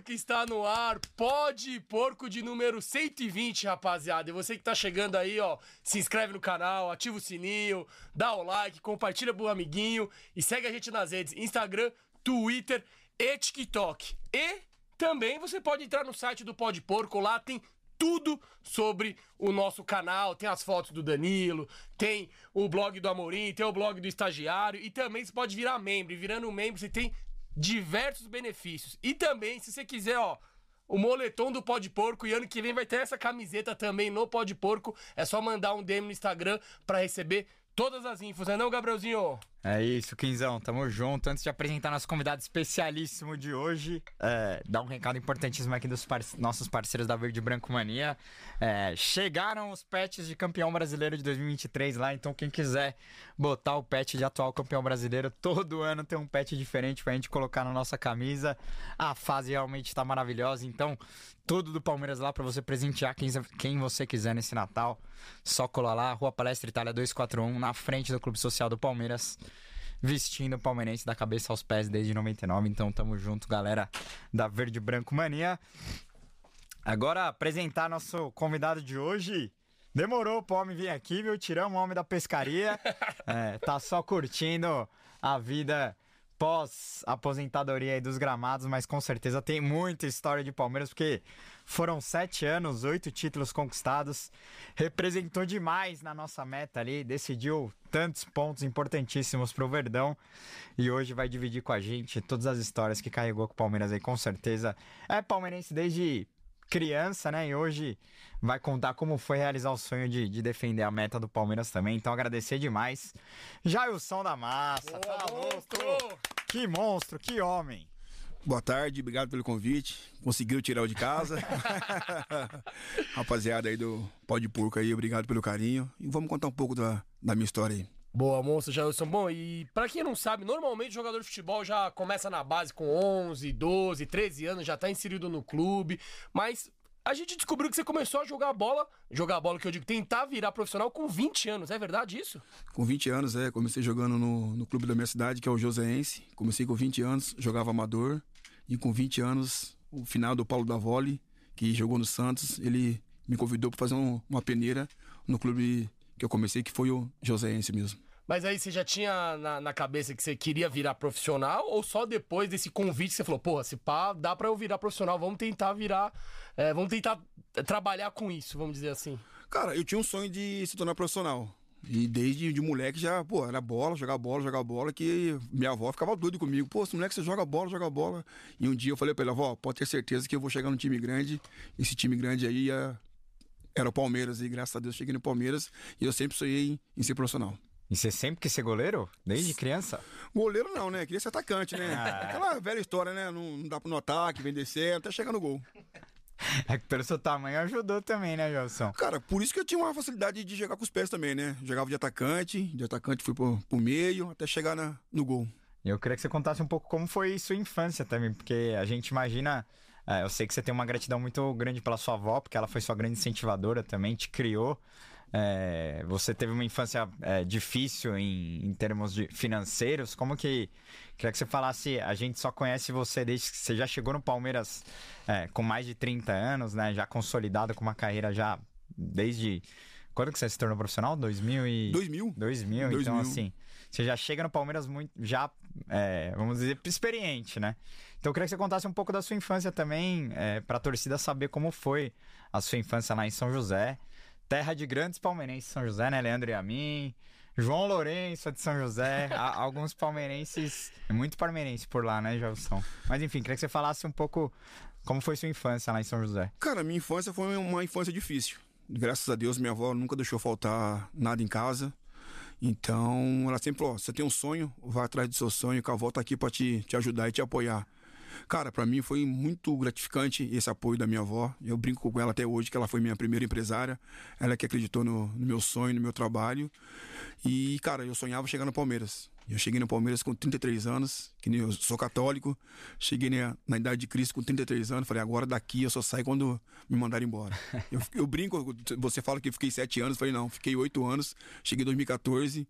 Porco está no ar. Pode Porco de número 120, rapaziada. E você que tá chegando aí, ó, se inscreve no canal, ativa o sininho, dá o like, compartilha pro amiguinho e segue a gente nas redes Instagram, Twitter e TikTok. E também você pode entrar no site do Pode Porco, lá tem tudo sobre o nosso canal. Tem as fotos do Danilo, tem o blog do Amorim, tem o blog do estagiário e também você pode virar membro. E virando membro, você tem diversos benefícios. E também, se você quiser, ó, o moletom do Pode Porco e ano que vem vai ter essa camiseta também no Pode Porco. É só mandar um DM no Instagram para receber todas as infos, né não, Gabrielzinho? É isso, Quinzão, tamo junto. Antes de apresentar nosso convidado especialíssimo de hoje, é, dar um recado importantíssimo aqui dos par nossos parceiros da Verde Branco Mania. É, chegaram os patches de campeão brasileiro de 2023 lá, então quem quiser botar o patch de atual campeão brasileiro, todo ano tem um patch diferente pra gente colocar na nossa camisa. A fase realmente tá maravilhosa, então tudo do Palmeiras lá para você presentear quem, quem você quiser nesse Natal. Só colar lá, Rua Palestra Itália 241, na frente do Clube Social do Palmeiras vestindo o palmeirense da cabeça aos pés desde 99. Então tamo junto, galera da Verde Branco Mania. Agora apresentar nosso convidado de hoje. Demorou pro homem vir aqui, viu? Tiramos o homem da pescaria. É, tá só curtindo a vida pós-aposentadoria aí dos gramados, mas com certeza tem muita história de Palmeiras, porque foram sete anos, oito títulos conquistados, representou demais na nossa meta ali, decidiu tantos pontos importantíssimos pro Verdão e hoje vai dividir com a gente todas as histórias que carregou com o Palmeiras aí, com certeza. É palmeirense desde criança, né? E hoje vai contar como foi realizar o sonho de, de defender a meta do Palmeiras também. Então agradecer demais. Jailson da Massa, Boa, tá monstro! louco? Que monstro, que homem. Boa tarde, obrigado pelo convite. Conseguiu tirar o de casa. Rapaziada aí do Pó de Porco aí, obrigado pelo carinho. E vamos contar um pouco da, da minha história aí. Boa, monstro, Jailson. Bom, e pra quem não sabe, normalmente o jogador de futebol já começa na base com 11, 12, 13 anos, já tá inserido no clube, mas a gente descobriu que você começou a jogar bola, jogar bola que eu digo, tentar virar profissional com 20 anos, é verdade isso? Com 20 anos, é, comecei jogando no, no clube da minha cidade, que é o Joseense. Comecei com 20 anos, jogava amador. E com 20 anos, o final do Paulo da Vole, que jogou no Santos, ele me convidou para fazer um, uma peneira no clube que eu comecei, que foi o Joseense mesmo. Mas aí você já tinha na, na, cabeça que você queria virar profissional ou só depois desse convite você falou, porra, se pá, dá pra eu virar profissional, vamos tentar virar, é, vamos tentar trabalhar com isso, vamos dizer assim? Cara, eu tinha um sonho de se tornar profissional. E desde de moleque já, pô, era bola, jogar bola, jogar bola, que minha avó ficava doida comigo. Pô, esse moleque você joga bola, joga bola. E um dia eu falei pra ela, avó, pode ter certeza que eu vou chegar num time grande. Esse time grande aí é... era o Palmeiras. E graças a Deus cheguei no Palmeiras. E eu sempre sonhei em ser profissional. E você sempre quis ser goleiro? Desde criança? Goleiro não, né? Queria ser atacante, né? Ah. Aquela velha história, né? Não, não dá pro no ataque, vem descer, até chegar no gol. É que pelo seu tamanho ajudou também, né, Gelson? Cara, por isso que eu tinha uma facilidade de jogar com os pés também, né? Jogava de atacante, de atacante fui pro, pro meio, até chegar na, no gol. Eu queria que você contasse um pouco como foi sua infância também, porque a gente imagina. É, eu sei que você tem uma gratidão muito grande pela sua avó, porque ela foi sua grande incentivadora também, te criou. É, você teve uma infância é, difícil em, em, termos de financeiros. Como que. Queria que você falasse. A gente só conhece você desde que você já chegou no Palmeiras é, com mais de 30 anos, né? Já consolidado com uma carreira já desde. Quando que você se tornou profissional? 2000 e... 2000. 2000. 2000. Então, assim, você já chega no Palmeiras muito, já, é, vamos dizer, experiente, né? Então, eu queria que você contasse um pouco da sua infância também, é, para a torcida saber como foi a sua infância lá em São José terra de grandes palmeirenses São José, né? Leandro e a mim, João Lourenço de São José, alguns palmeirenses, muito palmeirense por lá, né, Gelson? Mas enfim, queria que você falasse um pouco como foi sua infância lá em São José. Cara, minha infância foi uma infância difícil. Graças a Deus, minha avó nunca deixou faltar nada em casa. Então, ela sempre falou: você tem um sonho, vá atrás do seu sonho, que a avó tá aqui para te, te ajudar e te apoiar. Cara, para mim foi muito gratificante esse apoio da minha avó. Eu brinco com ela até hoje, que ela foi minha primeira empresária. Ela que acreditou no, no meu sonho, no meu trabalho. E, cara, eu sonhava chegar no Palmeiras. Eu cheguei no Palmeiras com 33 anos, que eu sou católico. Cheguei na, na, idade de Cristo com 33 anos. Falei, agora daqui eu só saio quando me mandarem embora. eu, eu, brinco, você fala que fiquei 7 anos. Falei, não, fiquei 8 anos. Cheguei em 2014.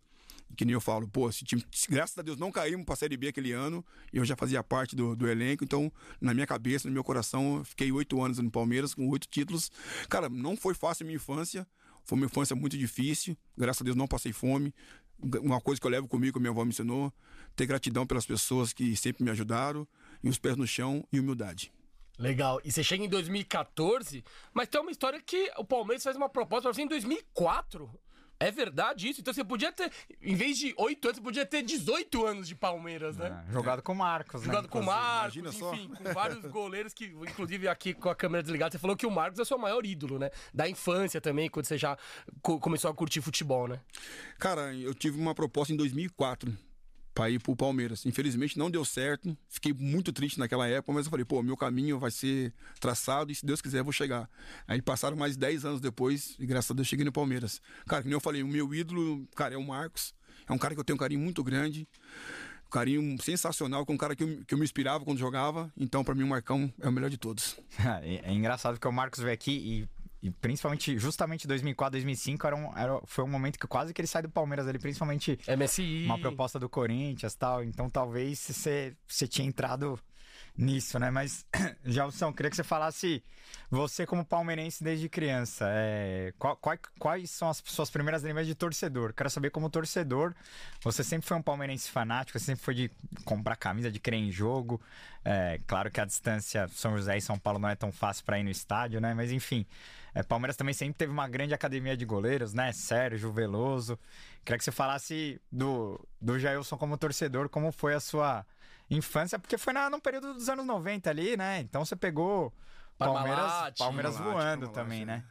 Que nem eu falo, pô, time, graças a Deus não caímos pra Série B aquele ano, e eu já fazia parte do, do elenco, então na minha cabeça, no meu coração, eu fiquei oito anos no Palmeiras com oito títulos. Cara, não foi fácil a minha infância, foi uma infância muito difícil, graças a Deus não passei fome. Uma coisa que eu levo comigo, que minha avó me ensinou, ter gratidão pelas pessoas que sempre me ajudaram, e os pés no chão e humildade. Legal. E você chega em 2014, mas tem uma história que o Palmeiras faz uma proposta pra você em 2004. É verdade isso? Então você podia ter, em vez de 8 anos, você podia ter 18 anos de Palmeiras, né? É, jogado com o Marcos, Jogado né? com o inclusive. Marcos, imagina só. enfim, com vários goleiros que, inclusive aqui com a câmera desligada, você falou que o Marcos é o seu maior ídolo, né? Da infância também, quando você já co- começou a curtir futebol, né? Cara, eu tive uma proposta em 2004 para ir pro Palmeiras. Infelizmente não deu certo. Fiquei muito triste naquela época, mas eu falei, pô, meu caminho vai ser traçado e se Deus quiser eu vou chegar. Aí passaram mais 10 anos depois e graças a Deus cheguei no Palmeiras. Cara, como eu falei, o meu ídolo, cara, é o Marcos. É um cara que eu tenho um carinho muito grande. Um carinho sensacional, com um cara que eu, que eu me inspirava quando jogava. Então, para mim, o Marcão é o melhor de todos. é, é engraçado que o Marcos veio aqui e, e principalmente, justamente 2004, 2005, era um, era, foi um momento que quase que ele sai do Palmeiras ali, principalmente MSI. uma proposta do Corinthians tal. Então talvez você, você tinha entrado nisso, né? Mas, Gelson, queria que você falasse, você como palmeirense desde criança, é, qual- qual- quais são as suas primeiras lembranças de torcedor? Quero saber como torcedor, você sempre foi um palmeirense fanático, você sempre foi de comprar camisa, de crer em jogo. É, claro que a distância São José e São Paulo não é tão fácil para ir no estádio, né? Mas enfim, é, Palmeiras também sempre teve uma grande academia de goleiros, né? Sérgio, Veloso. Queria que você falasse do, do Jailson como torcedor, como foi a sua infância, porque foi na, no período dos anos 90 ali, né? Então você pegou Palmeiras, Parmalat, Palmeiras Parmalat, voando Parmalat, também, né?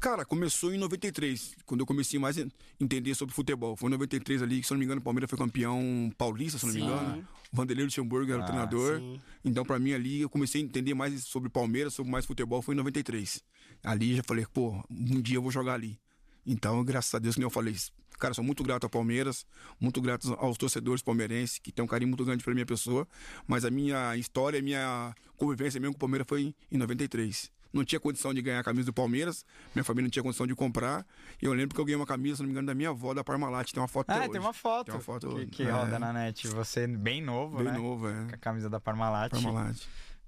Cara, começou em 93, quando eu comecei mais a entender sobre futebol. Foi em 93 ali, que, se eu não me engano, o Palmeiras foi campeão paulista, se não me Sim. engano. Vanderlei Luxemburgo era o Ah, treinador. sim. Então, pra mim, ali, eu comecei a entender mais sobre Palmeiras, sobre mais futebol, foi em 93. Ali, já falei, pô, um dia eu vou jogar ali. Então, graças a Deus, como eu falei, cara, sou muito grato ao Palmeiras, muito grato aos torcedores palmeirenses, que têm um carinho muito grande pela minha pessoa. Mas a minha história, a minha convivência mesmo com o Palmeiras foi em 93. Não tinha condição de ganhar a camisa do Palmeiras, minha família não tinha condição de comprar. E eu lembro que eu ganhei uma camisa, se não me engano, da minha avó, da Parmalat. Tem uma foto Ah, tem uma foto, Tem uma foto que, que É, roda na net. Você bem novo, Bem né? novo, é. Com a camisa da Parmalat. Parmalat.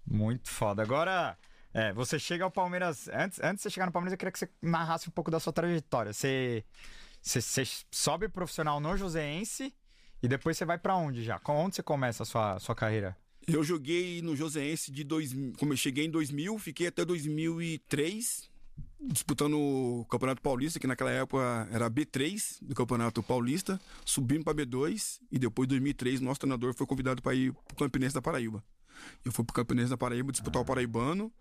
Muito foda. Agora, é, você chega ao Palmeiras. Antes, antes de você chegar no Palmeiras, eu queria que você narrasse um pouco da sua trajetória. Você, você, sobe profissional no Joseense e depois você vai pra onde já? Onde você começa a sua, sua carreira? Eu joguei no Joseense de 2000, como eu cheguei em 2000, fiquei até 2003 disputando o Campeonato Paulista, que naquela época era B3 do Campeonato Paulista, subimos para B2 e depois em 2003 nosso treinador foi convidado para ir pro Campinense da Paraíba. Eu fui pro Campinense da Paraíba disputar o Paraibano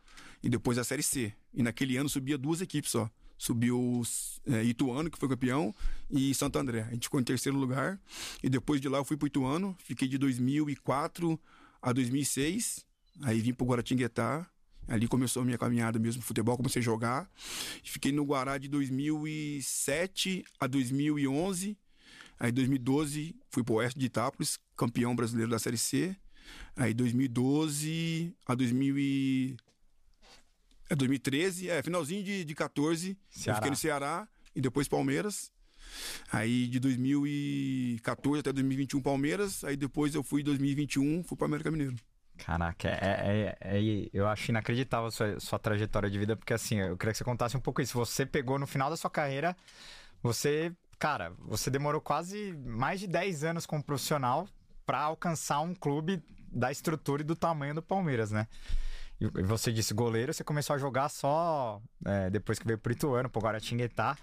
e depois a Série C. E naquele ano subia duas equipes só. Subiu é, Ituano, que foi campeão, e Santo André. A gente ficou em terceiro lugar. E depois de lá eu fui pro Ituano, fiquei de 2004 a 2006. Aí vim pro Guaratinguetá. Ali começou a minha caminhada mesmo futebol, comecei a jogar. Fiquei no Guará de 2007 a 2011. Aí 2012 fui pro Oeste de Itápolis, campeão brasileiro da Série C. Aí 2012 a 2000 e... é 2013, é finalzinho de, de 14, eu Ceará. fiquei no Ceará e depois Palmeiras. Aí de 2014 até 2021 Palmeiras, aí depois eu fui em 2021, fui para América Mineiro. Caraca, é, é- é- eu acho inacreditável a sua, sua trajetória de vida, porque assim, eu queria que você contasse um pouco isso. Você pegou no final da sua carreira, você, cara, você demorou quase mais de 10 anos como profissional pra alcançar um clube da estrutura e do tamanho do Palmeiras, né? E você disse goleiro, você começou a jogar só é, depois que veio pro Ituano, pro Guaratinguetá,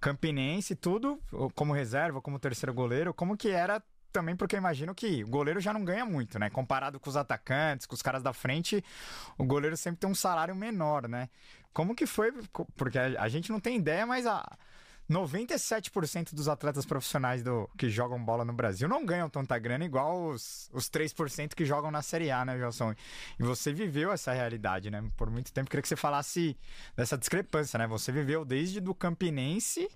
Campinense, tudo como reserva, como terceiro goleiro. Como que era também porque imagino que o goleiro já não ganha muito, né? Comparado com os atacantes, com os caras da frente, o goleiro sempre tem um salário menor, né? Como que foi? Porque a gente não tem ideia, mas a 97% dos atletas profissionais do, que jogam bola no Brasil não ganham tanta grana igual os, os 3% que jogam na Série A, né, Gelson? E você viveu essa realidade, né? Por muito tempo. Queria que você falasse dessa discrepância, né? Você viveu desde do Campinense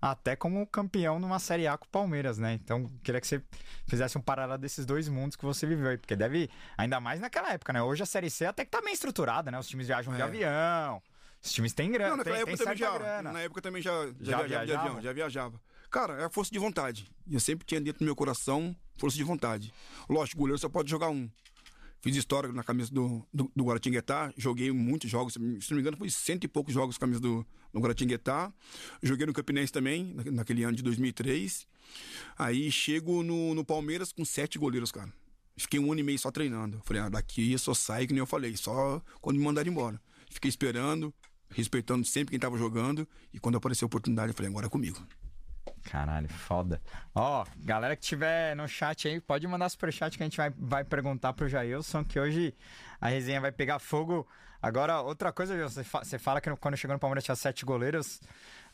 até como campeão numa Série A com o Palmeiras, né? Então, queria que você fizesse um paralelo desses dois mundos que você viveu aí, porque deve, ainda mais naquela época, né? Hoje a Série C até que tá bem estruturada, né? Os times viajam de É. avião, os times têm grana, Não, tem, naquela tem época também certa já, grana. na época também já, Já já, viajava de avião, já viajava. Cara, é a força de vontade. Eu sempre tinha dentro do meu coração força de vontade. Lógico, goleiro só pode jogar um. Fiz história na camisa do, do, do Guaratinguetá, joguei muitos jogos, se não me engano, foi cento e poucos jogos com a camisa do, do Guaratinguetá. Joguei no Campinense também, naquele ano de 2003. Aí chego no, no Palmeiras com sete goleiros, cara. Fiquei um ano e meio só treinando. Falei, ah, daqui só sai, que nem eu falei, só quando me mandaram embora. Fiquei esperando, respeitando sempre quem tava jogando. E quando apareceu a oportunidade, eu falei, agora é comigo. Caralho, foda. Ó, galera que tiver no chat aí, pode mandar superchat que a gente vai, vai perguntar pro Jailson, que hoje a resenha vai pegar fogo. Agora, outra coisa, você, fa você fala que quando chegou no Palmeiras tinha sete goleiros.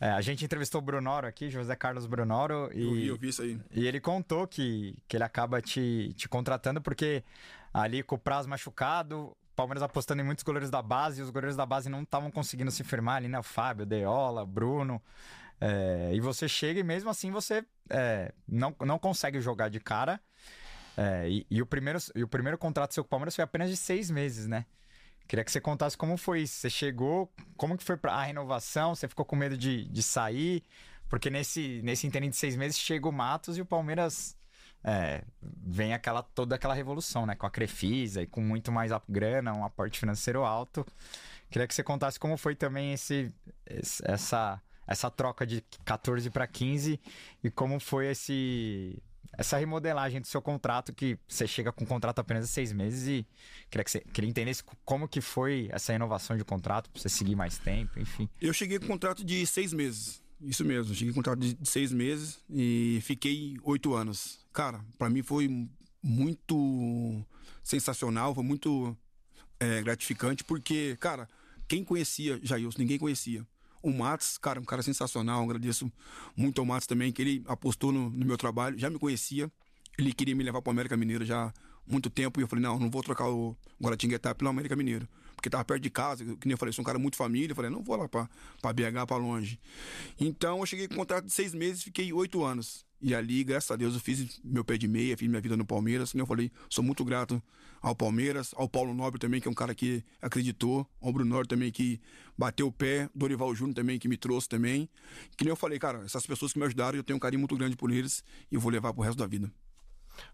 É, a gente entrevistou o Brunoro aqui, José Carlos Brunoro. E, eu vi, eu vi isso aí. E ele contou que, que ele acaba te, te contratando porque ali com o prazo machucado, Palmeiras apostando em muitos goleiros da base e os goleiros da base não estavam conseguindo se firmar ali, né? O Fábio, Deola, Bruno. É, e você chega e mesmo assim você é, não, não consegue jogar de cara. É, e, e, o primeiro, e o primeiro contrato seu com o Palmeiras foi apenas de seis meses, né? Queria que você contasse como foi isso. Você chegou, como que foi a renovação? Você ficou com medo de, de sair? Porque nesse, nesse interim de seis meses chega o Matos e o Palmeiras é, vem aquela toda aquela revolução, né? Com a Crefisa e com muito mais grana, um aporte financeiro alto. Queria que você contasse como foi também esse, essa essa troca de 14 para 15 e como foi esse essa remodelagem do seu contrato que você chega com um contrato apenas seis meses e queria que você queria entender como que foi essa renovação de contrato para você seguir mais tempo, enfim. Eu cheguei com um contrato de seis meses, isso mesmo. Cheguei com um contrato de seis meses e fiquei oito anos. Cara, para mim foi muito sensacional, foi muito é, gratificante porque, cara, quem conhecia Jailson, ninguém conhecia. O Matos, cara, um cara sensacional. Agradeço muito ao Matos também, que ele apostou no, no meu trabalho. Já me conhecia. Ele queria me levar para América Mineiro já há muito tempo. E eu falei, não, não vou trocar o Guaratinguetá pelo América Mineiro. Porque tava perto de casa, que nem eu falei, sou um cara muito família. Eu falei, não vou lá para BH, para longe. Então eu cheguei com um contrato de seis meses, fiquei oito anos. E ali, graças a Deus, eu fiz meu pé de meia, fiz minha vida no Palmeiras. Como eu falei, sou muito grato ao Palmeiras, ao Paulo Nobre também, que é um cara que acreditou, ao Bruno Nobre também, que bateu o pé, Dorival Júnior também, que me trouxe também. Que nem eu falei, cara, essas pessoas que me ajudaram, eu tenho um carinho muito grande por eles e eu vou levar pro resto da vida.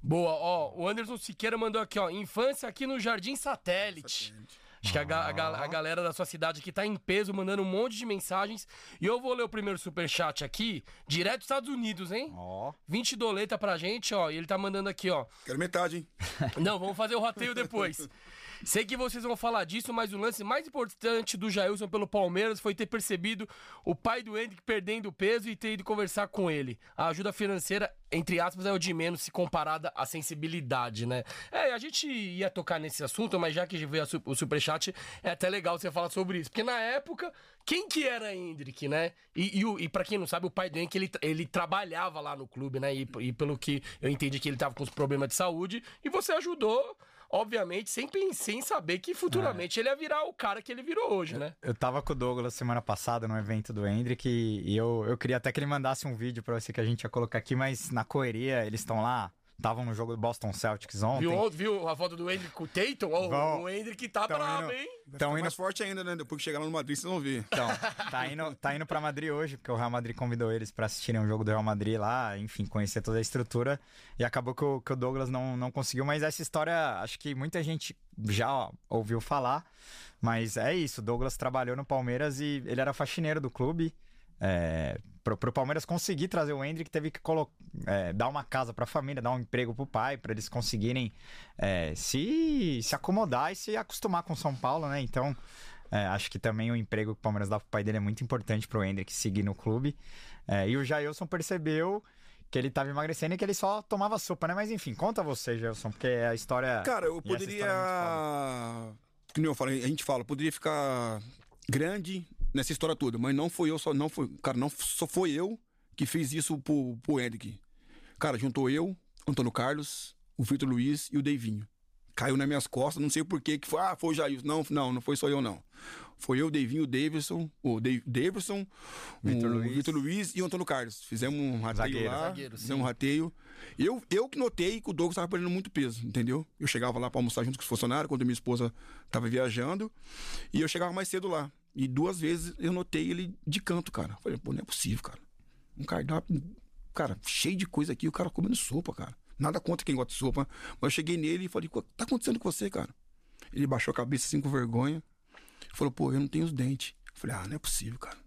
Boa, ó, o Anderson Siqueira mandou aqui, ó, infância aqui no Jardim Satélite. Satélite. Acho que a, a, a, galera da sua cidade aqui tá em peso, mandando um monte de mensagens. E eu vou ler o primeiro superchat aqui, direto dos Estados Unidos, hein? Ó. 20 doleta pra gente, ó. E ele tá mandando aqui, ó. Quero metade, hein? Não, vamos fazer o roteio depois. Sei que vocês vão falar disso, mas o lance mais importante do Jailson pelo Palmeiras foi ter percebido o pai do Hendrick perdendo peso e ter ido conversar com ele. A ajuda financeira, entre aspas, é o de menos se comparada à sensibilidade, né? É, a gente ia tocar nesse assunto, mas já que veio o superchat, é até legal você falar sobre isso. Porque na época, quem que era Hendrick, né? E, e, e para quem não sabe, o pai do Hendrick, ele, ele trabalhava lá no clube, né? E, e pelo que eu entendi que ele tava com os problemas de saúde, e você ajudou obviamente, sem, sem saber que futuramente é. ele ia virar o cara que ele virou hoje, né? Eu, eu tava com o Douglas semana passada no evento do Hendrick e, eu, eu queria até que ele mandasse um vídeo pra você que a gente ia colocar aqui, mas na correria eles estão lá estavam no jogo do Boston Celtics ontem. Viu, viu a foto do Hendrick com o Tatum? Oh, o Hendrick tá bravo, hein? Então indo... mais forte ainda, né? Depois que chegar lá no Madrid, vocês vão ver. Então, tá indo, tá indo pra Madrid hoje, porque o Real Madrid convidou eles pra assistirem um jogo do Real Madrid lá, enfim, conhecer toda a estrutura. E acabou que o, que o Douglas não, não conseguiu, mas essa história, acho que muita gente já ó, ouviu falar. Mas é isso, o Douglas trabalhou no Palmeiras e ele era faxineiro do clube. É, pro, pro Palmeiras conseguir trazer o Hendrick, teve que é, dar uma casa pra família, dar um emprego pro pai, para eles conseguirem é, se, se acomodar e se acostumar com São Paulo, né? Então, é, acho que também o emprego que o Palmeiras dá pro pai dele é muito importante pro Hendrick seguir no clube. É, e o Jailson percebeu que ele tava emagrecendo e que ele só tomava sopa, né? Mas enfim, conta você, Jailson, porque a história. Cara, eu poderia. É que nem eu falei, a gente fala, poderia ficar grande nessa história toda. Mas não foi eu só, não foi, cara, não só foi eu que fiz isso pro, pro Hendrick. Cara, juntou eu, Antônio Carlos, o Vitor Luiz e o Deivinho. Caiu nas minhas costas, não sei por que que foi, ah, foi o Jair. Não, não, não foi só eu não. Foi eu, o Deivinho, o Davidson, o Davidson, Vitor o Luiz. Vitor Luiz e o Antônio Carlos. Fizemos um rateio zagueiro, lá, zagueiro, fizemos um rateio. Eu, eu que notei que o Douglas estava perdendo muito peso, entendeu? Eu chegava lá para almoçar junto com os funcionários, quando minha esposa estava viajando, e eu chegava mais cedo lá. E duas vezes eu notei ele de canto, cara. Falei, pô, não é possível, cara. Um cardápio cara, cheio de coisa aqui, o cara comendo sopa, cara. Nada contra quem gosta de sopa. Mas eu cheguei nele e falei, o que tá acontecendo com você, cara? Ele baixou a cabeça assim com vergonha. Falou, pô, eu não tenho os dentes. Eu falei, ah, não é possível, cara.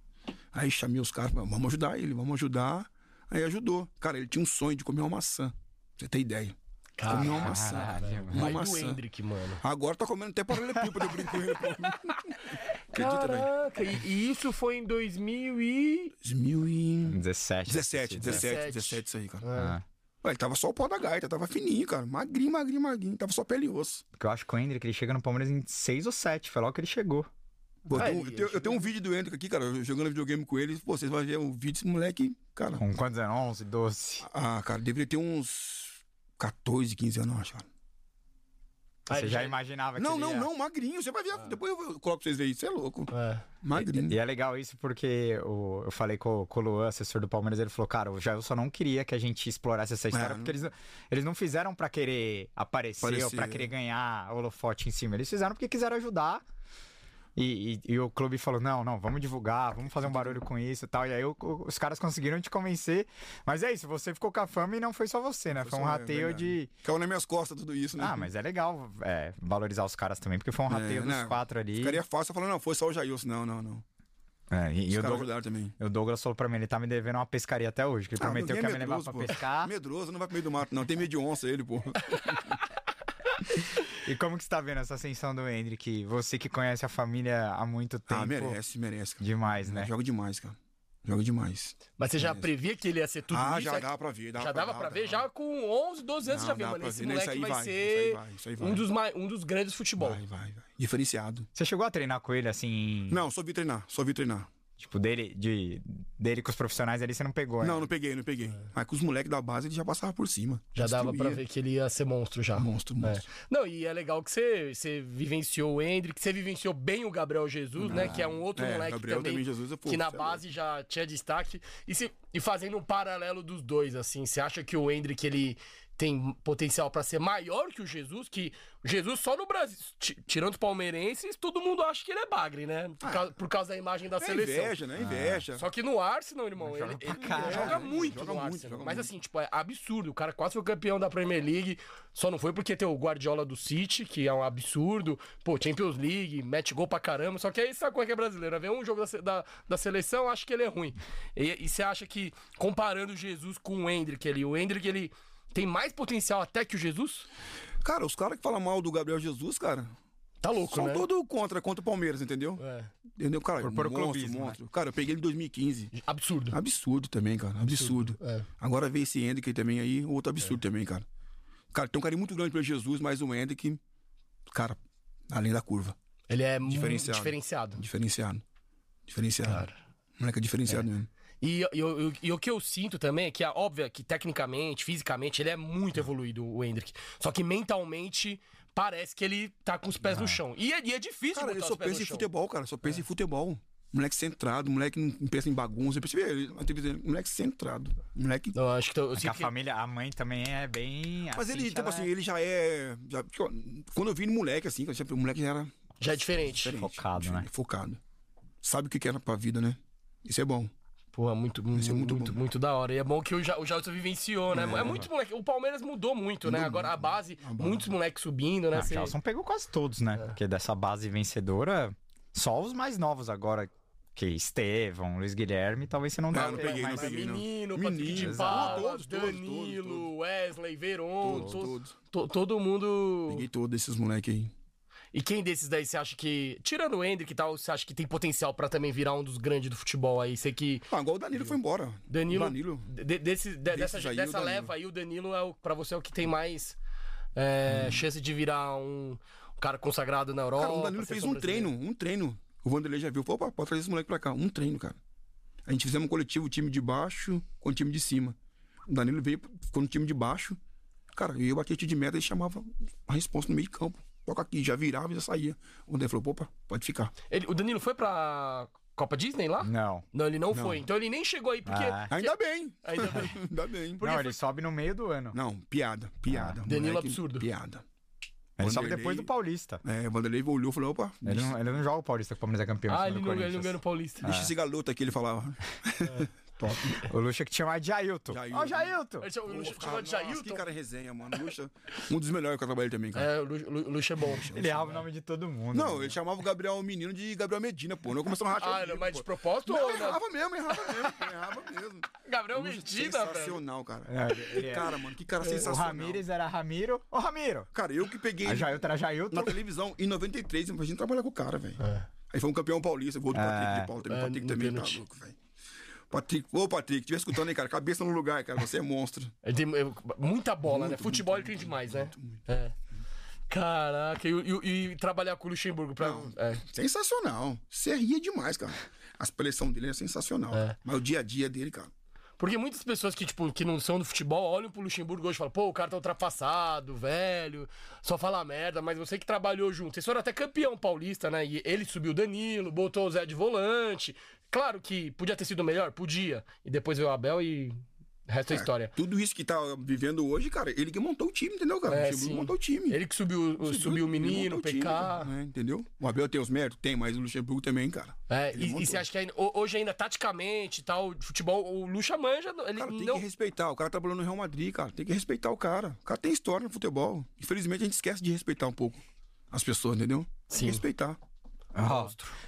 Aí chamei os caras, vamos ajudar ele, vamos ajudar. Aí ajudou. Cara, ele tinha um sonho de comer uma maçã. Pra você ter ideia. Comer uma maçã. Caralho, Uma maçã. Hendrick, mano. Agora tá comendo até paralelepípedo, eu brinco com ele. Acredita, velho? Caraca, e, e isso foi em 2000 e... 2017, 17. 17, 17, isso aí, cara. Ah. Ué, Ele tava só o pó da gaita, tava fininho, cara. Magrinho, magrinho, magrinho. Tava só pele e osso. Porque eu acho que o Hendrick ele chega no Palmeiras em 6 ou 7. Foi logo que ele chegou. Pô, eu, tenho, eu tenho- eu tenho um vídeo do Hendrick aqui, cara, jogando videogame com ele. Pô, vocês vão ver o vídeo desse moleque, cara. Com quantos anos? 11, 12. Ah, cara, deveria ter uns 14, 15 anos, eu acho, cara. Ah, Você já imaginava que Não, não, ia... não, magrinho. Você vai ver. Depois eu coloco pra vocês verem. Isso é louco. É. Magrinho. E é legal isso porque o- eu falei com, com o Luan, assessor do Palmeiras, ele falou, cara, o Jair só não queria que a gente explorasse essa história, É, porque eles, não- eles não fizeram pra querer aparecer, ou Aparecer, pra é. querer ganhar holofote em cima. Eles fizeram porque quiseram ajudar. E, e- e o clube falou: não, não, vamos divulgar, vamos fazer um barulho com isso e tal. E aí o- os caras conseguiram te convencer. Mas é isso, você ficou com a fama e não foi só você, né? Foi, um só- é rateio verdade. de. Caiu nas minhas costas tudo isso, né? Ah, mas é legal é, valorizar os caras também, porque foi um rateio É, dos né? quatro ali. Ficaria fácil falando, não, foi só o Jailson. Não, não, não. É, e, e o Douglas, também. o Douglas falou pra mim, ele tá me devendo uma pescaria até hoje, que ele Ah, prometeu que ia ninguém me é levar medroso, pra pô. pescar. Medroso não vai pro meio do mato, não. Tem medo de onça ele, pô. E como que você tá vendo essa ascensão do Hendrick? Você que conhece a família há muito tempo. Ah, merece, merece, cara. Demais, né? Joga demais, cara. Joga demais. Mas você já previa que ele ia ser tudo ah, isso? já é- dava pra ver. Dava já dava pra ver, já com 11, 12 anos, Não, já viu, mano. pra Esse moleque vai, vai, ser vai, vai. um, dos mai- um dos grandes futebol. Vai, vai, vai. Diferenciado. Você chegou a treinar com ele assim? Não, só vi treinar, só vi treinar. Tipo, dele, de, dele com os profissionais ali você não pegou, né? Não, não peguei, não peguei. Mas com os moleques da base ele já passava por cima. Já dava pra ver que ele ia ser monstro já. Monstro, É. monstro. Não, e é legal que você, você vivenciou o Hendrick, você vivenciou bem o Gabriel Jesus, né? Que é um outro É, moleque Gabriel também, também, Jesus, é pô, que na é base já tinha destaque. E, se, e fazendo um paralelo dos dois, assim, você acha que o Hendrick, ele tem potencial pra ser maior que o Jesus? Que Jesus só no Brasil, ti- tirando os palmeirenses, todo mundo acha que ele é bagre, né? Por, causa, por causa da imagem da É seleção. inveja, né? Inveja. Só que no Arsenal, irmão, Joga ele, ele caralho. joga muito Joga no muito, Arsenal. joga Mas assim, tipo, é absurdo. O cara quase foi campeão da Premier League. Só não foi porque tem o Guardiola do City, que é um absurdo. Pô, Champions League, mete gol pra caramba. Só que aí sabe como é que é brasileiro? Vê um jogo da, da, da seleção, acha que ele é ruim. E, e você acha que, comparando o Jesus com o Hendrick ali, o Hendrick, ele tem mais potencial até que o Jesus? Cara, os caras que falam mal do Gabriel Jesus, cara, Tá louco, são né? todos contra, contra o Palmeiras, entendeu? É. Entendeu, cara? Por- por monstro, clubismo, né? monstro. Cara, eu peguei ele em 2015. Absurdo. Absurdo também, cara. Absurdo. É. Agora veio esse Hendrick também aí, outro absurdo também, cara. Cara, tem um carinho muito grande pelo Jesus, mas o Hendrick, cara, além da curva. Ele é muito Diferenciado. diferenciado. Diferenciado. Diferenciado. Cara. Moleque é diferenciado mesmo. E, e, e- e o que eu sinto também é que, é óbvio, que tecnicamente, fisicamente, ele é muito evoluído, o Hendrick. Só que mentalmente, parece que ele tá com os pés no chão. E é, e é difícil Cara, botar ele os só pés pensa em chão. futebol, cara. Só pensa em futebol. Moleque centrado, moleque não pensa em bagunça. Ele- TV dele, moleque centrado. Moleque. Eu acho que eu, eu É que a que- família, a mãe também é bem. Mas ele, assiste, tipo ela assim, é ele já é. já- quando eu vi no moleque, assim, o moleque já era já é diferente. diferente. Focado, diferente, né? Focado. Sabe o que que era pra vida, né? Isso é bom. Pô, muito, muito, é muito muito, muito, da hora. E é bom que o, Ja- o vivenciou, né? É, muito moleque. O Palmeiras mudou muito, né? Agora a base, muitos moleques subindo, né? Ah, o Gelson pegou quase todos, né? É. Porque dessa base vencedora, só os mais novos agora, que Estevão, Luiz Guilherme, talvez você não dá Não, não peguei, não peguei. menino, Menino, Patrick de. Paula, Todos, todos, todos, Danilo, todos. Wesley, Veron, Todos, to- todos. to- todo mundo. Peguei todos esses moleques aí. E quem desses daí você acha que, tirando o Hendrick e tal, você acha que tem potencial pra também virar um dos grandes do futebol aí? Sei que Ah, igual o Danilo foi embora. Danilo, O Danilo. de- desse, de- dessa, dessa Danilo. leva aí, o Danilo é o, pra você é o que tem mais é, Hum. chance de virar um, um cara consagrado na Europa. Cara, o Danilo fez um treino, um treino. O Vanderlei já viu, falou, opa, pode trazer esse moleque pra cá. Um treino, cara. A gente fizemos um coletivo, o time de baixo com o time de cima. O Danilo veio, ficou no time de baixo. Cara, eu bati tiro de meta e chamava a resposta no meio de campo. Toca aqui, já virava e já saía. O Vanderlei falou, opa, pode ficar. Ele- o Danilo foi pra Copa Disney lá? Não. Não, ele não, foi. Então ele nem chegou aí, porque. Ah. Ainda bem. Ainda bem. Ainda bem. Porque não, foi- ele sobe no meio do ano. Não, piada, piada. Danilo Moleque, absurdo. Piada. Ele sobe Vanderlei- depois do Paulista. É, o Vanderlei olhou e falou, opa, Ele não, ele não joga o Paulista que o Palmeiras é campeão. Ah, ele não, ele não ganhou no Paulista. deixa esse garoto aqui, ele falava. Top. O Lucha que tinha mais de Jailton. Jailton. Ó, o Jailton! Esse é o Lucha, Pô, chama de nossa, Que Jailton. cara resenha, mano. Lucha, um dos melhores que eu trabalhei também, cara. É, o o Lucha é bom. Ele errava o nome de todo mundo. Não, mano. ele chamava o Gabriel Menino de Gabriel Medina, pô. Não começou a rachar. Ah, o não, mas pô. de propósito Não, ou não? errava mesmo, errava mesmo, pô, errava mesmo. Gabriel Lucha Medina, velho. Sensacional, cara. É, ele é- Cara, mano, que cara O sensacional. Ramírez era Ramiro. Ô, Ramiro! Cara, eu que peguei A Jailton era Jailton. na televisão em 93, imagina trabalhar com o cara, velho. É. Aí foi um campeão paulista, gol do Patrick de Paulo também. É, Patrick no também tá pênalti. louco, velho. Patrick, ô Patrick, estiver escutando aí, cara, cabeça no lugar, cara, você é monstro. Tem é, muita bola, né? Futebol ele tem demais, né? É. Caraca, e, e- e trabalhar com o Luxemburgo pra. É. Sensacional. Você ria demais, cara. A expressão dele é sensacional. É. Mas o dia a dia dele, cara. Porque muitas pessoas que, tipo, que não são do futebol olham pro Luxemburgo hoje e falam, pô, o cara tá ultrapassado, velho, só fala merda, mas você que trabalhou junto. Vocês foram até campeão paulista, né? E ele subiu o Danilo, botou o Zé de volante. Claro que podia ter sido melhor, podia. E depois veio o Abel e. O resto é história. Tudo isso que tá vivendo hoje, cara, ele que montou o time, entendeu, cara? É, o Luxemburgo sim. montou o time. Ele que subiu, o- subiu o Ele menino, o time, PK. cara, né, entendeu? O Abel tem os méritos? Tem, mas o Luxemburgo também, cara. É, Ele e, e você acha que ainda- ho- hoje ainda, taticamente e tal, futebol, o Lucha manja, ele Cara, tem não... que respeitar. O cara trabalhou no Real Madrid, cara. Tem que respeitar o cara. O cara tem história no futebol. Infelizmente, a gente esquece de respeitar um pouco as pessoas, entendeu? Tem Sim. que respeitar.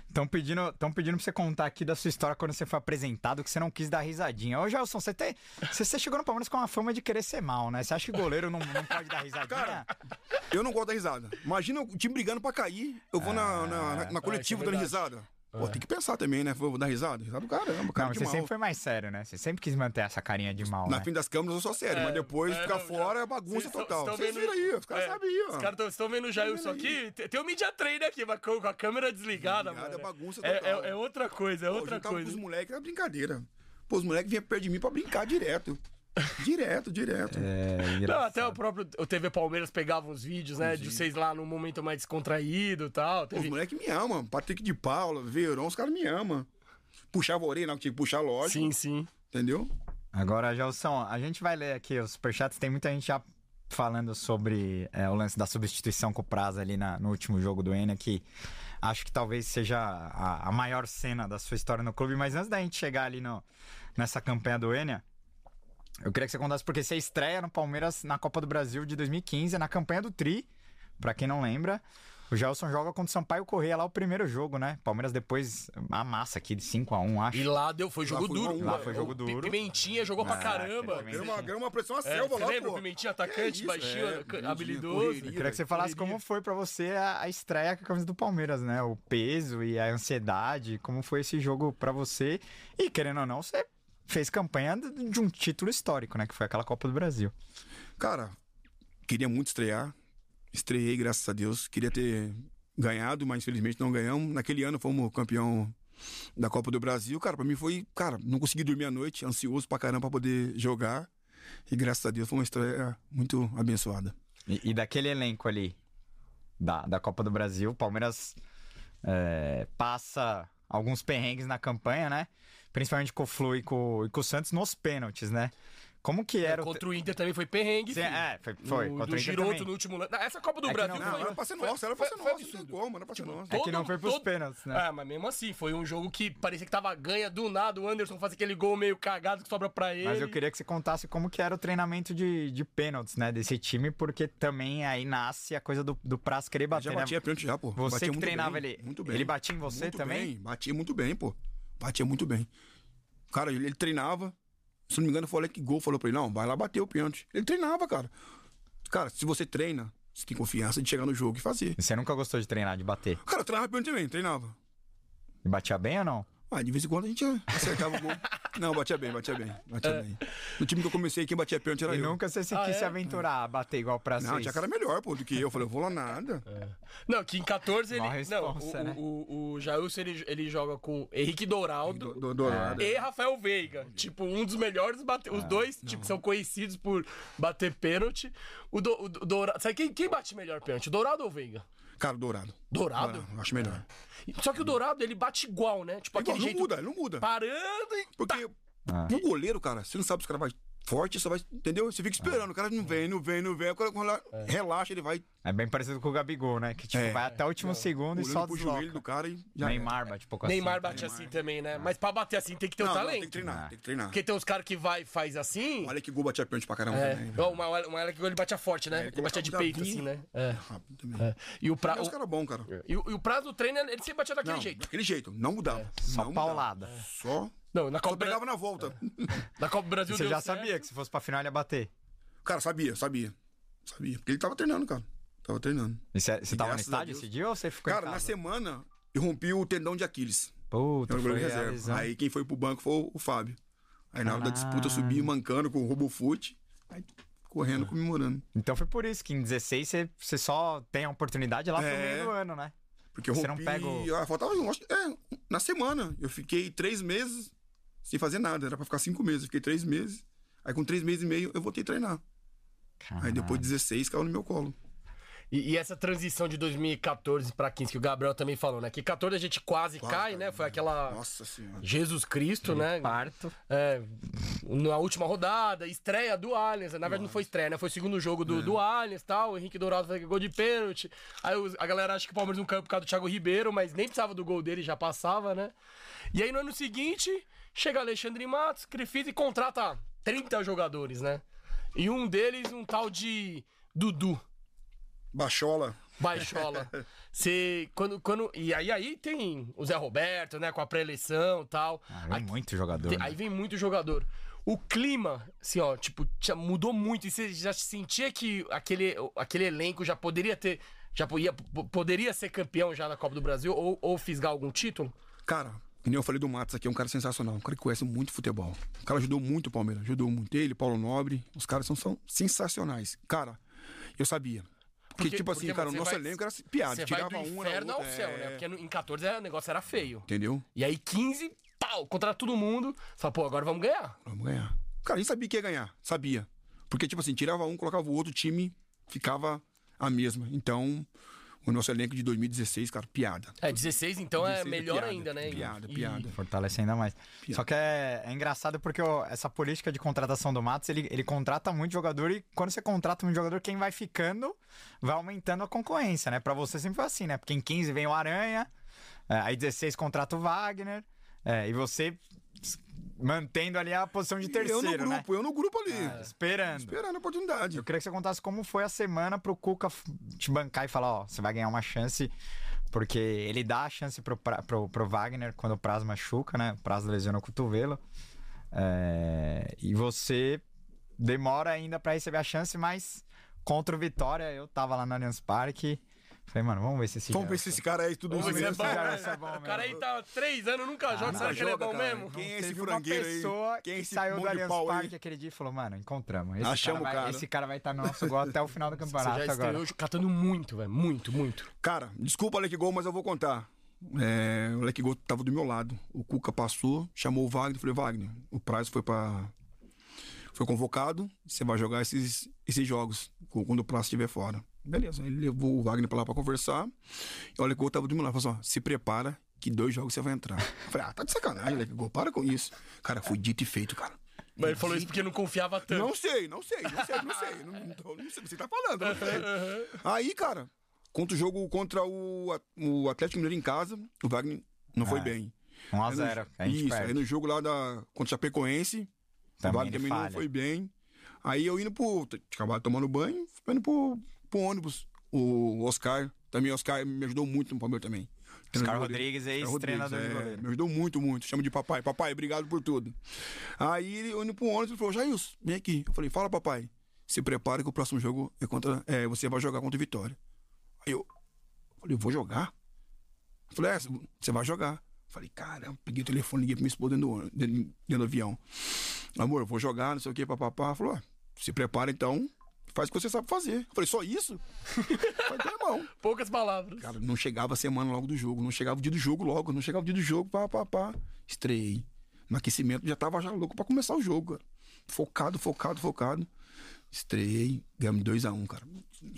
Estão pedindo, tão pedindo pra você contar aqui da sua história quando você foi apresentado, que você não quis dar risadinha. Ô, Gelson, você, tem, você, você chegou no Palmeiras com uma fama de querer ser mal, né? Você acha que goleiro não, não pode dar risadinha? Cara, Eu não gosto da risada. Imagina o time brigando pra cair. Eu vou na, na, na, na coletiva é dando risada. Pô, tem que pensar também, né? Vou dar risada. Risada do caramba, cara. não, de você mal. sempre foi mais sério, né? Você sempre quis manter essa carinha de mal, Na né? frente das câmeras eu sou sério, mas depois é, ficar não, fora já- é bagunça tão- total. Vocês vendo- viram aí, os caras é, sabem aí, ó. Os caras estão vendo o Jailson aqui. Tem, tem um media trainer aqui, mas com, com a câmera desligada, Desligada, mano. é bagunça é, total. é, é outra coisa, é Pô, outra com coisa. os moleques era brincadeira. Pô, os moleques vinham perto de mim pra brincar direto. Direto, direto. É, Não, até o próprio o TV Palmeiras pegava uns vídeos, né? De vocês lá num momento mais descontraído e tal. Pô, os Teve... moleques me amam. Patrick de Paula, Verão, os caras me amam. Puxava a orelha, não, tinha que puxar, lógico. Sim, sim. Entendeu? Agora, Gelson, a gente vai ler aqui os superchats. Tem muita gente já falando sobre é, o lance da substituição com o Prazo ali na- no último jogo do Enia, que acho que talvez seja a, a maior cena da sua história no clube. Mas antes da gente chegar ali no, nessa campanha do Enia, eu queria que você contasse porque você estreia no Palmeiras na Copa do Brasil de 2015, na campanha do Tri, pra quem não lembra. O Gelson joga contra o Sampaio Correia lá o primeiro jogo, né? Palmeiras depois amassa aqui de 5x1, acho. E lá deu, foi jogo foi duro. a um, lá foi O jogo duro. Pimentinha jogou pra Ah, caramba. Ganhou uma, ganhou uma pressão a É, selva lá, lembra pô. o Pimentinha atacante, isso, baixinho, é, habilidoso? correria. Eu queria que você falasse como foi pra você a, a estreia com a camisa do Palmeiras, né? O peso e a ansiedade, como foi esse jogo pra você? E querendo ou não, você fez campanha de um título histórico, né? Que foi aquela Copa do Brasil. Cara, queria muito estrear. Estreiei, graças a Deus. Queria ter ganhado, mas infelizmente não ganhamos. Naquele ano fomos campeão da Copa do Brasil. Cara, pra mim foi. Cara, não consegui dormir à noite, ansioso pra caramba pra poder jogar. E graças a Deus foi uma estreia muito abençoada. E, e daquele elenco ali da, da Copa do Brasil, o Palmeiras é, passa alguns perrengues na campanha, né? Principalmente com o Flu e com, e com o Santos nos pênaltis, né? Como que era o. Contra o Inter também foi perrengue, Sim, é, foi, foi. O, contra do o Inter Giroto também. no último lance. Não, Essa Copa do É Brasil não- Não, foi... era pra ser foi- nossa, era pra ser nossa. Não como, era pra ser nossa. É que não foi pros pênaltis, né? É, mas mesmo assim, foi um jogo que parecia que tava ganha do nada. O Anderson faz aquele gol meio cagado que sobra pra ele. Mas eu queria que você contasse como que era o treinamento de, de pênaltis, né, desse time, porque também aí nasce a coisa do, do Praz querer bater, Já né? batia pênalti já, pô. Você Batia que muito treinava bem, ele- Muito bem. ele batia em você Muito também? Bem, batia muito bem, pô. Batia muito bem. Cara, ele, ele treinava. Se não me engano, foi o Alec Gol falou pra ele: não, vai lá bater o pênalti. Ele treinava, cara. Cara, se você treina, você tem confiança de chegar no jogo e fazer. Você nunca gostou de treinar, de bater? Cara, eu treinava pênalti também, treinava. E batia bem ou não? Ah, de vez em quando a gente acertava o gol. Não, batia bem, batia bem. Batia bem. No time que eu comecei, quem batia pênalti era E eu. nunca você se Ah, quis é? se aventurar a bater igual pra Não, vocês. tinha cara melhor, pô, do que eu. Eu falei, eu vou lá nada. Não, que em 14 ele. Mó não, o, né? o, o Jailson ele, ele joga com Henrique Dourado. Do, do. E Rafael Veiga. Tipo, um dos melhores bate... Os dois, tipo, são conhecidos por bater pênalti. O, do, o Dourado. Sabe quem, quem bate melhor pênalti? Dourado ou Veiga? Cara, dourado. Dourado? eu acho melhor. Só que o Dourado, ele bate igual, né? Tipo, aquele não jeito. muda, ele não muda. Parando e. Porque Ah. pro goleiro, cara, você não sabe se o cara vai forte, só vai. Entendeu? Você fica esperando, o cara não vem, não vem, não vem. Quando ela relaxa, ele vai É bem parecido com o Gabigol, né? Que tipo, É. vai até o último segundo e só pro joelho desloca. do cara e já. Neymar bate pouco assim. Neymar bate assim também, né? Mas pra bater assim tem que ter Não, o não, talento. tem que treinar, tem que treinar. Porque tem uns caras que vai e faz assim. Olha que gol batia pênalti pra caramba É. também. Ó, Uma hora uma que ele batia forte, né? É, ele batia de peito, o assim, né? É. Rápido também. é. E o, pra, Mas os o, caras bons, cara. e, o, o prazo do treino, ele sempre batia daquele Não, jeito. daquele jeito. Não mudava. Só não paulada. Só. Não, na Só Copa, pegava na volta. na Copa do Brasil Você deu já certo. sabia que se fosse pra final ele ia bater. Cara, sabia, sabia. Sabia. Porque ele tava treinando, cara. Tava treinando. E Você você tava no estádio esse dia ou você ficou Cara, em na semana, eu rompi o tendão de Aquiles. Puta, foi reserva. Aí quem foi pro banco foi o- Fábio. Aí na hora da disputa eu subi mancando com o Robofute. Aí correndo, comemorando. Então foi por isso que em 16 você, você só tem a oportunidade lá pro É. meio do ano, né? Porque eu Você rompi... não pega o- Ah, faltava, eu acho- é, na semana. Eu fiquei três meses sem fazer nada. Era pra ficar cinco meses. Fiquei três meses. Aí com três meses e meio eu voltei a treinar. Aí depois de 16 caiu no meu colo. E, e essa transição de 2014 pra 15, que o Gabriel também falou, né? Que 14 a gente quase Quase cai, cai, né? Foi aquela. Nossa senhora. Jesus Cristo, né? Parto. É, na última rodada, estreia do Allianz. Na verdade, não foi estreia, né? Foi o segundo jogo do, do Allianz e tal. O Henrique Dourado fez gol de pênalti. Aí os- a galera acha que o Palmeiras não caiu por causa do Thiago Ribeiro, mas nem precisava do gol dele, já passava, né? E aí no ano seguinte, chega Alexandre Matos, Crefisa e contrata 30 jogadores, né? E um deles, um tal de Dudu. Baixola. Baixola. Você, quando, quando, e aí, aí tem o Zé Roberto, né, com a pré-eleição e tal. Ah, vem Aí- muito jogador. tem- né? aí vem muito jogador. O clima, assim, ó, tipo, mudou muito. E você já sentia que aquele, aquele elenco já poderia ter. Já podia, po- poderia ser campeão já na Copa do Brasil ou, ou fisgar algum título? Cara, nem eu falei do Matos aqui, é um cara sensacional. Um cara que conhece muito futebol. O cara ajudou muito o Palmeiras. Ajudou muito ele, Paulo Nobre. Os caras são, são sensacionais. Cara, eu sabia. Porque, Porque- tipo assim, porque cara, o nosso vai- elenco era piada. Você vai Tirava do um, era inferno ao outro. céu, é, né? Porque em 14 era- o negócio era feio. Entendeu? E aí 15, pau, contra todo mundo. Fala, pô, agora vamos ganhar. Vamos ganhar. Cara, a gente sabia que ia ganhar. Sabia. Porque, tipo assim, tirava um, colocava o outro, time ficava a mesma. Então, o nosso elenco de 2016, cara, piada. É, 16 então é 16 é melhor piada, ainda, né? Piada, e- piada. Fortalece ainda mais. Só que é, é engraçado porque ó, essa política de contratação do Matos, ele, ele contrata muito jogador e quando você contrata muito jogador, quem vai ficando vai aumentando a concorrência, né? Pra você sempre foi assim, né? Porque em 15 vem o Aranha, é, aí 16 contrata o Wagner, é, e você mantendo ali a posição de eu terceiro, no né? grupo, eu no grupo ali. Esperando. Esperando a oportunidade. Eu queria que você contasse como foi a semana pro Cuca te bancar e falar, ó, você vai ganhar uma chance, porque ele dá a chance pro, pro, pro Wagner quando o Prazo machuca, né? O Prazo lesiona o cotovelo. É, e você demora ainda pra receber a chance, mas contra o Vitória, eu tava lá no Allianz Parque. Falei, mano, vamos ver se esse Vamos ver se esse cara é tudo isso é mesmo. bom, Cara, esse é bom O cara aí mesmo. tá três anos, nunca joga. nunca Será que ele é joga, bom cara. mesmo? Quem é esse Teve frangueiro uma aí? pessoa Quem é que esse saiu do Allianz aí? Parque aquele dia e falou, mano, encontramos. Esse, Achamos cara vai, cara. esse cara vai estar no nosso gol até o final do Você campeonato já agora. estreou catando muito, velho. Muito, muito. Cara, desculpa, Alec Gol, mas eu vou contar. É, o Alec Gol tava do meu lado. O Cuca passou, chamou o Wagner. Falei, Wagner, o prazo foi para Foi convocado, você vai jogar esses, esses jogos quando o prazo estiver fora. Beleza, ele levou o Wagner pra lá pra conversar. E o Alec Gol tava do meu lado. Falou assim: ó, se prepara que dois jogos você vai entrar. Eu falei, ah, tá de sacanagem, Alec Gol, para com isso. Cara, foi dito e feito, cara. Mas ele falou isso porque não confiava tanto. Não sei, não sei, não sei, não sei. Não, não, não sei, você tá falando, não sei. Aí, cara, contra o jogo contra o, o Atlético Mineiro em casa, o Wagner não foi É. bem. 1x0. A gente Isso, perde. aí no jogo lá da, contra o Chapecoense, Também o Wagner também falha. não foi bem. Aí eu indo pro. Tinha acabado tomando banho, fui indo pro, pro ônibus. O Oscar, também o Oscar me ajudou muito no Palmeiras também. Oscar Rodrigues, ex-treinador é, goleiro. Me ajudou muito, muito. Chama de papai. Papai, obrigado por tudo. Aí ele indo pro ônibus, ele falou, Jailson, vem aqui. Eu falei, fala, papai. Se prepara que o próximo jogo é contra. É, você vai jogar contra o Vitória. Aí eu falei, eu vou jogar? Eu falei, é, você vai jogar. Eu falei, caramba, peguei o telefone, liguei pra minha esposa dentro do, ônibus- dentro, dentro do avião. Amor, eu vou jogar, não sei o que, papapá. Falou, ó, se prepara então, faz o que você sabe fazer. Eu falei, só isso? Falei, tá bom. Poucas palavras. Cara, não chegava a semana logo do jogo, não chegava o dia do jogo logo, não chegava o dia do jogo, pá, pá, pá. Estreiei. No aquecimento já tava já louco pra começar o jogo, cara. Focado, focado, focado. Estreiei, ganhamos 2x1, cara.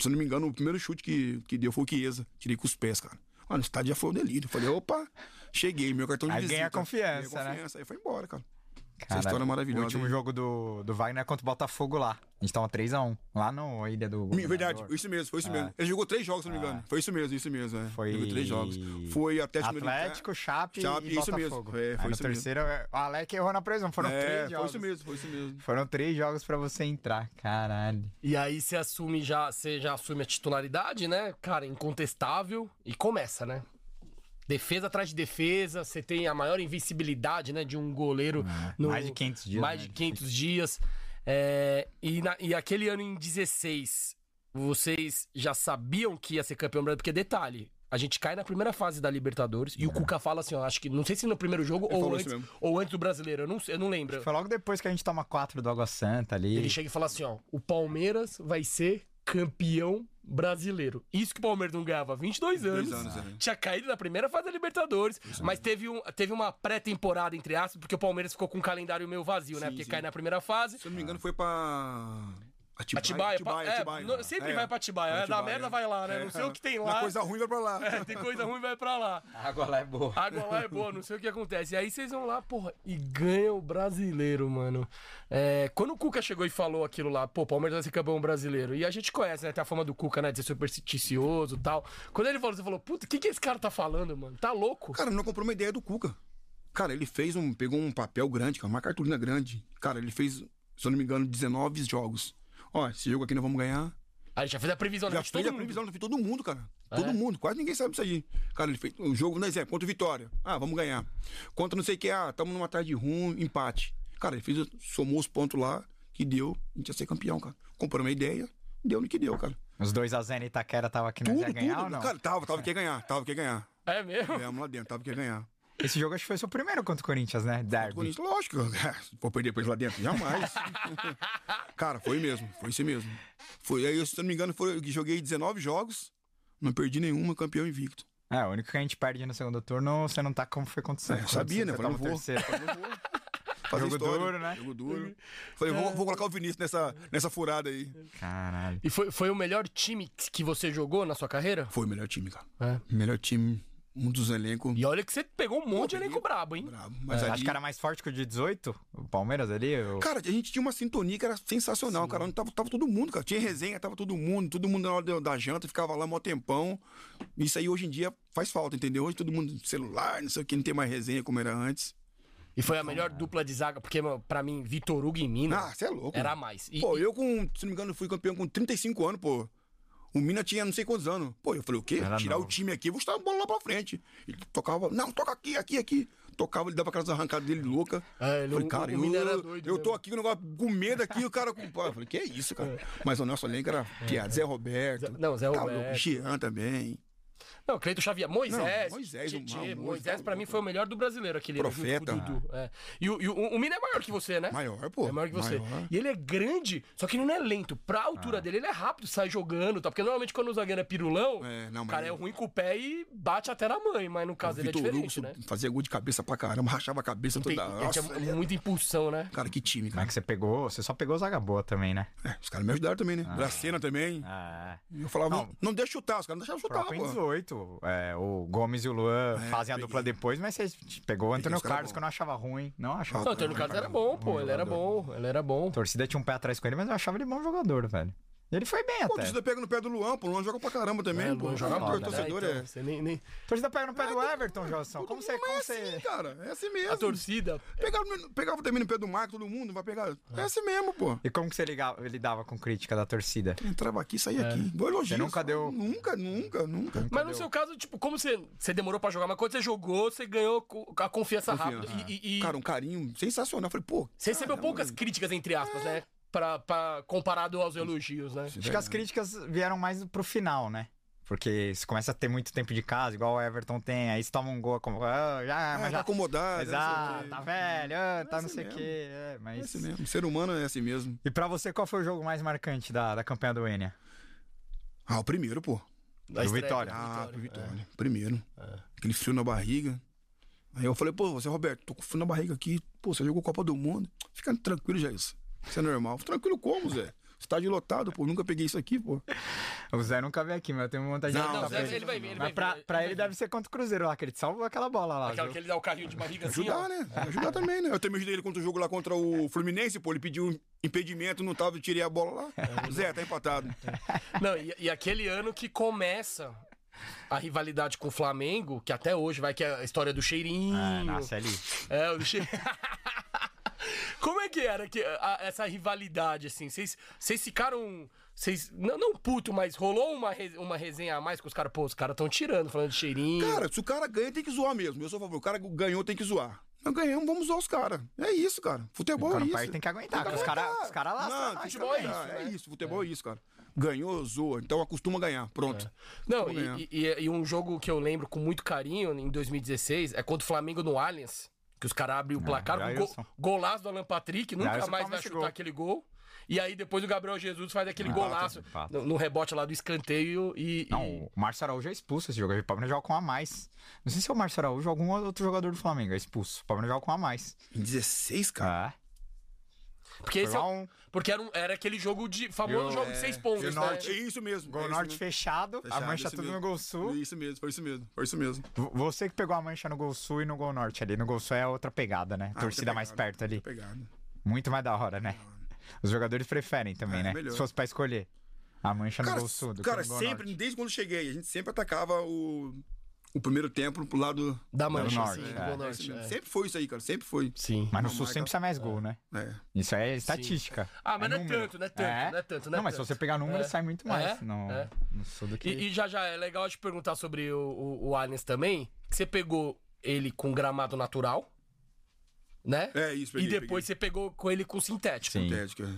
Se eu não me engano, o primeiro chute que, que deu foi o Chiesa. Tirei com os pés, cara. Mano, o estádio já foi um delírio. Falei, opa, cheguei, meu cartão de Aí visita. ganha confiança, Ganhei né? confiança, Aí foi embora, cara. Essa história é maravilhosa. O último hein? jogo do, do Wagner é contra o Botafogo lá. A gente tava 3x1. Lá no Ilha do. Mi- Verdade, Governador. isso mesmo, foi isso É. mesmo. Ele jogou três jogos, se não me engano. Foi isso mesmo, isso mesmo. É. Foi. Jogou três jogos. Foi Atlético Atlético, Chape, Chape, e isso mesmo. Botafogo. É, foi Aí no isso mesmo. terceiro, o Alec errou na prisão. Foram é, três foi jogos. isso mesmo, foi isso mesmo. Foram três jogos pra você entrar. Caralho. E aí você assume já, você já assume a titularidade, né? Cara, incontestável. E começa, né? Defesa atrás de defesa, você tem a maior invencibilidade, né, de um goleiro. no- É, mais de 500 dias, Mais né? de 500 dias. É, e, na- e aquele ano em 16, vocês já sabiam que ia ser campeão brasileiro? Porque detalhe, a gente cai na primeira fase da Libertadores e o Cuca fala assim, ó, acho que, não sei se no primeiro jogo ou antes, ou antes do brasileiro, eu não, eu não lembro. Foi logo depois que a gente toma quatro do Água Santa ali. Ele chega e fala assim, ó, o Palmeiras vai ser campeão brasileiro. Isso que o Palmeiras não ganhava há 22 anos. Anos, é. Tinha caído na primeira fase da Libertadores, mas teve, um, teve uma pré-temporada, entre aspas, porque o Palmeiras ficou com um calendário meio vazio, né? Sim, Porque sim. cai na primeira fase. Se eu não me engano, foi pra. Atibaia. Atibaia, pa- é, Atibaia. sempre É. vai pra Atibaia. É, da merda vai lá, né? Não sei o que tem lá. coisa ruim vai pra lá. É, tem coisa ruim, vai pra lá. A água lá é boa. A água lá é boa, não sei o que acontece. E aí vocês vão lá, porra, e ganham o brasileiro, mano. É, quando o Cuca chegou e falou aquilo lá, pô, Palmeiras vai ser campeão brasileiro. E a gente conhece, né? Tem a fama do Cuca, né? De ser supersticioso e tal. Quando ele falou, você falou, puta, o que, que esse cara tá falando, mano? Tá louco? Cara, não comprou uma ideia do Cuca. Cara, ele fez um. Pegou um papel grande, cara, uma cartolina grande. Cara, ele fez, se eu não me engano, 19 jogos. Ó, esse jogo aqui nós vamos ganhar. Aí ele já fez a previsão, né? Já fez todo a mundo. previsão, de todo mundo, cara. É? Todo mundo, quase ninguém sabe disso aí. Cara, ele fez um jogo, no exemplo, contra o Vitória. Ah, vamos ganhar. Contra não sei o que, ah, estamos numa tarde ruim, empate. Cara, ele fez, somou os pontos lá, que deu, a gente ia ser campeão, cara. Comprou uma ideia, deu no que deu, cara. Os dois a Zé e Itaquera tava aqui, nós Tudo, ia ganhar ou tudo. não? Cara, tava, tava que ganhar, tava que ganhar. É mesmo? Ganhamos lá dentro, tava que ganhar. Esse jogo acho que foi seu primeiro contra o Corinthians, né? Derby. Corinthians, lógico. Vou perder pra eles lá dentro? Jamais. Cara, foi mesmo. Foi isso mesmo. Foi aí, se eu não me engano, foi, eu joguei 19 jogos, não perdi nenhuma, campeão invicto. É, o único que a gente perde no segundo turno, você não tá como foi contra o Santos. É, eu sabia, né? Você Falei, tava não vou. terceiro. Fazer Jogo história. duro, né? Jogo duro. Falei, vou, vou colocar o Vinícius nessa, nessa furada aí. Caralho. E foi, foi o melhor time que você jogou na sua carreira? Foi o melhor time, cara. É. Melhor time, um dos elencos. E olha que você pegou um monte de peguei- elenco brabo, hein? Brabo. Mas Acho ali, que era mais forte que o de 18, o Palmeiras ali. o- Cara, a gente tinha uma sintonia que era sensacional, cara. Onde tava, tava todo mundo, cara. Tinha resenha, tava todo mundo. Todo mundo na hora da- janta, ficava lá mó tempão. Isso aí hoje em dia faz falta, entendeu? Hoje todo mundo celular, não sei o que, não tem mais resenha como era antes. E foi a melhor dupla de zaga, porque, pra mim, Vitor Hugo e Mina Ah, você é louco. era mano. mais. E, Pô, eu com, se não me engano, fui campeão com 35 anos, pô. O Mina tinha não sei quantos anos. Pô, eu falei, o quê? Era Tirar o time aqui, vou estar a bola lá pra frente. Ele tocava, não, toca aqui, aqui, aqui. Tocava, ele dava aquelas arrancadas dele louca. É, ele- falei, o- cara, o eu, era doido eu tô aqui com negócio com medo aqui, o cara com. Eu falei, que é isso, cara? Mas o nosso elenco era que é, Zé Roberto. Não, Zé Roberto. Jean também. Não, Cleito Xavier. Moisés. Não, Moisés, o Tchê, Moisés, Moisés, pra mim, foi o melhor do brasileiro aquele Profeta. o Dudu. É. E, o, e o, o Mina é maior que você, né? Maior, pô. É maior que você. Maior. E ele é grande, só que ele não é lento. Pra altura dele, ele é rápido, sai jogando, tá? Porque normalmente quando o zagueiro é pirulão, É, não, o mas cara é ele- ruim com o pé e bate até na mãe. Mas no caso dele é Vitor diferente, Hugo né? fazia gol de cabeça pra caramba, rachava a cabeça Tem- toda. ele Nossa, tinha ele era- muita impulsão, né? Cara, que time, Como é cara. que você pegou? Você só pegou zaga boa também, né? É, os caras me ajudaram também, né? Gracena também. Ah, Eu falava, Não. não, deixa chutar, os caras não deixavam o chutar, pô. 18. É, o Gomes e o Luan fazem a dupla depois, mas você pegou o Antônio Carlos, que eu não achava ruim. Não achava. Não, o Antônio Carlos era bom, pô. Ele era bom, ele era bom. A torcida tinha um pé atrás com ele, mas eu achava ele bom jogador, velho. Ele foi bem Pô, até. torcida pega no pé do Luan, pô. O Luan joga pra caramba também, É, pô. Luan joga Pô, bola, o torcedor né? é. Então, você nem, nem... Torcida pega no pé do Everton, Johnson. Como você. Mas Como é você... assim, cara. É assim mesmo. A torcida. Pegava, pegava também no pé do Marco, todo mundo, vai pegar. É assim mesmo, pô. E como que você ligava, lidava com crítica da torcida? Entrava aqui, saía aqui. Igual elogio. Você nunca deu- Nunca, nunca, nunca. Mas no seu caso, tipo, como você, você demorou pra jogar, mas quando você jogou, você ganhou a confiança, rápida. E, e- e Cara, um carinho sensacional. Eu falei, pô. você recebeu caramba, poucas críticas, entre aspas, né? Pra, pra, comparado aos elogios, né? Acho que as críticas vieram mais pro final, né? Porque você começa a ter muito tempo de casa, igual o Everton tem, aí você toma um gol, como, ah, já, Ah, mas tá já. acomodado. Mas, não o ah, quê. tá velho, ah, tá É não assim sei o quê. É, É mas. assim mesmo. O ser humano é assim mesmo. E pra você, qual foi o jogo mais marcante da, da campanha do Enia? Ah, o primeiro, pô. Da Do estreia, Vitória. Ah, pro Vitória. Vitória. Primeiro. Aquele frio na barriga. Aí eu falei, pô, você, Roberto, tô com frio na barriga aqui. Pô, você jogou Copa do Mundo. Fica tranquilo, já isso. É normal. Tranquilo como, Zé? Estádio lotado, pô. Nunca peguei isso aqui, pô. O Zé nunca veio aqui, mas eu tenho vontade de Não, Zé, ele. ele vai vir, ele Mas vai pra, vir. pra ele deve ser contra o Cruzeiro lá, que ele salvou aquela bola lá. Aquela viu? que ele dá o carrinho de barriga assim, Ajudar, ó. né? Ajudar também, né? Eu também ajudei ele contra o jogo lá contra o Fluminense, pô. Ele pediu um impedimento, não tava, eu tirei a bola lá. Zé, tá empatado. Não, e, e aquele ano que começa a rivalidade com o Flamengo, que até hoje vai que é a história do cheirinho. É, nasce ali. É, o che... Como é que era que, a- essa rivalidade, assim? Vocês vocês ficaram. Vocês. Não, não puto, mas rolou uma, re- uma resenha a mais com os caras. Pô, os caras tão tirando, falando de cheirinho. Cara, se o cara ganha, tem que zoar mesmo. Eu sou a favor. O cara ganhou, tem que zoar. Nós ganhamos, vamos zoar os caras. É isso, cara. Futebol é Quando isso. tem que aguentar, Tem os caras aguentar. os cara lastram Não, futebol também. é isso. né? É isso, futebol é isso, cara. Ganhou, zoa. Então acostuma a ganhar. Pronto. Não, Vamos ganhar. e, e- e um jogo que eu lembro com muito carinho em 2016 é contra o Flamengo no Allianz. Que os caras abrem o placar com um Jailson. go, golaço do Alan Patrick, nunca Jailson mais vai chutar gol. aquele gol. E aí depois o Gabriel Jesus faz aquele golaço no, no rebote lá do escanteio e. Não, e- o Márcio Araújo é expulso esse jogo. O Palmeiras joga com a mais. Não sei se é o Márcio Araújo ou algum outro jogador do Flamengo é expulso. O Palmeiras joga com a mais. Em 16, cara. É. porque esse é o- um porque era, um- era aquele jogo de. famoso jogo de é, seis pontos, o né? Norte- É isso mesmo. gol é isso norte mesmo. fechado, a Fechado, mancha isso tudo mesmo. no gol sul. Isso mesmo, foi isso mesmo. Foi isso mesmo. V- Você que pegou a mancha no gol sul e no gol norte ali. No gol sul é outra pegada, né? Ah, Torcida mais perto ali. outra pegada. Muito mais da hora, né? Os jogadores preferem também, É, né? melhor. Se fosse pra escolher. A mancha no Cara, gol sul do cara que no gol sempre, norte. desde quando eu cheguei, a gente sempre atacava o, o primeiro tempo pro lado. Da mancha, norte, assim, é. do Gol É Norte. é. Sempre foi isso aí, cara. Sempre foi. Sim. Mas no sul sempre sai mais gol, né? É. Isso aí é estatística. Ah, mas não é tanto, não é tanto, não é tanto, não é Não, mas se tanto. você pegar número, É. sai muito mais É, no, é. no sul do que... E, e já já é legal te perguntar sobre o, o, o Allianz também. Você pegou ele com gramado natural, né? É isso, E peguei, depois você pegou com ele com sintético. Sim. Sintética.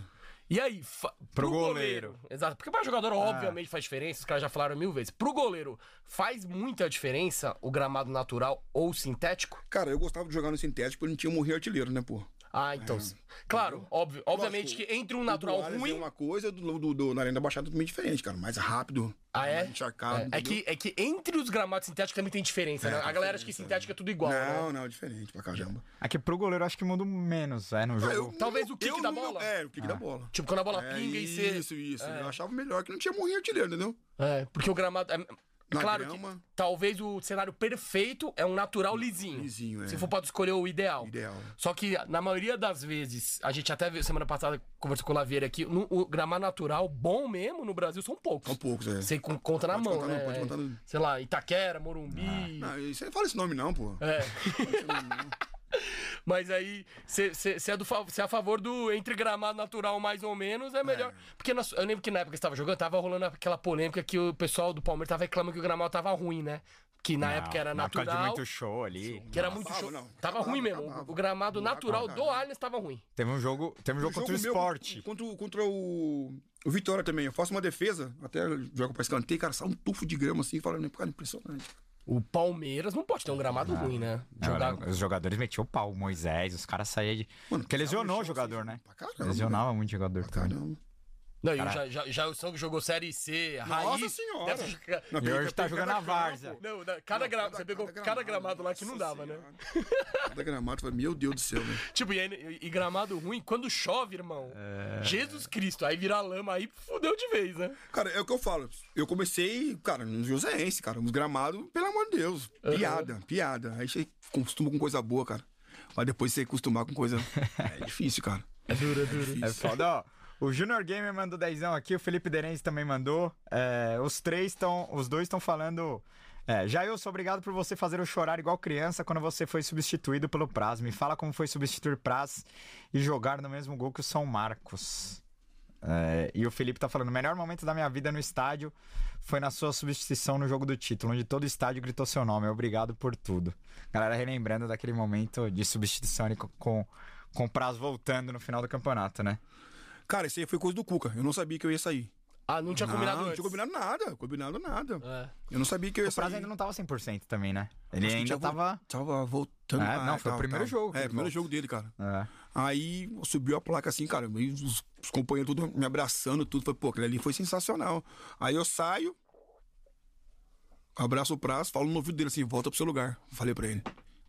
E aí, fa- pro, goleiro. Exato. Porque para jogador, obviamente, faz diferença, os caras já falaram mil vezes. Pro goleiro, faz muita diferença o gramado natural ou sintético? Cara, eu gostava de jogar no sintético porque não tinha morrer artilheiro, né, pô? Ah, então. Claro, óbvio, obviamente Lógico, que entre um O natural ruim. É uma coisa, do, do, do, na Arena da Baixada é totalmente diferente, cara. Mais rápido. Ah, é? Encharcado. É, é que, é que entre os gramados sintéticos também tem diferença, né? A galera acha que sintético é tudo igual, Não, né? não, diferente pra caramba. Aqui pro goleiro acho que muda menos, é, no jogo. Ah, eu- Talvez o kick da no meu- bola? É, o kick da bola. Tipo, quando a bola É, pinga e você. isso, isso. Eu achava melhor que não tinha morrer artilheiro, entendeu? É, porque o gramado. Na claro grama. que talvez o cenário perfeito é um natural lisinho. Lisinho, é. Se for pra escolher o ideal. Ideal. Só que, na maioria das vezes, a gente até viu, semana passada conversou com o Lavieri aqui, no, o gramado natural bom mesmo no Brasil são poucos. São poucos, é. Você con- conta na Pode mão, contar né? pode contar no- Sei lá, Itaquera, Morumbi. Não, isso aí não fala esse nome, não, pô. É. Mas aí, você é, do fa- cê é a favor do entre gramado natural mais ou menos, é melhor. Porque na su- eu lembro que na época que você tava jogando, tava rolando aquela polêmica que o pessoal do Palmeiras tava reclamando que o gramado tava ruim, né? Que na Não, época era na época de natural. muito show ali. Que era muito show. não. Tava ruim mesmo. acabava. O gramado Não, natural acabava, do cara. Allianz tava ruim. Teve um jogo, teve um jogo contra o meu, Sport. Contra, o- contra o, o Vitória também. Eu faço uma defesa, até jogo pra escanteio, cara, sai um tufo de grama assim, falando, cara, impressionante. O Palmeiras não pode ter um gramado ruim, né? Não, Jogar. os jogadores metiam o pau, o Moisés, os caras saíam de. Mano, Porque lesionou no o jogador, assim, né? pra caramba, Lesionava muito jogador também. Caramba. Não, e o São que jogou Série C, Nossa raiz. senhora. deve jogar- Não, E hoje tá jogando na várzea. Não, na- cada gramado. Você pegou cada gramado lá que não nossa dava, né? senhora. Cada gramado, eu falei, meu Deus do céu, velho. Tipo, e, aí- e gramado ruim, quando chove, irmão. É. Jesus Cristo, aí vira lama, aí fudeu de vez, né? Cara, é o que eu falo. Eu comecei, cara, no Joséense, cara. Uns gramados, pelo amor de Deus. Piada, piada. Aí você costuma com coisa boa, cara. Mas depois você acostumar com coisa. É difícil, cara. É duro, é duro. É foda, ó. O Junior Gamer mandou dezão aqui, o Felipe Derenzi também mandou. É, os três estão. Os dois estão falando. É, Jailson, obrigado por você fazer eu chorar igual criança quando você foi substituído pelo Praz. Me fala como foi substituir Praz e jogar no mesmo gol que o São Marcos. É, e o Felipe tá falando: o melhor momento da minha vida no estádio foi na sua substituição no jogo do título, onde todo estádio gritou seu nome. Obrigado por tudo. Galera, relembrando daquele momento de substituição ali com, com, com o Praz voltando no final do campeonato, né? Cara, isso aí foi coisa do Cuca. Eu não sabia que eu ia sair. Ah, não tinha não, combinado não antes. tinha combinado nada. Combinado nada. É. Eu não sabia que eu ia O sair. ainda não tava 100% também, né? Ele Acho ainda tava. Tava voltando. É, não, foi o tava, primeiro tava. jogo É, o primeiro jogo dele, cara. É. Aí subiu a placa assim, cara. Os, os companheiros tudo me abraçando, tudo. Falei, pô, aquele ali foi sensacional. Aí eu saio, abraço o prazo, falo no ouvido dele assim, volta pro seu lugar. Falei pra ele.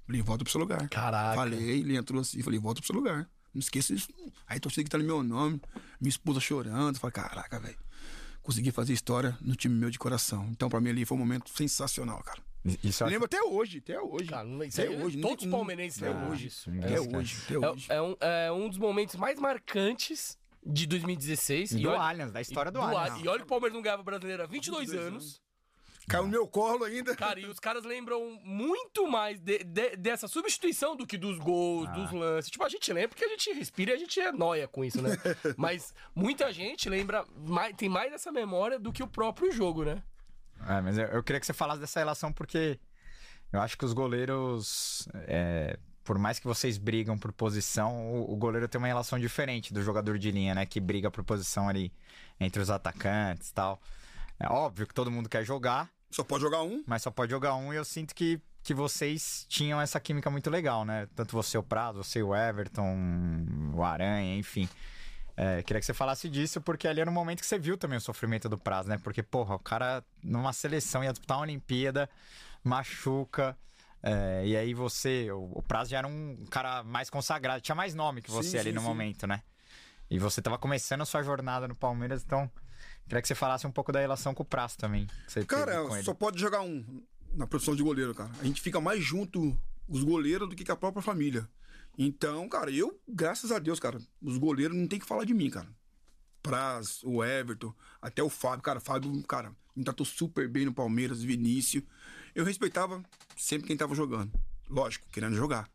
Falei, volta pro seu lugar. Caraca. Falei, ele entrou assim, falei, volta pro seu lugar. Não esqueça isso. Aí torcida que tá no meu nome, minha esposa chorando. Falei, caraca, velho. consegui fazer história no time meu de coração. Então, pra mim ali foi um momento sensacional, cara. Isso eu acho- Lembro até hoje, até hoje. Cara, não- isso até aí, hoje. todos os palmeirenses até lembram hoje. Ninguém Até esquece. hoje, até hoje. É, é um, é um dos momentos mais marcantes de 2016. Do olha- Allianz, da história do do Allianz. Allianz. E olha que o Palmeiras não ganhava brasileiro há 22 anos. Caiu no meu colo ainda. Cara, e os caras lembram muito mais de- de- dessa substituição do que dos gols, Ah. dos lances. Tipo, a gente lembra porque a gente respira e a gente é nóia com isso, né? Mas muita gente lembra, mais, tem mais essa memória do que o próprio jogo, né? É, mas eu, eu queria que você falasse dessa relação porque eu acho que os goleiros, é, por mais que vocês brigam por posição, o, o goleiro tem uma relação diferente do jogador de linha, né? Que briga por posição ali entre os atacantes e tal. É óbvio que todo mundo quer jogar, Só pode jogar um. mas só pode jogar um e eu sinto que, que vocês tinham essa química muito legal, né? Tanto você, o Prado, você, o Everton, o Aranha, enfim. É, queria que você falasse disso, porque ali era um momento que você viu também o sofrimento do Prazo, né? Porque, porra, o cara numa seleção ia disputar uma Olimpíada, machuca. é, e aí você, o, o Prazo já era um cara mais consagrado, tinha mais nome que você Sim, ali sim, no sim. momento, né? E você tava começando a sua jornada no Palmeiras, então queria que você falasse um pouco da relação com o Prazo também. Cara, só pode jogar um na produção de goleiro, cara. A gente fica mais junto os goleiros do que com a própria família. Então, cara, eu, graças a Deus, cara, os goleiros não tem que falar de mim, cara. Praz, o Everton, até o Fábio, cara, Fábio, cara, me tratou super bem no Palmeiras, Vinícius. Eu respeitava sempre quem tava jogando. Lógico, querendo jogar.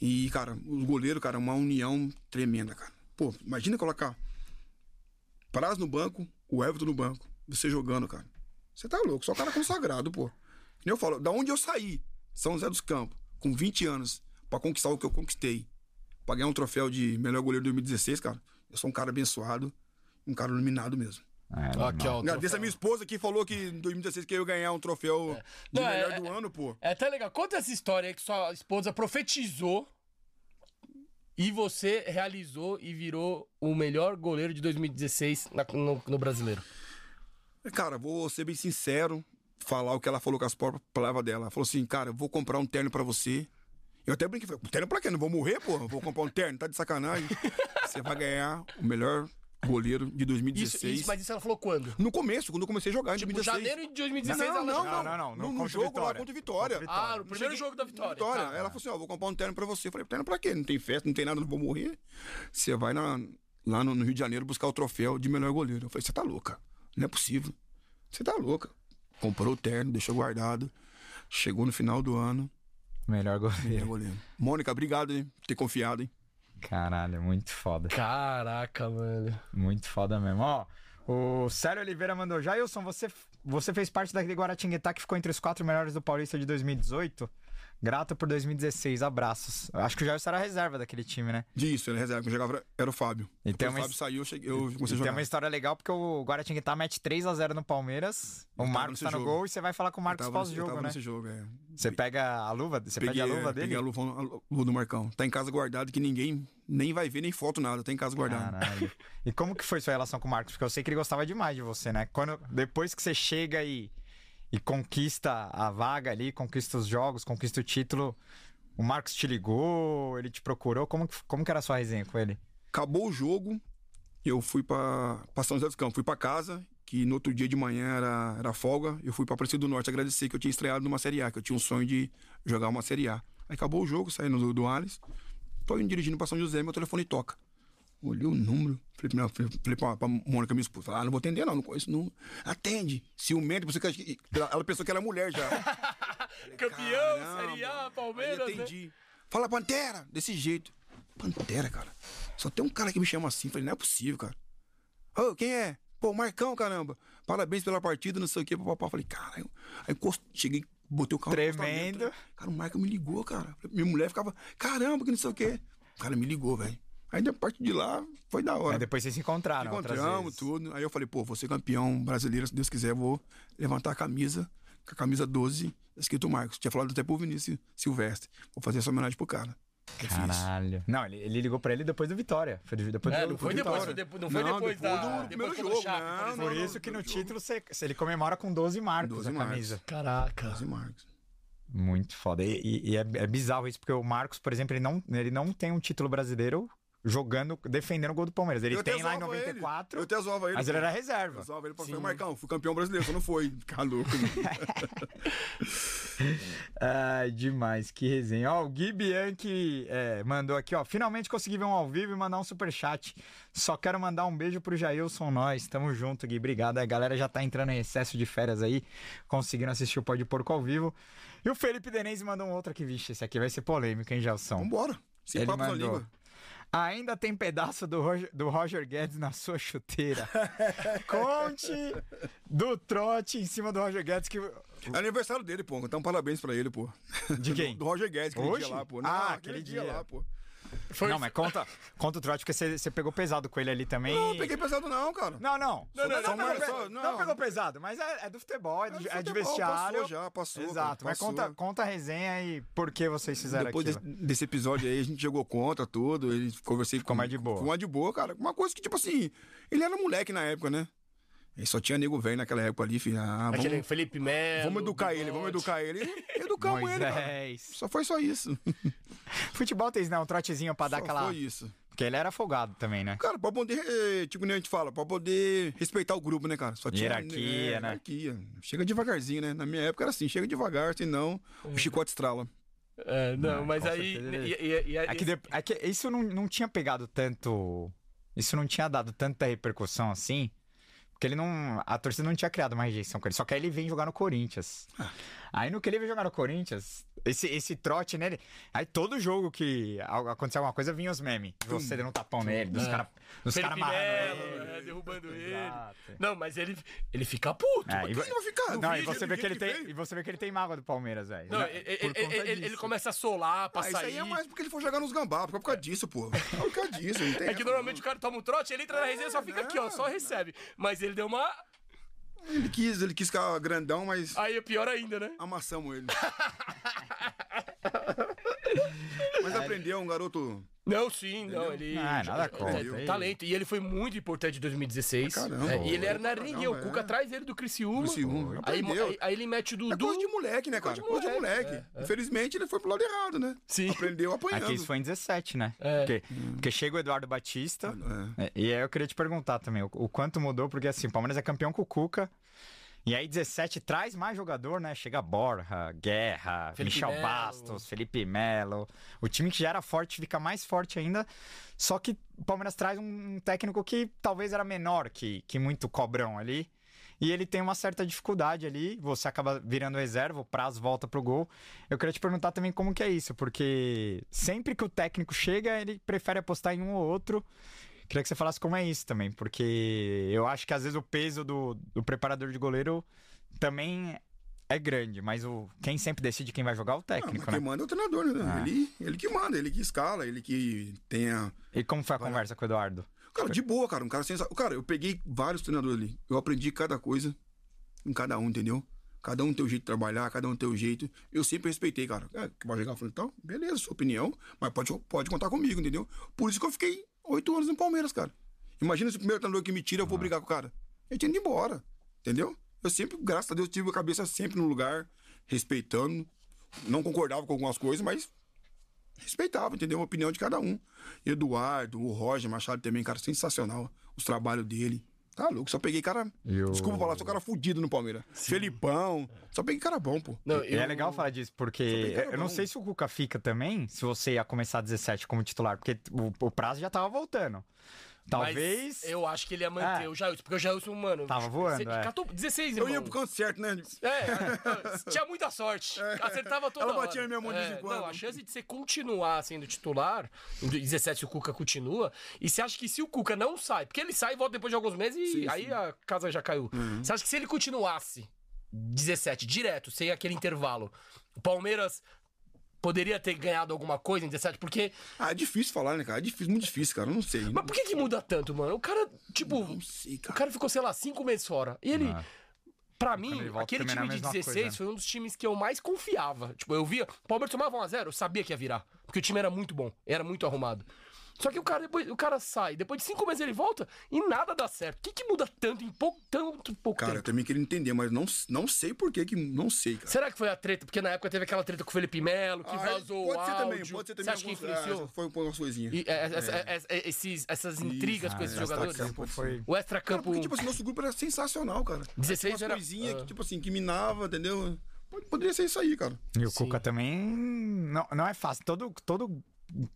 E, cara, os goleiros, cara, uma união tremenda, cara. Pô, imagina colocar Praz no banco, o Everton no banco, você jogando, cara. Você tá louco, só cara consagrado, pô. Que nem eu falo, da onde eu saí, São José dos Campos, com 20 anos, pra conquistar o que eu conquistei, pra ganhar um troféu de melhor goleiro de 2016, cara, eu sou um cara abençoado, um cara iluminado mesmo. É, Aqui, ó. Agradeço a minha esposa que falou que em 2016 que eu ia ganhar um troféu de Não, é- melhor do é- ano, pô. É até legal. Conta essa história aí que sua esposa profetizou e você realizou e virou o melhor goleiro de 2016 na- no, no brasileiro. Cara, vou ser bem sincero, falar o que ela falou com as próprias palavras dela. Ela falou assim, cara, eu vou comprar um terno pra você. Eu até brinquei, falei, terno pra quê? Não vou morrer, pô? Vou comprar um terno, tá de sacanagem. Você vai ganhar o melhor goleiro de Isso, 2016. isso, mas isso ela falou quando? No começo, quando eu comecei a jogar em Tipo, 2016. janeiro de 2016 não, ela não, não, Não, não, no, no jogo lá Vitória. contra o Vitória. Contra o Vitória. Ah, no primeiro jogo da vitória. Vitória. Tá. Ela falou assim, ó, vou comprar um terno pra você. Eu falei, terno pra quê? Não tem festa, não tem nada, não vou morrer. Você vai na- lá no, no Rio de Janeiro buscar o troféu de melhor goleiro. Eu falei, você tá louca. Não é possível. Você tá louca. Comprou o terno, deixou guardado. Chegou no final do ano, Melhor melhor goleiro. goleiro. Mônica, obrigado, hein, por ter confiado, hein. Caralho, muito foda. Caraca, mano. Muito foda mesmo. Ó, o Célio Oliveira mandou. Jailson, você, você fez parte daquele Guaratinguetá que ficou entre os quatro melhores do Paulista de 2018? Grato por 2016, abraços. Acho que o Jailson era reserva daquele time, né? Disso, ele reserva. Quem jogava era o Fábio. E Depois o Fábio saiu, eu, cheguei, eu comecei a E tem jogar. uma história legal porque o Guaratinguetá mete 3x0 no Palmeiras. O Marcos tá no jogo. gol e você vai falar com o Marcos pós-jogo, né? jogo, é. Você pega a luva, você pede a luva é, dele? Peguei a luva, a luva do Marcão. Tá em casa guardado que ninguém nem vai ver nem foto nada. Tá em casa guardado. Caralho. E como que foi sua relação com o Marcos? Porque eu sei que ele gostava demais de você, né? Quando, depois que você chega e, e conquista a vaga ali, conquista os jogos, conquista o título, o Marcos te ligou, ele te procurou, como, como que era a sua resenha com ele? Acabou o jogo, eu fui pra São José dos Campos. Fui pra casa, que no outro dia de manhã era, era folga. Eu fui pra Aparecida do Norte agradecer que eu tinha estreado numa Série A, que eu tinha um sonho de jogar uma Série A. Aí acabou o jogo, saindo do, do Alice. Tô indo dirigindo pra São José, meu telefone toca. Olhei o número, falei, pra, falei, falei pra, pra Mônica, minha esposa, falei, ah, não vou atender não, não conheço o número. Atende, ciumento, você que ela, pensou que era mulher já. Campeão, Caramba. Série A, Aí Palmeiras, eu né? entendi. Fala, Pantera! Desse jeito. Pantera, cara. Só tem um cara que me chama assim. Falei, não é possível, cara. Ô, quem é? Pô, Marcão, caramba. Parabéns pela partida, não sei o quê, papapá. Falei, caralho. Aí cheguei, botei o carro Tremendo. Cara, o Marcão me ligou, cara. Minha mulher ficava, caramba, que não sei o quê. O cara me ligou, velho. Aí, a partir de lá, foi da hora. Aí depois vocês se encontraram outras Encontramos tudo. Aí eu falei, pô, vou ser campeão brasileiro, se Deus quiser, vou levantar a camisa, com a camisa 12, escrito Marcos. Tinha falado até pro Vinícius Silvestre. Vou fazer essa homenagem pro cara. Eu fiz. Caralho. Não, ele, ele ligou pra ele depois do Vitória. Foi depois É, do, não foi depois, Vitória. foi depois, não foi Não, depois, depois da... do primeiro jogo, Chape, não, por exemplo. Por não, isso que no jogo. título você, ele comemora com 12 marcos 12 a marcos. camisa. Caraca. 12 Marcos. Muito foda. E, e- e é, é bizarro isso, porque o Marcos, por exemplo, ele não, ele não tem um título brasileiro jogando, defendendo o gol do Palmeiras. Ele Eu tem lá em zoava ele. 94, Eu até zoava ele. mas ele era reserva. Eu zoava ele pra falar, Marcão, fui campeão brasileiro. Você não foi. Ficar louco. Ai, demais, que resenha. Ó, o Gui Bianchi é, mandou aqui, ó. Finalmente consegui ver um ao vivo e mandar um superchat. Só quero mandar um beijo pro Jailson Nós. Tamo junto, Gui. Obrigado. A galera já tá entrando em excesso de férias aí, conseguindo assistir o Pode Porco ao vivo. E o Felipe Denise mandou um outro aqui, vixe. Esse aqui vai ser polêmico, hein, Gelson? Vambora. Sem Ele papo na mandou. língua. Ainda tem pedaço do Roger, do Roger Guedes na sua chuteira. Conte do trote em cima do Roger Guedes que. É aniversário dele, pô. Então parabéns pra ele, pô. De quem? Do, do Roger Guedes, aquele Hoje? dia lá, pô. Ah, aquele, aquele dia. dia. lá, pô. Não, mas conta, conta o trote porque você pegou pesado com ele ali também. Não, peguei pesado não, cara. Não, não. Não, não, Só não, pegou não, pesado, mas é, é do futebol, é, do- É do é de futebol, vestiário. passou já, passou, Exato, cara, mas passou. conta, conta a resenha e por que vocês fizeram Depois aquilo. desse, desse episódio aí, a gente jogou contra tudo. Ele conversei Ficou com mais de boa. Ficou mais de boa, cara. Uma coisa que, tipo assim, ele era moleque na época, né? Ele só tinha nego velho naquela época ali, filho. Ah, vamos, Aquele Felipe Melo. vamos educar ele, vamos educar ele. E Educamos ele, cara. Só foi só isso. Futebol tem, não, um trotezinho pra dar Só aquela. foi isso. Porque ele era afogado também, né? Cara, pra poder, eh, tipo, nem a gente fala, pra poder respeitar o grupo, né, cara? Só tinha Hierarquia, é, né? Hierarquia. Chega devagarzinho, né? Na minha época era assim, chega devagar, senão o chicote estrala. É, não, Não, mas com aí. e- e- e- É que, é que isso não, não tinha pegado tanto. Isso não tinha dado tanta repercussão assim. Porque ele não. A torcida não tinha criado uma rejeição com ele. Só que aí ele vem jogar no Corinthians. Aí no que ele vem jogar no Corinthians, esse, esse trote nele. Aí todo jogo que acontecia alguma coisa, vinha os memes. Você dando um tapão nele, dos É. caras dos cara amarrando ele. é, derrubando ele. Exato. Não, mas ele, ele fica puto. É, e, não vai ficar? não, e vídeo, você do vê que ele tem, veio. e você vê que ele tem mágoa do Palmeiras, velho. Não, ele, ele- ele- começa a solar pra Ah, isso aí é mais porque ele for jogar nos gambá, por causa disso, pô. Por causa disso, não tem É que normalmente o cara toma um trote, ele entra na resenha e só fica aqui, ó, só recebe. Mas ele deu uma. Ele quis, ele quis ficar grandão, mas Aí é pior ainda, né? amassamos ele. mas aprendeu, um garoto. Não, sim, não, ele. Ah, nada contra, É, aí. talento. E ele foi muito importante em 2016. Pra caramba, É, e ele era na pra ninguém. O Cuca é. atrás dele do Criciúma. Criciúma, Aí, aí, aí ele mete o É Dudu. coisa de moleque, né, cara? Coisa de Coisa de moleque, moleque. é, é. Infelizmente, ele foi pro lado errado, né? Sim. Aprendeu apanhando. Aqui isso foi em 17, né? É. Porque, porque chega o Eduardo Batista. É. É, E aí eu queria te perguntar também o, o quanto mudou, porque assim, o Palmeiras é campeão com o Cuca. E aí 17 traz mais jogador, né? Chega Borja, Guerra, Felipe Michel Melo. Bastos, Felipe Melo. O time que já era forte fica mais forte ainda. Só que o Palmeiras traz um técnico que talvez era menor que, que muito cobrão ali. E ele tem uma certa dificuldade ali, você acaba virando reserva, o prazo volta pro gol. Eu queria te perguntar também como que é isso, porque sempre que o técnico chega, ele prefere apostar em um ou outro. Queria que você falasse como é isso também, porque eu acho que às vezes o peso do, do preparador de goleiro também é grande, mas o, quem sempre decide quem vai jogar é o técnico, quem né? manda é o treinador, né? Ah. Ele, ele que manda, ele que escala, ele que tenha. E como foi a conversa com o Eduardo? Cara, de boa, cara. Um cara sensacional. Cara, eu peguei vários treinadores ali. Eu aprendi cada coisa em cada um, entendeu? Cada um tem o jeito de trabalhar, cada um tem o jeito. Eu sempre respeitei, cara. É, que vai jogar, eu falei, então, beleza, sua opinião, mas pode, pode contar comigo, entendeu? Por isso que eu fiquei oito anos no Palmeiras, cara. Imagina se o primeiro treinador que me tira, eu vou brigar com o cara. Eu tinha ido embora, entendeu? Eu sempre, graças a Deus, tive a cabeça sempre no lugar, respeitando. Não concordava com algumas coisas, mas respeitava, entendeu? A opinião de cada um. Eduardo, o Roger Machado também, cara, sensacional. Os trabalhos dele. Tá louco, só peguei cara. E o- Desculpa falar, sou cara fudido no Palmeiras. Felipão. Só peguei cara bom, pô. Não, E é legal falar disso, porque eu não bom. sei se o Cuca fica também, se você ia começar 17 como titular, porque o, o prazo já tava voltando. Talvez. Mas eu acho que ele ia manter É. o Jailson, porque o Jailson, mano. Tava voando, é. catou 16, Eu irmão. ia pro canto certo, né? É, é, tinha muita sorte. Acertava toda Ela hora. batia na minha mão de vez em É, quando. Não, a chance de você continuar sendo titular, em 17 se o Cuca continua, e você acha que se o Cuca não sai, porque ele sai e volta depois de alguns meses e Sim, aí sim. a casa já caiu. Uhum. Você acha que se ele continuasse 17 direto, sem aquele intervalo, o Palmeiras poderia ter ganhado alguma coisa em 17? Porque. Ah, é difícil falar, né, cara? É difícil, muito difícil, cara. Eu não sei. Mas por que, que muda tanto, mano? O cara, tipo. Não sei, O cara. cara ficou, sei lá, cinco meses fora. E ele. Ah. Pra mim, aquele time de mesma 16 coisa. foi um dos times que eu mais confiava. Tipo, eu via. O Palmeiras tomava 1x0, eu sabia que ia virar. Porque o time era muito bom, era muito arrumado. Só que o cara, depois, o cara sai, depois de cinco meses ele volta e nada dá certo. O que, que muda tanto em pouco, tanto pouco Cara, eu tempo? também queria entender, mas não, não sei por que que. Não sei, cara. Será que foi a treta? Porque na época teve aquela treta com o Felipe Melo, que Ah, vazou pode o ser também, pode ser também. Você acha que influenciou? é, foi um umas coisinhas. E, é, essa- é, é, esses, essas intrigas com esses Ah, jogadores? extra-campo foi- O Cara, extra-campo. porque, tipo assim, nosso grupo era sensacional, cara. 16 Umas era- coisinhas ah. que, tipo assim, que minava, entendeu? Pod- Poderia ser isso aí, cara. E o Sim. Cuca também não, não é fácil. Todo, todo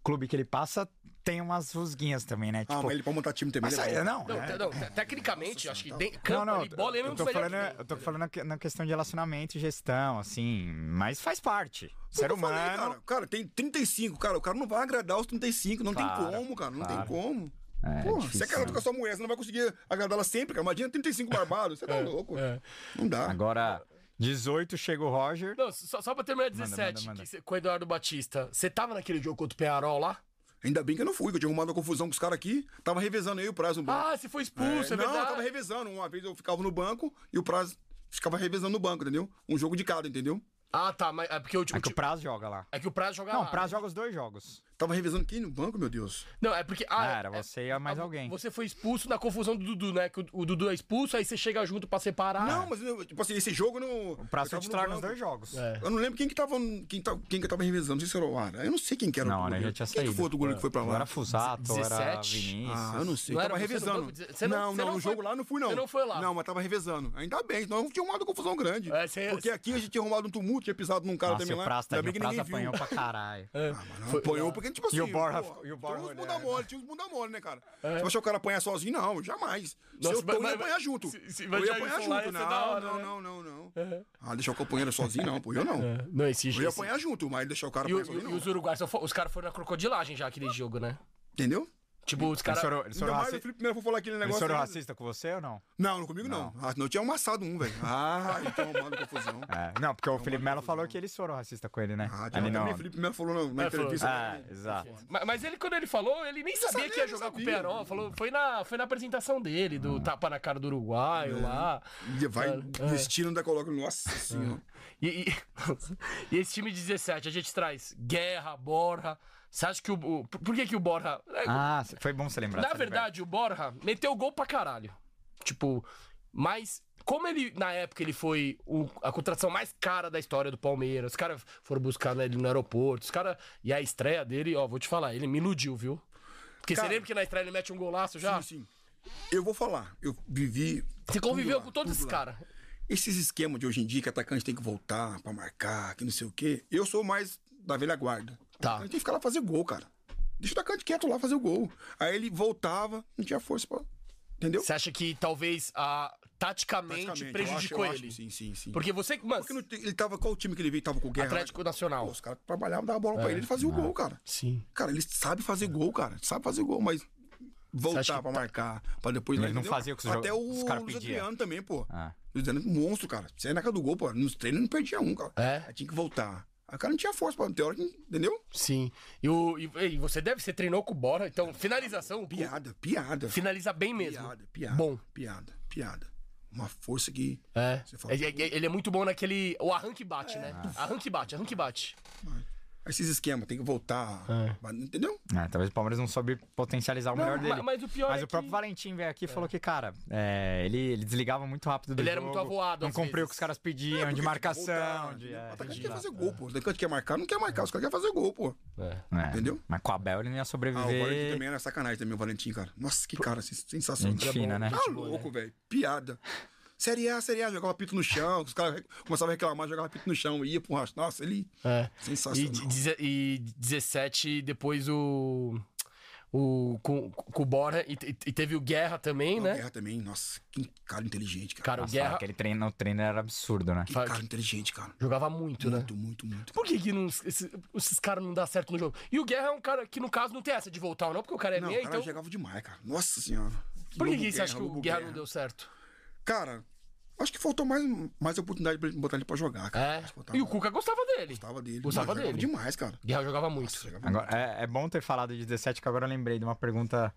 clube que ele passa tem umas rusguinhas também, né? Ah, Tipo, mas ele pra montar time também. mas ele é não, Não, é- não, te- tecnicamente, acho que tem, campo não, não, ali, bola, é eu um tô falando, que tem, eu tô falando na que- na questão de relacionamento e gestão, assim, mas faz parte. Ser Eu falei, humano. cara, cara, tem 35, cara. O cara não vai agradar os 35. Não Claro, tem como, cara. Não claro. tem como. É, Pô, difícil, se é casado né? com a sua mulher, você não vai conseguir agradá-la sempre, cara. Imagina 35 barbados. Você tá louco. é. Não dá. Agora, 18 chega o Roger. Não, só, só pra terminar Manda, 17, manda, manda. que cê- com o Eduardo Batista, você tava naquele jogo contra o Penharol lá? Ainda bem que eu não fui, que eu tinha arrumado uma confusão com os caras aqui. Tava revezando aí o prazo no banco. Ah, você foi expulso, é, não, eu verdade. tava revezando. Uma vez eu ficava no banco e o prazo ficava revezando no banco, entendeu? Um jogo de cada, entendeu? Ah, tá, mas é porque o, É que o Prazo joga lá. é que o Prazo joga Não, lá. o Prazo joga os dois jogos. Tava revezando quem no banco, meu Deus? Não, é porque... Ah, era é- você e mais ah, alguém. Você foi expulso na confusão do Dudu, né? Que o, o Dudu é expulso, aí você chega junto pra separar. Não, mas eu- tipo assim, esse jogo no. O eu tava no titular nos dois jogos. É. Eu não lembro quem que tava. Quem, tá, quem que tava revezando, não sei se era o Ara. Eu não sei quem que era Não, o né, goleiro. já tinha Quem que saído. foi outro goleiro que foi pra lá? era Fusato, ou era 17? Vinícius. Ah, eu não sei. Não tava era banco? Você não- não, você não, não no foi- jogo lá não fui, não. você não foi lá? Não, mas tava revezando. Ainda bem, senão tinha arrumado confusão grande. É, você- Porque aqui a gente tinha arrumado um tumulto, tinha pisado num cara também o lá. Prazo, Ainda bem o que ninguém viu. apanhou pra caralho. É. Ah, não, apanhou porque, tipo assim. E o Borja- pô, e o Borja Tinha uns bunda olhando. mole, tinha uns bunda mole, né, cara? Você achar o cara apanhar sozinho? Não, jamais. Se Nossa, eu tô, eu mas- ia apanhar junto. se- se eu ia apanhar junto. da hora, Não, né? não, não, não, não. Ah, deixar o companheiro sozinho, não, pô, eu não. É. Não, esse, Eu ia apanhar junto, mas deixar o cara apanhar sozinho, e não. os uruguaios, os caras foram na crocodilagem já aquele jogo, né? Entendeu? Tipo, os Eles caras. foram, eles Ainda foram, mais raci... o Felipe Melo foi falar aquele eles negócio. foram aí. racista com você ou não? Não, não comigo não. Ah, não, eu tinha amassado um, velho. Ah, então, mano, confusão. É, não, porque o Felipe Melo falou que eles foram racistas com ele, né? Ah, Ali também não. o Felipe Melo falou na, na É, falou. entrevista. Ah, exato. Mas, mas ele, quando ele falou, ele nem sabia, sabia, que ia ele jogar com o sabia. Penarol. Falou, foi, na, foi na apresentação dele, Ah. do tapa na cara do Uruguaio lá. E vai É. vestindo da coloca. Nossa senhora. E, e- e esse time de 17, a gente traz Guerra, Borja. Você acha que o. o- por que, que o Borja. é, Ah, foi bom você lembrar. Na verdade, o Borja meteu gol pra caralho. Tipo, mas como ele, na época, ele foi o- a contratação mais cara da história do Palmeiras, os caras foram buscar né, ele no aeroporto, os caras. E a estreia dele, ó, vou te falar, ele me iludiu, viu? Porque Cara, você lembra que na estreia ele mete um golaço já? Sim, sim. Eu vou falar. Eu vivi. Você conviveu lá, com todos esses caras. Esses esquemas de hoje em dia que atacante tem que voltar pra marcar, que não sei o quê. Eu sou mais da velha guarda. Tá. Tem que ficar lá fazer gol, cara. Deixa o atacante quieto lá fazer o gol. Aí ele voltava, não tinha força pra. Entendeu? Você acha que talvez a, taticamente, Praticamente, prejudicou eu acho- eu ele? acho, sim, sim, sim. Porque você. Mano, Porque não ele tava. Qual o time que ele veio? Tava com o Guerra. Atlético Pô, Nacional. os caras trabalhavam, davam a bola pra ele, ele fazia o gol, cara. Sim. Cara, ele sabe fazer gol, cara. Sabe fazer gol, mas voltar pra tá- marcar, pra depois... Ele não fazia o que os Até o os caras Luiz pediam. Adriano também, pô. Ah. Luiz Adriano, monstro, cara. Você é na casa do gol, pô. Nos treinos não perdia um, cara. É? Aí tinha que voltar. Aí o cara não tinha força pra ter hora que... Entendeu? Sim. E, o, e, e você deve, você treinou com o Bora, então finalização, Piada, piada. finaliza bem mesmo. Piada, piada. Bom. Piada, piada. Uma força que... É. Você fala- Ele, ele- ele é muito bom naquele. O arranque bate, né? Arranque bate, arranque bate. Esses esquemas, tem que voltar. É. Entendeu? É, talvez o Palmeiras não soube potencializar o Não, melhor dele. mas o pior Mas é o próprio que- Valentim veio aqui e falou que, cara, é, ele, ele desligava muito rápido do Ele era jogo, muito avoado Não cumpriu o que os caras pediam, É, de marcação. voltar, de, é, O atacante de- quer fazer gol, pô. O atacante quer marcar, não quer marcar. Os caras querem fazer gol, pô. É. é. Entendeu? Mas com a Bel ele não ia Ah, o sobreviver. Valentim também era sacanagem também, o Valentim, cara. Nossa, que cara sens- sensacional. Gente fina, né? Tá louco, velho. Piada. Série A, Série A, jogava pito no chão, os caras começavam a reclamar, jogava pito no chão, ia pro rastro. Nossa, ele. É. E, Sensacional. deze- e 17, depois o. O, com, com o Bora. E, e- e teve o Guerra também, O né? Guerra também, nossa, que cara inteligente, cara. Cara, o Nossa, Guerra aquele treino, o treino era absurdo, né? Que fala- cara inteligente, cara. jogava muito, né? Muito, muito, muito. Por que, que não- esses, esses caras não dão certo no jogo? E o Guerra é um cara que, no caso, não tem essa de voltar, ou não, porque o cara é Não, meia, o cara então. jogava demais, cara. Nossa senhora. Por que, Lobo que você acha que o Lobo Guerra não deu certo? Cara, acho que faltou mais, mais oportunidade pra ele botar ele pra jogar, cara. É. Faltava- E o Cuca gostava dele. Gostava dele. Gostava jogava dele. demais, cara. Guerra jogava muito. Nossa, jogava Agora, é, é bom ter falado de 17, que agora eu lembrei de uma pergunta.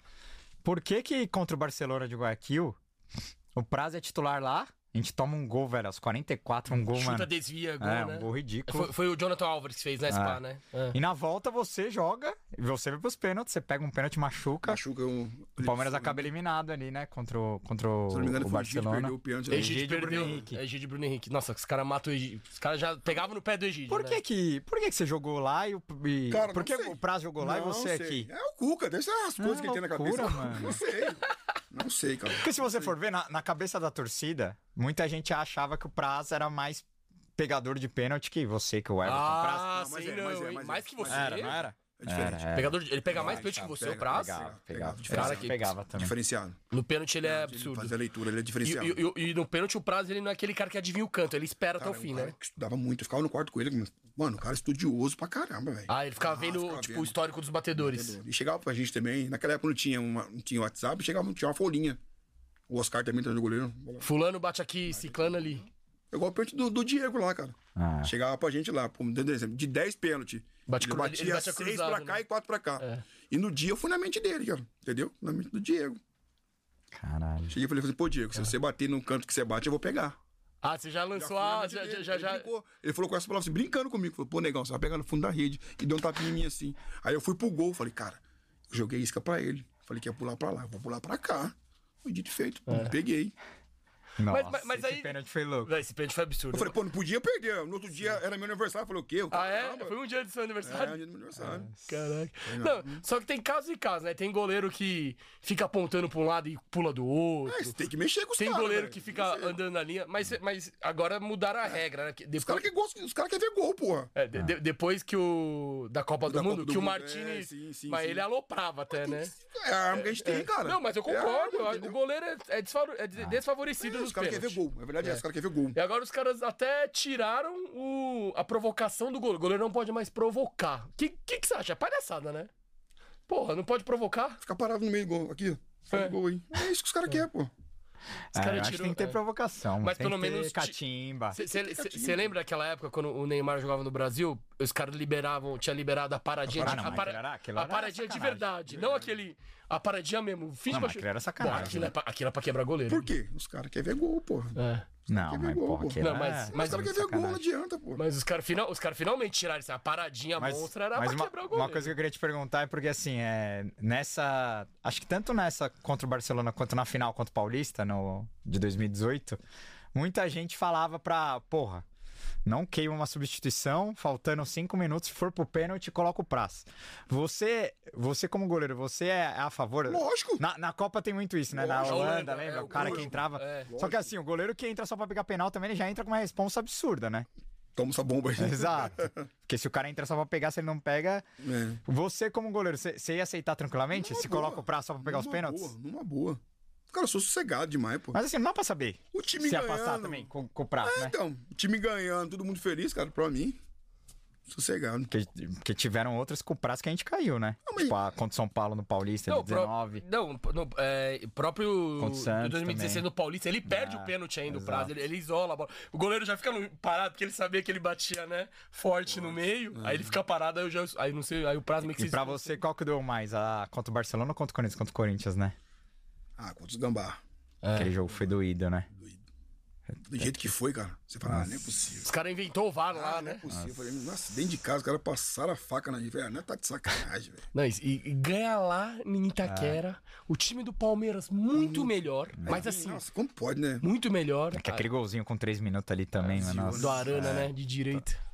Por que que contra o Barcelona de Guayaquil, o Praz é titular lá A gente toma um gol, velho, aos 44, um gol, Chuta, mano. desvia, gol, É, né? um gol ridículo. Foi, foi o Jonathan Alvarez que fez, né, Spa, É. né? É. E na volta você joga, você vai pros pênaltis, você pega um pênalti, machuca. Machuca um. O Palmeiras acaba eliminado ali, né? Contra o, contra o, Se não me engano, o foi o Gide, Barcelona. perdeu o pênalti. né? Egídio Egídio e Bruno. Henrique. Egídio e Bruno Henrique. Nossa, os caras matam o Egídio. Os caras já pegavam no pé do Egídio, Por né? que que, por que que você jogou lá e, o- e Cara, por não que sei. o Praz jogou lá e Não você sei. aqui? É o Cuca, deixa as coisas É que ele tem na cabeça. mano. Não sei. Não sei, cara. Porque se você for ver, na, na cabeça da torcida, muita gente achava que o Praz era mais pegador de pênalti que você, que o Everton. Ah, Não, mas sim, é, mas não. é, hein? mas é. mais que você. Era, não era? É diferente. Era, era. Pegador de- Ele pega mais Vai, pênalti que você, pega, o Praz? Pegava, Pegava, pegava. pegava. Cara, que- pegava também. Diferenciado. No pênalti ele é absurdo. Faz a leitura, ele é E, diferenciado. e- e- e no pênalti o Praz ele não é aquele cara que adivinha o canto, ele espera Cara, até o fim, um né? que estudava muito, eu ficava no quarto com ele. Mano, o cara é estudioso pra caramba, velho. Ah, ele ficava Ah, vendo, ficava tipo, vendo. o histórico dos batedores. E chegava pra gente também. Naquela época não tinha, uma, não tinha WhatsApp, chegava, tinha uma folhinha. O Oscar também tá no goleiro. Fulano bate aqui, ciclano ali. Igual o pênalti do, do Diego lá, cara. Ah. Chegava pra gente lá, pô, dando exemplo, de 10 pênaltis. Bate ele batia ele batia 6 cruzado, pra cá né? e 4 pra cá. É. E no dia eu fui na mente dele, cara. Entendeu? Na mente do Diego. Caralho. Cheguei e falei assim, pô, Diego, se você bater no canto que você bate, eu vou pegar. Ah, você já Já lançou na a. mente Já, dele. já, já, ele, já-. Ele falou com essa palavra assim, brincando comigo. Falou, pô, negão, você vai pegar no fundo da rede. E deu um tapinha em mim assim. Aí eu fui pro gol, falei, cara, eu joguei isca pra ele. Falei que ia pular pra lá, eu vou pular pra cá. Foi dito feito. Pô, É. Peguei. Nossa, mas- mas esse aí- pênalti foi louco. Esse pênalti foi absurdo. Eu falei, pô, não podia perder. No outro dia era meu aniversário. Eu falei, o quê? Eu, ah, é? Foi um dia do seu É, aniversário? dia do meu aniversário. Caraca. Não, só que tem casos e casos, né? Tem goleiro que fica apontando pra um lado e pula do outro. É, você tem que mexer com os Tem caras, goleiro velho. que fica andando na linha, mas, mas agora mudaram a regra, né? Que Os Depois, caras que gostam, os caras querem ver gol, porra. é, de- de- depois que o. Da Copa do Da Mundo, Copa do que o Mundo, Martinez. é, sim, sim, mas sim. ele aloprava até, né? É a arma que a gente tem, cara. Não, mas eu É concordo. arma, o goleiro é, é desfavor- é de- desfavorecido É, os caras querem ver gol. É verdade, é. os caras querem ver gol. E agora os caras até tiraram o, a provocação do goleiro. O goleiro não pode mais provocar. O que, que, que você acha? É palhaçada, né? Porra, não pode provocar? Ficar parado no meio do gol. Aqui. Faz É. gol aí. É isso que os caras querem, pô. É, cara eu acho que tirou- tem que ter é. provocação. Mas tem pelo que ter menos ti- catimba. Você lembra daquela época quando o Neymar jogava no Brasil? Os caras liberavam, tinha liberado a paradinha de não, a, mas para- aquilo era- aquilo a era paradinha de sacanagem. verdade. Não aquele. A paradinha mesmo. Finge Não, pra aquilo era Pô, sacanagem, aquilo, é né? pra, aquilo é pra quebrar goleiro. Por quê? Os caras querem ver gol, porra. É. Não, Quer mas gol, porra, pô. que Não, era- mas- Mas mas os caras muito querem ver gol, não adianta, pô. Mas os caras final, os cara finalmente tiraram isso. A paradinha Mas, monstra era mas pra uma, quebrar o goleiro. uma coisa que eu queria te perguntar é porque, assim, é, nessa. Acho que tanto nessa contra o Barcelona quanto na final contra o Paulista, no, de 2018, muita gente falava pra. Porra, não queima uma substituição, faltando cinco minutos, se for pro pênalti, coloca o prazo. Você, você como goleiro, você é a favor? Lógico. Na, na Copa tem muito isso, né? Na Lógico. Holanda, Holanda, lembra? é, o cara que lógico. entrava. É. Só que assim, o goleiro que entra só pra pegar penal também, ele já entra com uma responsa absurda, né? Toma essa bomba aí. Exato. Porque se o cara entra só pra pegar, se ele não pega. É. Você, como goleiro, você ia aceitar tranquilamente? Numa se boa. coloca o prazo só pra pegar os Numa pênaltis? Boa, numa boa. Cara, eu sou sossegado demais, pô. Mas assim, não dá pra saber O time se ia ganhando. passar também com, com o prazo, É, né? então, o time ganhando, todo mundo feliz, cara, pra mim. Sossegado. Porque, porque tiveram outras com o prazo que a gente caiu, né? Não, mas- Tipo a contra o São Paulo no Paulista de pro- 19. não, no, é, próprio Contra o Santos do 2016 também. no Paulista, ele perde Ah, o pênalti ainda, o prazo, ele, ele isola a bola. O goleiro já fica no- parado, porque ele sabia que ele batia, né, forte no meio, aí ele fica parado, aí eu já, aí não sei, aí o prazo meio que E se pra você, qual que doeu mais? A contra o Barcelona ou contra o Corinthians? Contra o Corinthians, né? Ah, contra os gambá. É. Aquele jogo foi doído, né? Do jeito que foi, cara. Você fala, ah, não é possível. Os caras inventou o VAR Ah, lá, não é né? possível. Eu falei, nossa, dentro de casa, os caras passaram a faca na gente. Falei, ah, não tá de sacanagem, velho. Não, e, e ganha lá em Itaquera, o time do Palmeiras muito melhor, mas assim, Nossa, como pode, né? muito melhor. É que aquele golzinho com 3 minutos ali também, mano. nossa. do Arana, né? De direita. Tava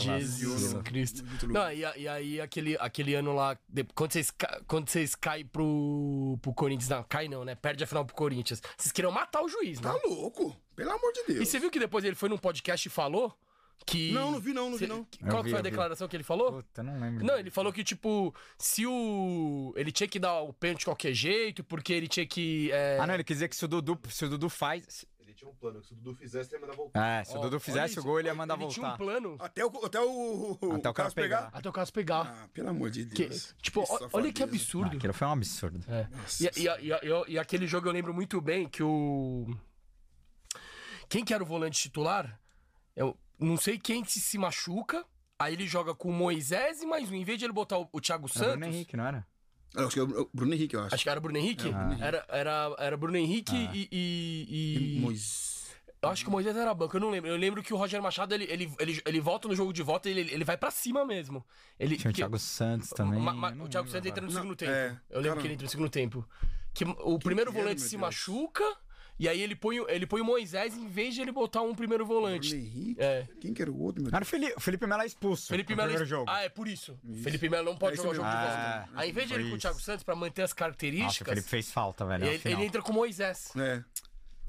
Jesus vazio, Cristo. Não, e, e aí aquele, aquele ano lá, quando vocês, quando vocês caem pro, pro Corinthians, não, cai não, né? Perde a final pro Corinthians. Vocês queriam matar o juiz, né? Tá louco. Pelo amor de E Deus. você viu que depois ele foi num podcast e falou que... Não, não vi não, não vi não. que- Qual vi, foi a eu vi. declaração que ele falou? Puta, não lembro. Não, ele falou que, tipo, se o. Ele tinha que dar o pênalti de qualquer jeito, porque ele tinha que. é, Ah, não, ele quis dizer que se o Dudu, se o Dudu faz. Ele tinha um plano que se o Dudu fizesse, ele ia mandar voltar. É, se o Dudu fizesse o gol, ele ia mandar ele Tinha um voltar. plano Até o, até o, Até o cara Carlos pegar. pegar. até o caso pegar. Ah, pelo amor de Que- Deus. tipo, Que ó- olha que safadeza. Ah, absurdo. aquilo foi um absurdo. É. Nossa E, e, e, e- e aquele jogo eu lembro muito bem que o. Quem que era o volante titular? Eu não sei quem se, se machuca. Aí ele joga com o Moisés e mais um. Em vez de ele botar o, o Thiago Era o Bruno Santos. Henrique, não era? Acho que é o Bruno Henrique, eu acho. Acho que era Bruno Henrique. É, o Bruno Henrique. Era, era, era Bruno Henrique Ah. e. e- e- Mois- Eu acho que o Moisés era banco, eu não lembro. Eu lembro que o Roger Machado, ele, ele, ele, ele volta no jogo de volta e ele, ele vai pra cima mesmo. Ele, Tinha o que- Thiago Santos também. Ma- ma- o Thiago Santos entra no. Não, segundo tempo. é, eu lembro cara, que ele entra no segundo tempo. Que o primeiro que era, volante se Deus? machuca, e aí ele põe, o- ele põe o Moisés em vez de ele botar um primeiro Bruno volante. Henrique. É. Quem que era o outro, meu Era Deus? o Felipe, Felipe Melo é expulso. Felipe Melo. primeiro jogo. Ah, é por isso. Felipe Melo não pode É isso jogar o jogo de volta. Ah, Aí, em vez de ele ir foi com o isso. Thiago Santos pra manter as Nossa, o características, Felipe fez falta, velho. ele, ele entra com o Moisés. É.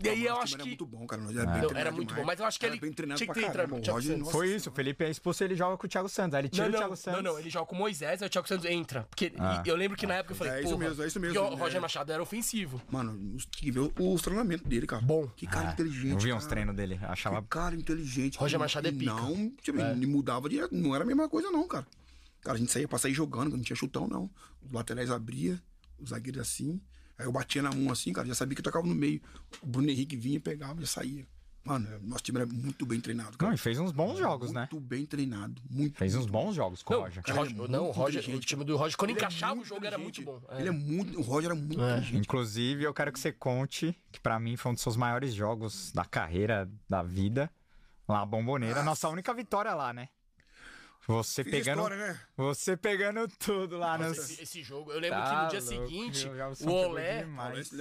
E aí eu acho que. Era muito bom, cara. É. Era bem Não, treinado era muito demais. bom, mas eu acho que Era ele bem treinado tinha que ter entrado o O nossa Foi isso, o Felipe é expulso ele joga com o Thiago Santos. Aí ele tira Não, o não, Thiago Santos. não, não, ele joga com o Moisés, aí o Thiago Santos entra. Porque Ah. eu lembro que na época eu falei, É isso mesmo, é isso mesmo, porque o é. Roger Machado era ofensivo. Mano, que ver o- os treinamentos dele, cara. Bom. Que cara Ah, inteligente. Eu vi uns treinos dele, achava. Que cara inteligente. Roger que- Machado é pica. Não, tipo, É. ele mudava direto. Não era a mesma coisa, não, cara. Cara, a gente saía pra sair jogando, não tinha chutão, não. Os laterais abria, os zagueiros assim. Aí eu batia na mão assim, cara, já sabia que eu tocava no meio. O Bruno Henrique vinha, pegava, já saía. Mano, nosso time era muito bem treinado, cara. Não, e fez uns bons jogos, né? Muito bem treinado. Muito. Fez uns bons jogos com o Roger. Cara, Roger- é não, o muito Roger, o time do Roger, quando Ele é encaixava o muito jogo, era muito bom. É. Ele é muito. O Roger era muito inteligente. Inclusive, eu quero que você conte que pra mim foi um dos seus maiores jogos da carreira, da vida. Lá, a Bomboneira. Nossa única vitória lá, né? Você Fiz pegando. história, né? Você pegando tudo lá nos. Esse, esse jogo, eu lembro Tá que no dia louco, seguinte, eu o Olé,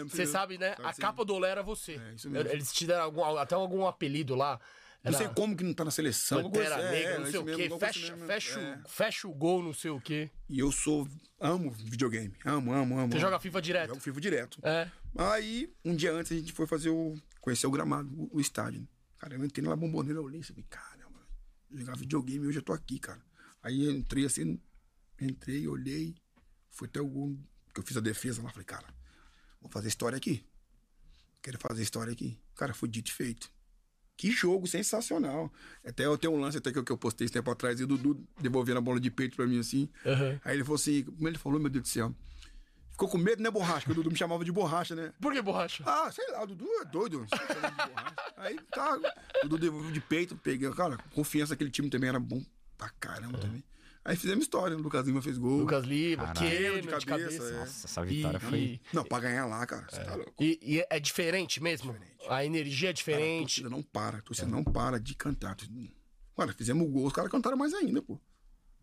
você sabe, né? Sabe A sim. capa do Olé era você. É, isso mesmo. Eles te deram algum, até algum apelido lá. Não sei Era como que não tá na seleção. Pantera coisa- Negra, é, não é sei o quê. Fecha, mesmo. fecha, É. o, fecha o gol, não sei o quê. E eu sou. Amo videogame. Amo, amo, amo. Você amo. joga FIFA direto. Jogo FIFA direto. É. Aí, um dia antes, a gente foi fazer o. conhecer o gramado, o, o estádio. né? Cara, eu entrei na bomboneira, eu olhei e falei, caramba, jogar videogame, hoje eu tô aqui, cara. Aí entrei assim, entrei, olhei, foi até o gol que eu fiz a defesa lá, falei, cara, vou fazer história aqui. Quero fazer história aqui. Cara, foi dito e feito. Que jogo sensacional. Até eu tenho um lance até que eu, que eu postei esse tempo atrás e o Dudu devolvendo a bola de peito pra mim assim. Aham. Aí ele falou assim, como ele falou, meu Deus do céu. Ficou com medo, né, borracha? Porque o Dudu me chamava de borracha, né? Por que borracha? Ah, sei lá, o Dudu é doido. Aí tá, o Dudu devolveu de peito, peguei. Cara, confiança aquele time também era bom pra caramba também. Aí fizemos história, o Lucas Lima fez gol. Lucas Lima. Keno de De cabeça. cabeça, é. Nossa, essa vitória E- foi. e- Não, pra ganhar lá, cara, você tá louco. E, e é diferente mesmo? A energia é Cara, a diferente. torcida não para, a torcida não para de cantar. Cara, fizemos gol, os caras cantaram mais ainda, pô.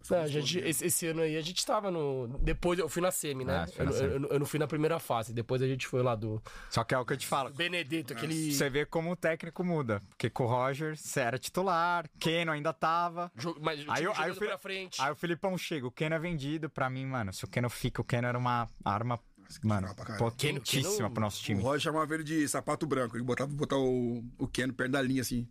Não, a gente, esse, esse ano aí a gente tava no. Depois eu fui na semi, né? Ah, eu, na semi. eu- eu não fui na primeira fase. Depois a gente foi lá do Só que é o que eu te falo. Benedetto, aquele. Você vê como o técnico muda. Porque com o Roger, você era titular, Keno ainda tava. Jogo, mas o Aí, eu- aí, o Fi- pra frente. aí o Filipão chega, o Keno é vendido. Pra mim, mano, se o Keno fica, o Keno era uma arma, mano, potentíssima Keno- pro nosso O time. Roger chamava ele de sapato branco. Ele botava botar o, o Keno perto da linha, assim.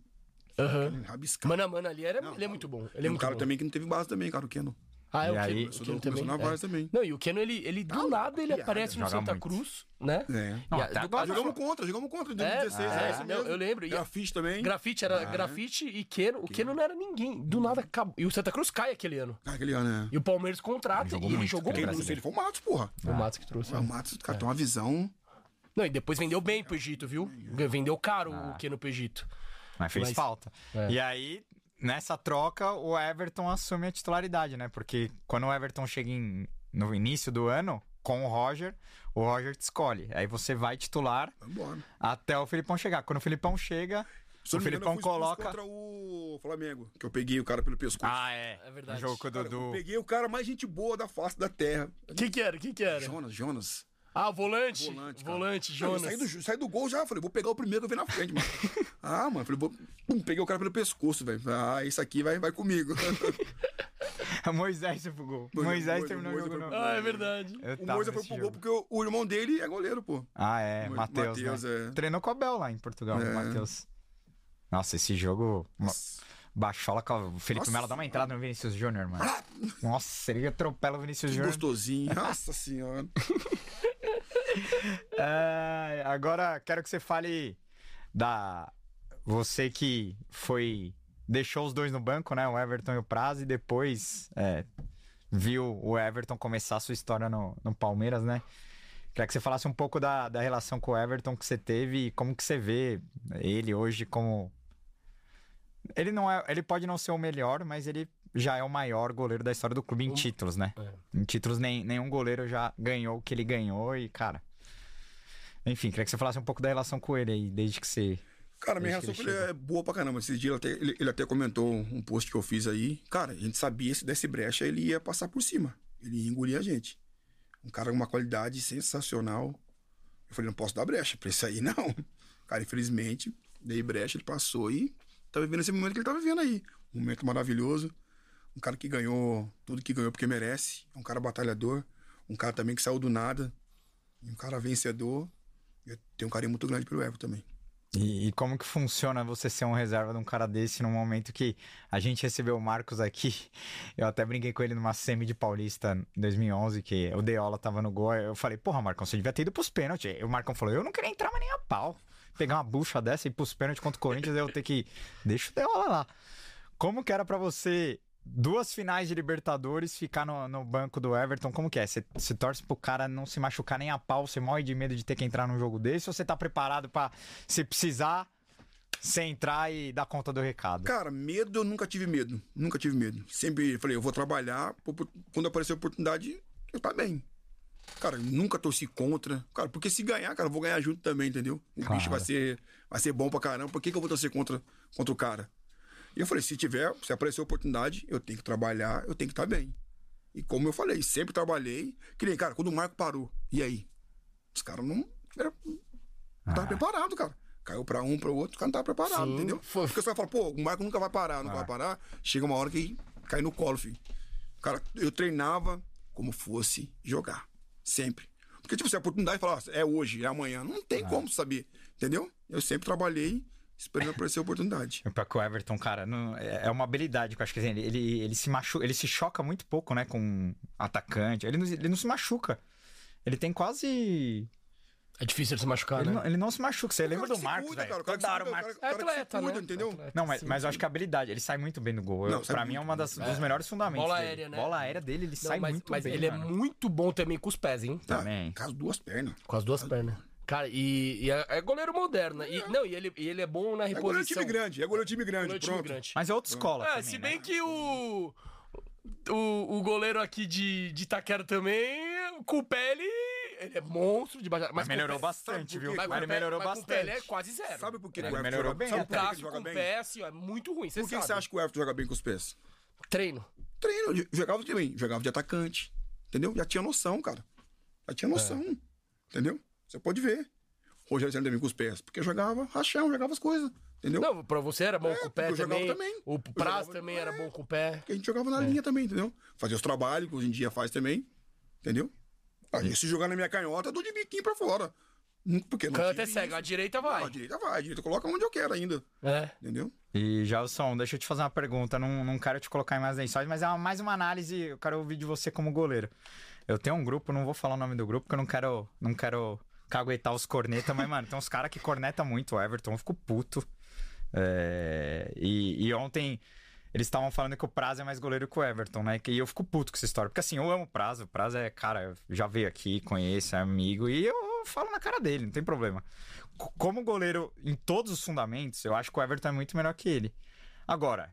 Aham. Rabiscado. Mano a mano ali, era, ele é muito bom. Ele é um muito cara bom. também que não teve base também, cara, o Keno. Ah, é E o aí- Keno, o Keno também. na é. também. Não, e o Keno, ele, ele do nada, ele aparece no Santa muito. Cruz, né? É. Não, E a- até do- agora a- Jogamos contra, jogamos contra em 2016. É, É, é, isso não, mesmo. eu lembro. E Grafite também. Grafite era Ah, grafite e Keno. O Keno não era ninguém. Do nada acabou. E o Santa Cruz cai aquele ano. Ah, aquele ano, né? E o Palmeiras contrata Ele e ele jogou muito. não sei, ele foi o Matos, porra. Foi o Matos que trouxe. O Matos, cara, tem uma visão. Não, e depois vendeu bem pro Egito, viu? Vendeu caro o Keno pro Egito. Mas fez Mas- falta. É. E aí, nessa troca, o Everton assume a titularidade, né? Porque quando o Everton chega em- no início do ano, com o Roger, o Roger te escolhe. Aí você vai titular Vambora. até o Filipão chegar. Quando o Filipão chega, Se o engano, Filipão coloca. contra o Flamengo, que eu peguei o cara pelo pescoço. Ah, é. É verdade. Jogo o Cara, eu Dudu. peguei o cara mais gente boa da face da terra. O que que era? O que que era? Jonas, Jonas. Ah, volante. Volante, Volante, cara. Não, eu Jonas. saí, do, saí do gol já, falei, vou pegar o primeiro que eu vi na frente, mano. ah, mano, falei, vou. Pum, peguei o cara pelo pescoço, velho. Ah, isso aqui vai, vai comigo. Moisés foi pro gol. Moisés- Moisés Moisés- terminou o Moisés jogo foi no... pro Ah, é verdade. Eu o Moisa foi pro gol jogo. porque o, o irmão dele é goleiro, pô. Ah, é. Mo- Matheus, Matheus, né? é. Treinou com o Abel lá em Portugal, É. o Matheus. Nossa, esse jogo... Nossa. Baixola com o Felipe Melo dá uma entrada no Vinícius Júnior, mano. Nossa, ele atropela o Vinícius Que Júnior. gostosinho. Nossa senhora. É, agora quero que você fale da. Você que foi. Deixou os dois no banco, né? O Everton e o Praz, e depois é, viu o Everton começar a sua história no, no Palmeiras, né? Queria que você falasse um pouco da, da relação com o Everton que você teve e como que você vê ele hoje como. Ele não é. Ele pode não ser o melhor, mas ele já é o maior goleiro da história do clube em Um- títulos, né? É. Em títulos, nem, nenhum goleiro já ganhou o que ele ganhou e, cara. Enfim, queria que você falasse um pouco da relação com ele aí, desde que você Cara, minha ele com ele é boa pra caramba. Esses dias ele até, ele, ele até comentou um post que eu fiz aí. Cara, a gente sabia se desse brecha ele ia passar por cima. Ele ia engolir a gente. Um cara com uma qualidade sensacional. Eu falei, não posso dar brecha pra isso aí, não. Cara, infelizmente, dei brecha, ele passou e tá vivendo esse momento que ele tá vivendo aí. Um momento maravilhoso. Um cara que ganhou tudo que ganhou porque merece. É um cara batalhador. Um cara também que saiu do nada. Um cara vencedor. Eu tenho um carinho muito grande pelo Everton também. E, e como que funciona você ser um reserva de um cara desse num momento que a gente recebeu o Marcos aqui? Eu até brinquei com ele numa semi de Paulista em 2011, que o Deola tava no gol. Eu falei, porra, Marcão, você devia ter ido pros pênaltis. E o Marcão falou, eu não queria entrar mais nem a pau. Pegar uma bucha dessa e ir pros pênaltis contra o Corinthians, eu ter que. Deixa o Deola lá. Como que era pra você, duas finais de Libertadores, ficar no, no banco do Everton? Como que é? Você, você torce pro cara não se machucar nem a pau, você morre de medo de ter que entrar num jogo desse, ou você tá preparado pra, se precisar, você entrar e dar conta do recado? Cara, medo eu nunca tive medo. Nunca tive medo. Sempre falei, eu vou trabalhar, quando aparecer a oportunidade, eu tá bem. Cara, nunca torci contra. Cara, porque se ganhar, cara, eu vou ganhar junto também, entendeu? O Claro. bicho vai ser, vai ser bom pra caramba. Por que, que eu vou torcer contra, contra o cara? E eu falei, se tiver, se aparecer a oportunidade, eu tenho que trabalhar, eu tenho que estar bem. E como eu falei, sempre trabalhei. Que nem, cara, quando o Marco parou, e aí? Os caras não. Era, não Ah. tava preparado, cara. Caiu pra um, pra outro, o cara não tava preparado, Sim, entendeu? foi- Porque você vai falar, pô, o Marco nunca vai parar, não Ah. vai parar. Chega uma hora que cai no colo, filho. Cara, eu treinava como fosse jogar. Sempre. Porque, tipo, se a oportunidade falar, é hoje, é amanhã, não tem Ah. como saber, entendeu? Eu sempre trabalhei esperando aparecer a oportunidade. Pior que o Everton, cara, não- é é uma habilidade que eu acho que assim, ele, ele, ele se machuca, ele se choca muito pouco, né, com um atacante. Ele não, ele não se machuca. Ele tem quase. É difícil ele se machucar, Ele né? não, ele não se machuca. Você O lembra do Marcos, velho? cara, o cara que se o cuida, Marcos. o cara- o cara que se Atleta, cuida, né? entendeu? Atleta. Não, mas, Sim, mas eu acho que a habilidade, ele sai muito bem no gol. Eu- Não, pra mim é uma das, dos melhores fundamentos. Bola dele. aérea, né? Bola aérea dele, ele Não, sai mas, muito mas bem. ele mano. é muito bom também com os pés, hein? Tá, Também. Com as duas pernas. Com as duas pernas. Cara, e, e é, é goleiro moderno. né? E, não, e ele, e ele é bom na É goleiro reposição. time grande, é goleiro time grande, Goleiro time grande. Mas é outra escola. É, também, se né? bem que o, o. O goleiro aqui de, de Itaquera também, com o pé, ele, ele é monstro de baixo. Mas o melhorou pé- bastante, viu? Mas, Mas ele melhorou mas com o pé ele é bastante. quase zero. Sabe por que Ele o Everton melhorou joga- bem sabe o por que ele joga com o bem? pé, assim, ó, é muito ruim. Você Por que sabe. você acha que o Everton joga bem com os pés? Treino. Treino, jogava também, jogava de atacante, entendeu? Já tinha noção, cara. Já tinha noção, entendeu? Você pode ver. Rogério Senna também com os pés, porque jogava rachão, jogava as coisas, entendeu? Não, pra você era bom É, com o pé porque eu jogava também. também. O Praz jogava- também é. era bom com o pé. Porque a gente jogava na linha também, entendeu? Fazia os trabalhos que hoje em dia faz também, entendeu? Aí, se jogar na minha canhota, eu dou de biquinho pra fora. Hum, Porque não Canto é cego, a direita Não, vai. a direita vai, a direita coloca onde eu quero ainda, É. entendeu? E Gelson, deixa eu te fazer uma pergunta. Não, não quero te colocar em mais lençóis, mas é uma- mais uma análise. Eu quero ouvir de você como goleiro. Eu tenho um grupo, não vou falar o nome do grupo, porque eu não quero, não quero caguetar os cornetas, mas, mano, tem uns caras que cornetam muito o Everton, eu fico puto. É, e, e ontem eles estavam falando que o Praz é mais goleiro que o Everton, né? E eu fico puto com essa história. Porque assim, eu amo o Praz, o Praz é, cara, já veio aqui, conheço, é amigo, e eu falo na cara dele, não tem problema. Como goleiro em todos os fundamentos, eu acho que o Everton é muito melhor que ele. Agora,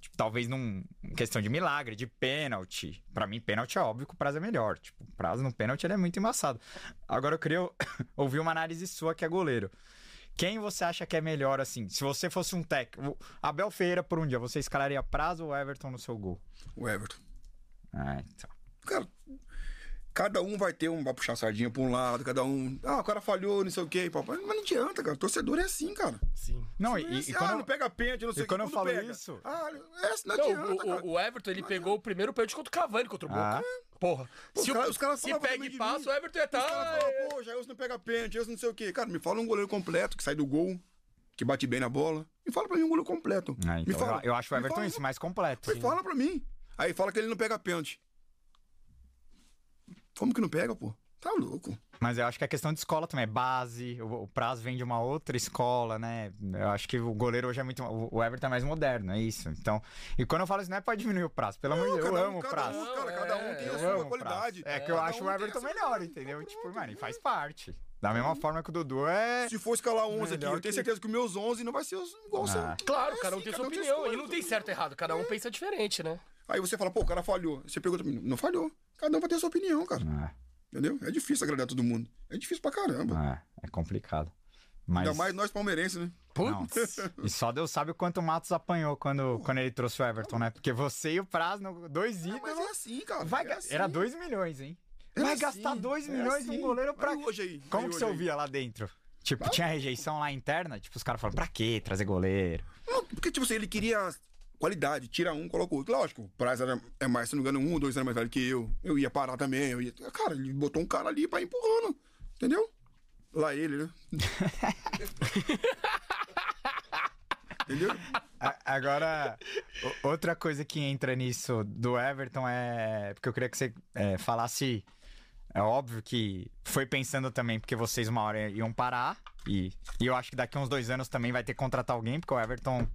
tipo, talvez num questão de milagre, de pênalti. Pra mim, pênalti é óbvio que o Praz é melhor. Tipo, o Praz no pênalti ele é muito embaçado. Agora eu queria ouvir uma análise sua que é goleiro. Quem você acha que é melhor, assim? Se você fosse um técnico. Abel Ferreira por um dia, você escalaria Praz ou Everton no seu gol? O Everton. Ah, então. Cara, cada um vai ter um, vai puxar a sardinha pra um lado, cada um. Ah, o cara falhou, não sei o quê, papai. Mas não adianta, cara. Torcedor é assim, cara. Sim. Não, É e, assim, e ah, quando. não pega pênalti, não sei e o quando quê, eu falo pega. isso- Ah, é, não Não, adianta, o, cara. o, Everton, ele pegou o primeiro pênalti contra o Cavani, contra o Ah. Boca. Porra. Pô, se caras- os caras se pega e passa, o Everton ia Os caras estar... falam, pô, Jailson não pega pênalti, Jailson não sei o quê. Cara, me fala um goleiro completo, que sai do gol, que bate bem na bola. Me fala pra mim um goleiro completo. Ah, me então, fala. eu, eu acho o Me Everton fala, isso, mais completo. Me fala pra mim. Aí fala que ele não pega pênalti. Como que não pega, pô? Tá louco. Mas eu acho que a questão de escola também é base. O, o Praz vem de uma outra escola, né? Eu acho que o goleiro hoje é muito. O Everton é mais moderno, é isso. Então. E quando eu falo isso, não é pra diminuir o Praz. Pelo amor de Deus, eu um- amo o cada Praz. um, cara, cada um é, tem a eu sua amo o qualidade. Praz. É que eu acho um o Everton a sua melhor, entendeu? Então, Tipo, pronto, mano, e faz parte. Da mesma forma que o Dudu é. Se for escalar 11 aqui, eu tenho certeza que os meus 11 não vai ser os- igual o seu. Ah. Claro, É cada um assim, tem sua opinião. sua E não tem certo e errado, cada um pensa diferente, né? Aí você fala, pô, o cara falhou. Você pergunta pra mim, não falhou. Cada um vai ter a sua opinião, cara. Ah, Entendeu? É difícil agradar todo mundo. É difícil pra caramba. ah, é complicado. Mas. Ainda mais nós palmeirenses, né? Putz. E só Deus sabe o quanto o Matos apanhou quando, quando ele trouxe o Everton, né? Porque você e o Praz, no- dois Mas ídolos. é assim, cara. vai é assim. Era 2 milhões, hein? É Vai assim, gastar 2 é milhões num assim. goleiro pra. Hoje aí, Como que você aí. ouvia lá dentro? Tipo, tinha rejeição lá interna? Tipo, os caras falaram, pra quê trazer goleiro? Não, porque, tipo assim, ele queria qualidade, tira um, coloca outro. Lógico, o Praz era, é mais, se não me engano, um, dois anos mais velho que eu. Eu ia parar também. Eu ia... Cara, ele botou um cara ali pra ir empurrando. Entendeu? Lá ele, né? entendeu? A- Agora, outra coisa que entra nisso do Everton é. Porque eu queria que você é, falasse. É óbvio que foi pensando também, porque vocês uma hora iam parar. E, e eu acho que daqui a uns dois anos também vai ter que contratar alguém, porque o Everton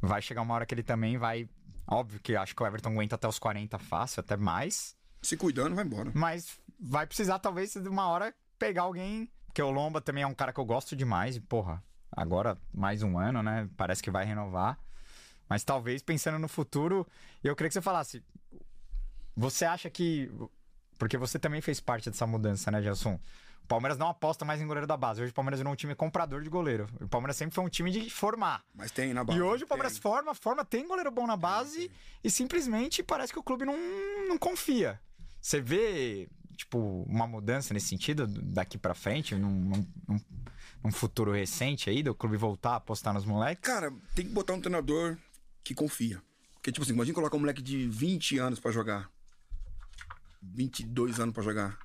vai chegar uma hora que ele também vai. Óbvio que acho que o Everton aguenta até os 40 fácil, até mais. Se cuidando, vai embora. Mas vai precisar, talvez, de uma hora pegar alguém. Porque o Lomba também é um cara que eu gosto demais. E, porra, agora mais um ano, né? Parece que vai renovar. Mas talvez pensando no futuro, eu queria que você falasse. Você acha que. Porque você também fez parte dessa mudança, né, Gelson? O Palmeiras não aposta mais em goleiro da base. Hoje o Palmeiras virou um time comprador de goleiro. O Palmeiras sempre foi um time de formar. Mas tem na base. E hoje o Palmeiras tem. forma, forma, tem goleiro bom na base e simplesmente parece que o clube não, não confia. Você vê, tipo, uma mudança nesse sentido daqui pra frente, num, num, num- futuro recente aí, do clube voltar a apostar nos moleques? Cara, tem que botar um treinador que confia. Porque, tipo assim, imagina colocar um moleque de 20 anos pra jogar. 22 anos pra jogar.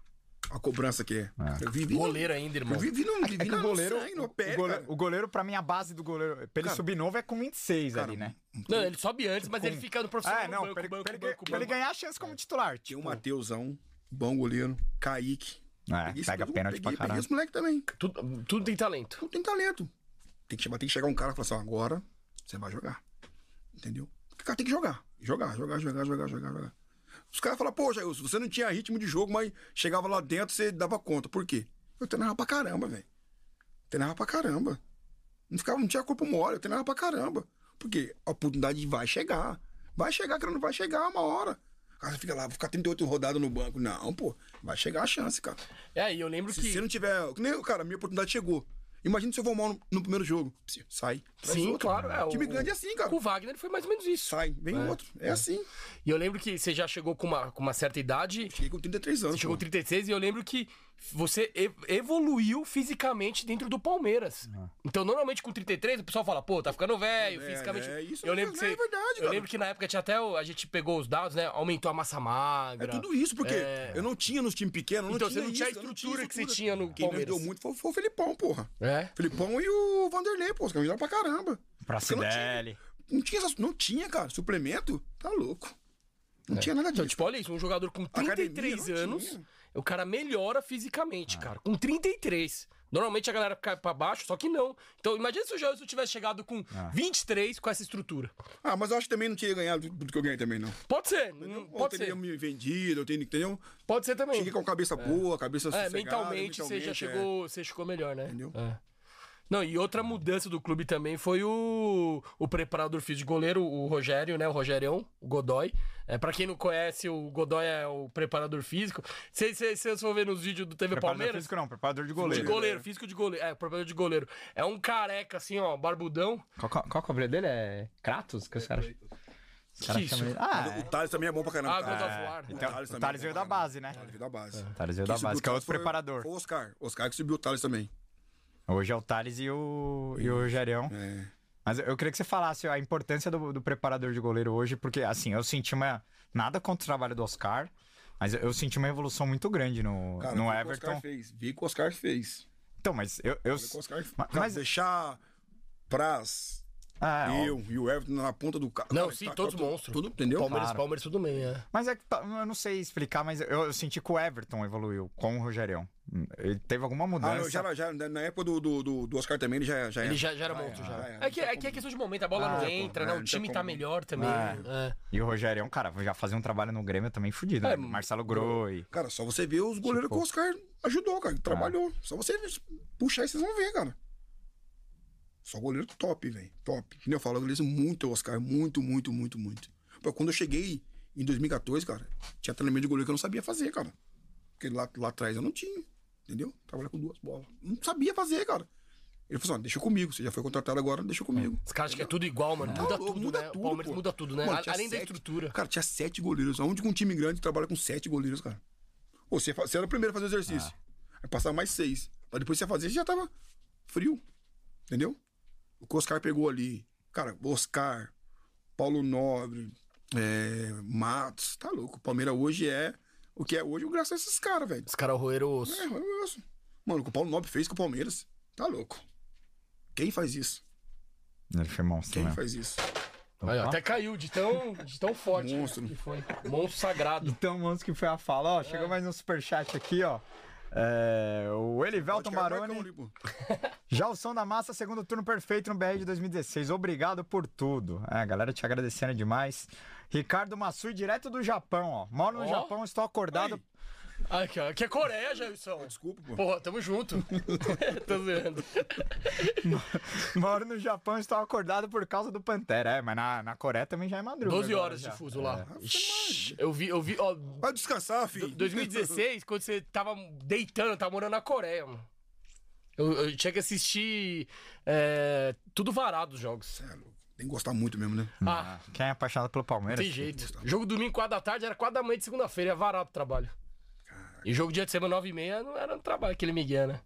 A cobrança que é. Eu vivi, Goleiro ainda, irmão. Eu vivi no, É vivi que no o goleiro, sangue, no o, pé, goleiro, cara. o goleiro, pra mim, a base do goleiro, pra ele Cara, subir novo é com 26 ali, né? Não, ele sobe antes, mas ele fica no profissional É, no não, banco, pra ele, banco, pra ele- banco, pra ele ganhar a chance como titular. Tinha Tipo, o Mateusão, bom goleiro. Kaique. é, Peguei pega pênalti pra peguei caralho. esse moleque também. Tudo, tudo tem talento. Tudo tem talento. Tem que, chamar, tem que chegar um cara e falar assim, ó, agora você vai jogar. Entendeu? O cara tem que jogar. Jogar, jogar, jogar, jogar, jogar, jogar. Os caras falam, pô, Jair, você não tinha ritmo de jogo, mas chegava lá dentro, você dava conta. Por quê? Eu treinava pra caramba, velho. Treinava pra caramba. Não, ficava, não tinha corpo mole, eu treinava pra caramba. Porque a oportunidade vai chegar. Vai chegar, cara, não vai chegar uma hora. Cara, fica lá, vou ficar 38 rodadas no banco. Não, pô, vai chegar a chance, cara. É, e eu lembro Se que. você não tiver. Cara, a minha oportunidade chegou. Imagina se eu vou mal no, no primeiro jogo. Sai. Sim, outro. claro. É, Time o- grande é assim, cara. Com o Wagner foi mais ou menos isso. Sai, vem outro. É, assim. E eu lembro que você já chegou com uma, com uma certa idade. Cheguei com 33 anos. Você chegou com pô. 36 e eu lembro que você evoluiu fisicamente dentro do Palmeiras. Então, normalmente com 33, o pessoal fala, pô, tá ficando velho, É, fisicamente. é, isso eu lembro é que você. verdade, eu cara. lembro que na época tinha até. A gente pegou os dados, né? Aumentou a massa magra. É tudo isso, porque É. eu não tinha nos times pequenos. Não Então, tinha você não tinha a isso, eu estrutura que você tinha no Quem me Palmeiras. ajudou muito foi, foi o Felipão, porra. É. Felipão e o Vanderlei, pô. Os caras me pra caramba. Pra eu não tinha- Cidelli. Não tinha, não tinha, cara. Suplemento, tá louco. Não tinha nada Então, disso. tipo, olha isso, um jogador com Academia 33 não anos, tinha. O cara melhora fisicamente, cara. Com 33. Normalmente a galera cai pra baixo, só que não. Então, imagina se o Jailson tivesse chegado com 23 com essa estrutura. Ah, mas eu acho que também não tinha ganhado tudo que eu ganhei também, não. Pode ser, Ou pode teria ser. me vendido, eu tenho, entendeu? Pode ser também. Cheguei com a cabeça boa, cabeça É, sossegada, mentalmente, você já mentalmente, é. chegou, você chegou melhor, né? Entendeu? É. Não, e outra mudança do clube também foi o, o preparador físico de goleiro, o Rogério, né? O Rogerião, o Godoy. É, pra quem não conhece, o Godoy é o preparador físico. Se vocês for ver nos vídeos do TV Preparador Palmeiras. físico não, preparador de De goleiro. goleiro, físico de goleiro. É, preparador de goleiro. É um careca, assim, ó, barbudão. Qual, qual, qual é o dele? É Kratos? Que os caras ele. isso? Ah, O Thales também é bom pra caramba. Ah, cara. God of War. Então, Thales o Thales é veio bom da base, né? caramba. Thales veio da base. O Thales veio da base, o que é outro preparador. Foi o Oscar. Oscar que subiu o Thales também. Hoje é o Thales e o, e o Rogerião. É. Mas eu queria que você falasse a importância do, do preparador de goleiro hoje, porque, assim, eu senti uma. Nada contra o trabalho do Oscar, mas eu, senti uma evolução muito grande no, Cara, no vi o que o Everton. Oscar fez. Vi o que o Oscar fez. Então, mas eu. eu Vi o que o Oscar Ma- Cara, mas- deixar Praz, Ah, ó, eu e o Everton na ponta do carro. Não, Cara, sim, tá- todos tá tudo- monstros. Tudo, entendeu? Palmeiras, Claro. Palmeiras, tudo bem, é. Mas é que eu não sei explicar, mas eu, eu senti que o Everton evoluiu com o Rogerião. Ele teve alguma Ah, mudança. eu já, já, na época do, do, do, Oscar também, ele já, já Ele é. já, já era monstro, já. já é. É que, é que é questão de momento, a bola Ah, não entra, é, né? O não time tá como. melhor também. Ah. é. E o Rogerião, cara, já fazia um trabalho no Grêmio também fudido, né? É, Marcelo Groi. Cara, só você ver os goleiros Tipo- que o Oscar ajudou, cara. Trabalhou. Só você puxar e vocês vão ver, cara. Só goleiro top, velho. Top. Que nem eu falo, eu agradeço muito ao Oscar. Muito, muito, muito, muito. Pô, quando eu cheguei em 2014, cara, tinha treinamento de goleiro que eu não sabia fazer, cara. Porque lá, lá atrás eu não tinha. Entendeu? Trabalhar com duas bolas. Não sabia fazer, cara. Ele falou assim: deixa comigo, você já foi contratado agora, deixa comigo. Os caras acham que é tudo igual, mano. Muda tudo, muda né? tudo, o Palmeiras pô. muda tudo, né? Mano, Além da sete- estrutura. Cara, tinha sete goleiros. Onde que um time grande trabalha com sete goleiros, cara? Pô, você, você era o primeiro a fazer o exercício. Ah. Aí passava mais seis. Pra depois você fazer, você já tava frio. Entendeu? O que o Oscar pegou ali. Cara, Oscar, Paulo Nobre, é, Matos. Tá louco. O Palmeiras hoje é o que é hoje, graças a esses caras, velho. Os caras roeram o osso. É, é isso. Mano, o que o Paulo Nobre fez com o Palmeiras. Tá louco. Quem faz isso? Ele foi monstro, Quem né? faz isso? Aí, até caiu de tão, de tão forte. Monstro. Que foi. Monstro sagrado. Então, monstro que foi a fala, ó. Chegou mais um superchat aqui, ó. É, o Elivelton pô. Já o som da massa, segundo turno perfeito no BR de 2016. Obrigado por tudo. É, a galera te agradecendo demais. Ricardo Massui, direto do Japão, ó. Moro no Ó. Japão, estou acordado. Aqui, ó. Aqui é Coreia, Jailson. Desculpa, pô. Porra, tamo junto. Tô zoando. Moro no Japão, estou acordado por causa do Pantera. É, mas na, na Coreia também já é madrugada. 12 agora horas de fuso lá. É. Ixi, Eu vi, eu vi, ó. Vai descansar, filho. 2016, quando você tava deitando, tava morando na Coreia, mano. Eu, eu tinha que assistir é, tudo varado os jogos. É louco. Tem que gostar muito mesmo, né? Ah, Quem é apaixonado pelo Palmeiras? tem jeito. Jogo domingo, 4 da tarde, era 4 da manhã de segunda-feira, ia varado o trabalho. E jogo dia de semana, 9 e meia, não era no trabalho, aquele Miguel, né?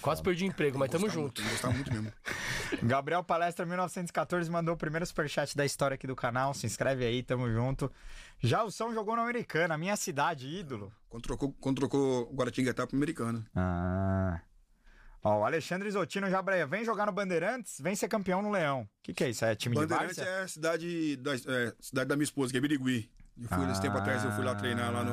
Quase perdi o emprego, mas tamo junto. muito, gostar muito mesmo. Gabriel Palestra 1914 mandou o primeiro superchat da história aqui do canal. Se inscreve aí, tamo junto. Já o São jogou na Americana, minha cidade, ídolo. Quando trocou, quando trocou o Guaratinguetá pro americano. Ah. Ó, o Alexandre Zottino Jabreia, vem jogar no Bandeirantes, vem ser campeão no Leão. O que, que é isso? É time Bandeirantes de Várzea? é a cidade da, é, cidade da minha esposa, que é Birigui. Eu fui, esse tempo atrás, eu fui lá treinar lá Ah.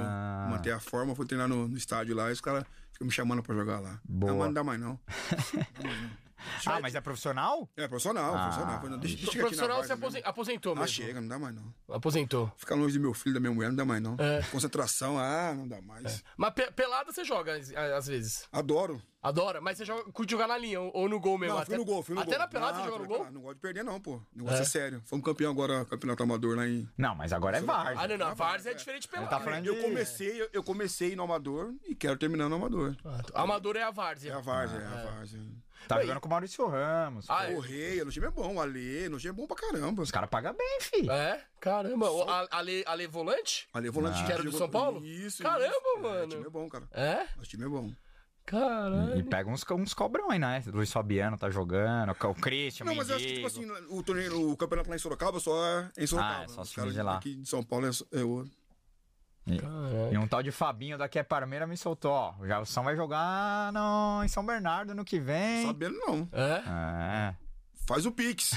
no. Manter a forma, fui treinar no, no estádio lá e os caras ficam me chamando pra jogar lá. Boa. Não, mas não dá mais não. Ah, mas é profissional? É profissional, Ah. profissional. Foi, não, deixa, deixa O chegar aqui na profissional se Várzea aposen- mesmo. aposentou Ah, mesmo. chega, não dá mais não. Aposentou. Ficar longe do meu filho, da minha mulher, não dá mais não. É. Concentração, ah, não dá mais. Mas pe- pelada você joga às, às vezes. Adoro. Adora, mas você joga, curte jogar na linha ou, ou no gol mesmo. Não, até, fui no gol, fui no até gol. na pelada Não, você joga no fui na gol? pelada, Não gosto de perder não, pô. O negócio É. é, sério. Fomos campeão agora, campeonato amador lá em... Não, mas agora é Várzea. Ah, não, não. A Várzea é diferente de pelada. tá falando de- Eu comecei, eu, eu comecei no amador e quero terminar no amador. Ah, Amador é a É Várzea. a Várzea, é a Várzea. Tá jogando com o Maurício Ramos. Ah, é. O Rei, o time é bom, o Alê, o time é bom pra caramba. Os caras pagam bem, fi. É? Caramba. O Ale, Ale, Ale Volante? Alê volante. Que era do jogou- São Paulo? Isso, Caramba, isso. mano. É, o time é bom, cara. É? O time é bom. Caralho. E pega uns, uns cobrões, né? Luiz Fabiano tá jogando, o Christian, Não, mas eu acho que, tipo Mendigo. assim, o, torneio, o campeonato lá em Sorocaba só é em Sorocaba. Ah, é só Os times de lá. Aqui de São Paulo é, é outro. E um tal de Fabinho daqui é Parmeira me soltou, ó. Já o São vai jogar no, em São Bernardo no que vem. Sabendo não. É? É. Faz o Pix.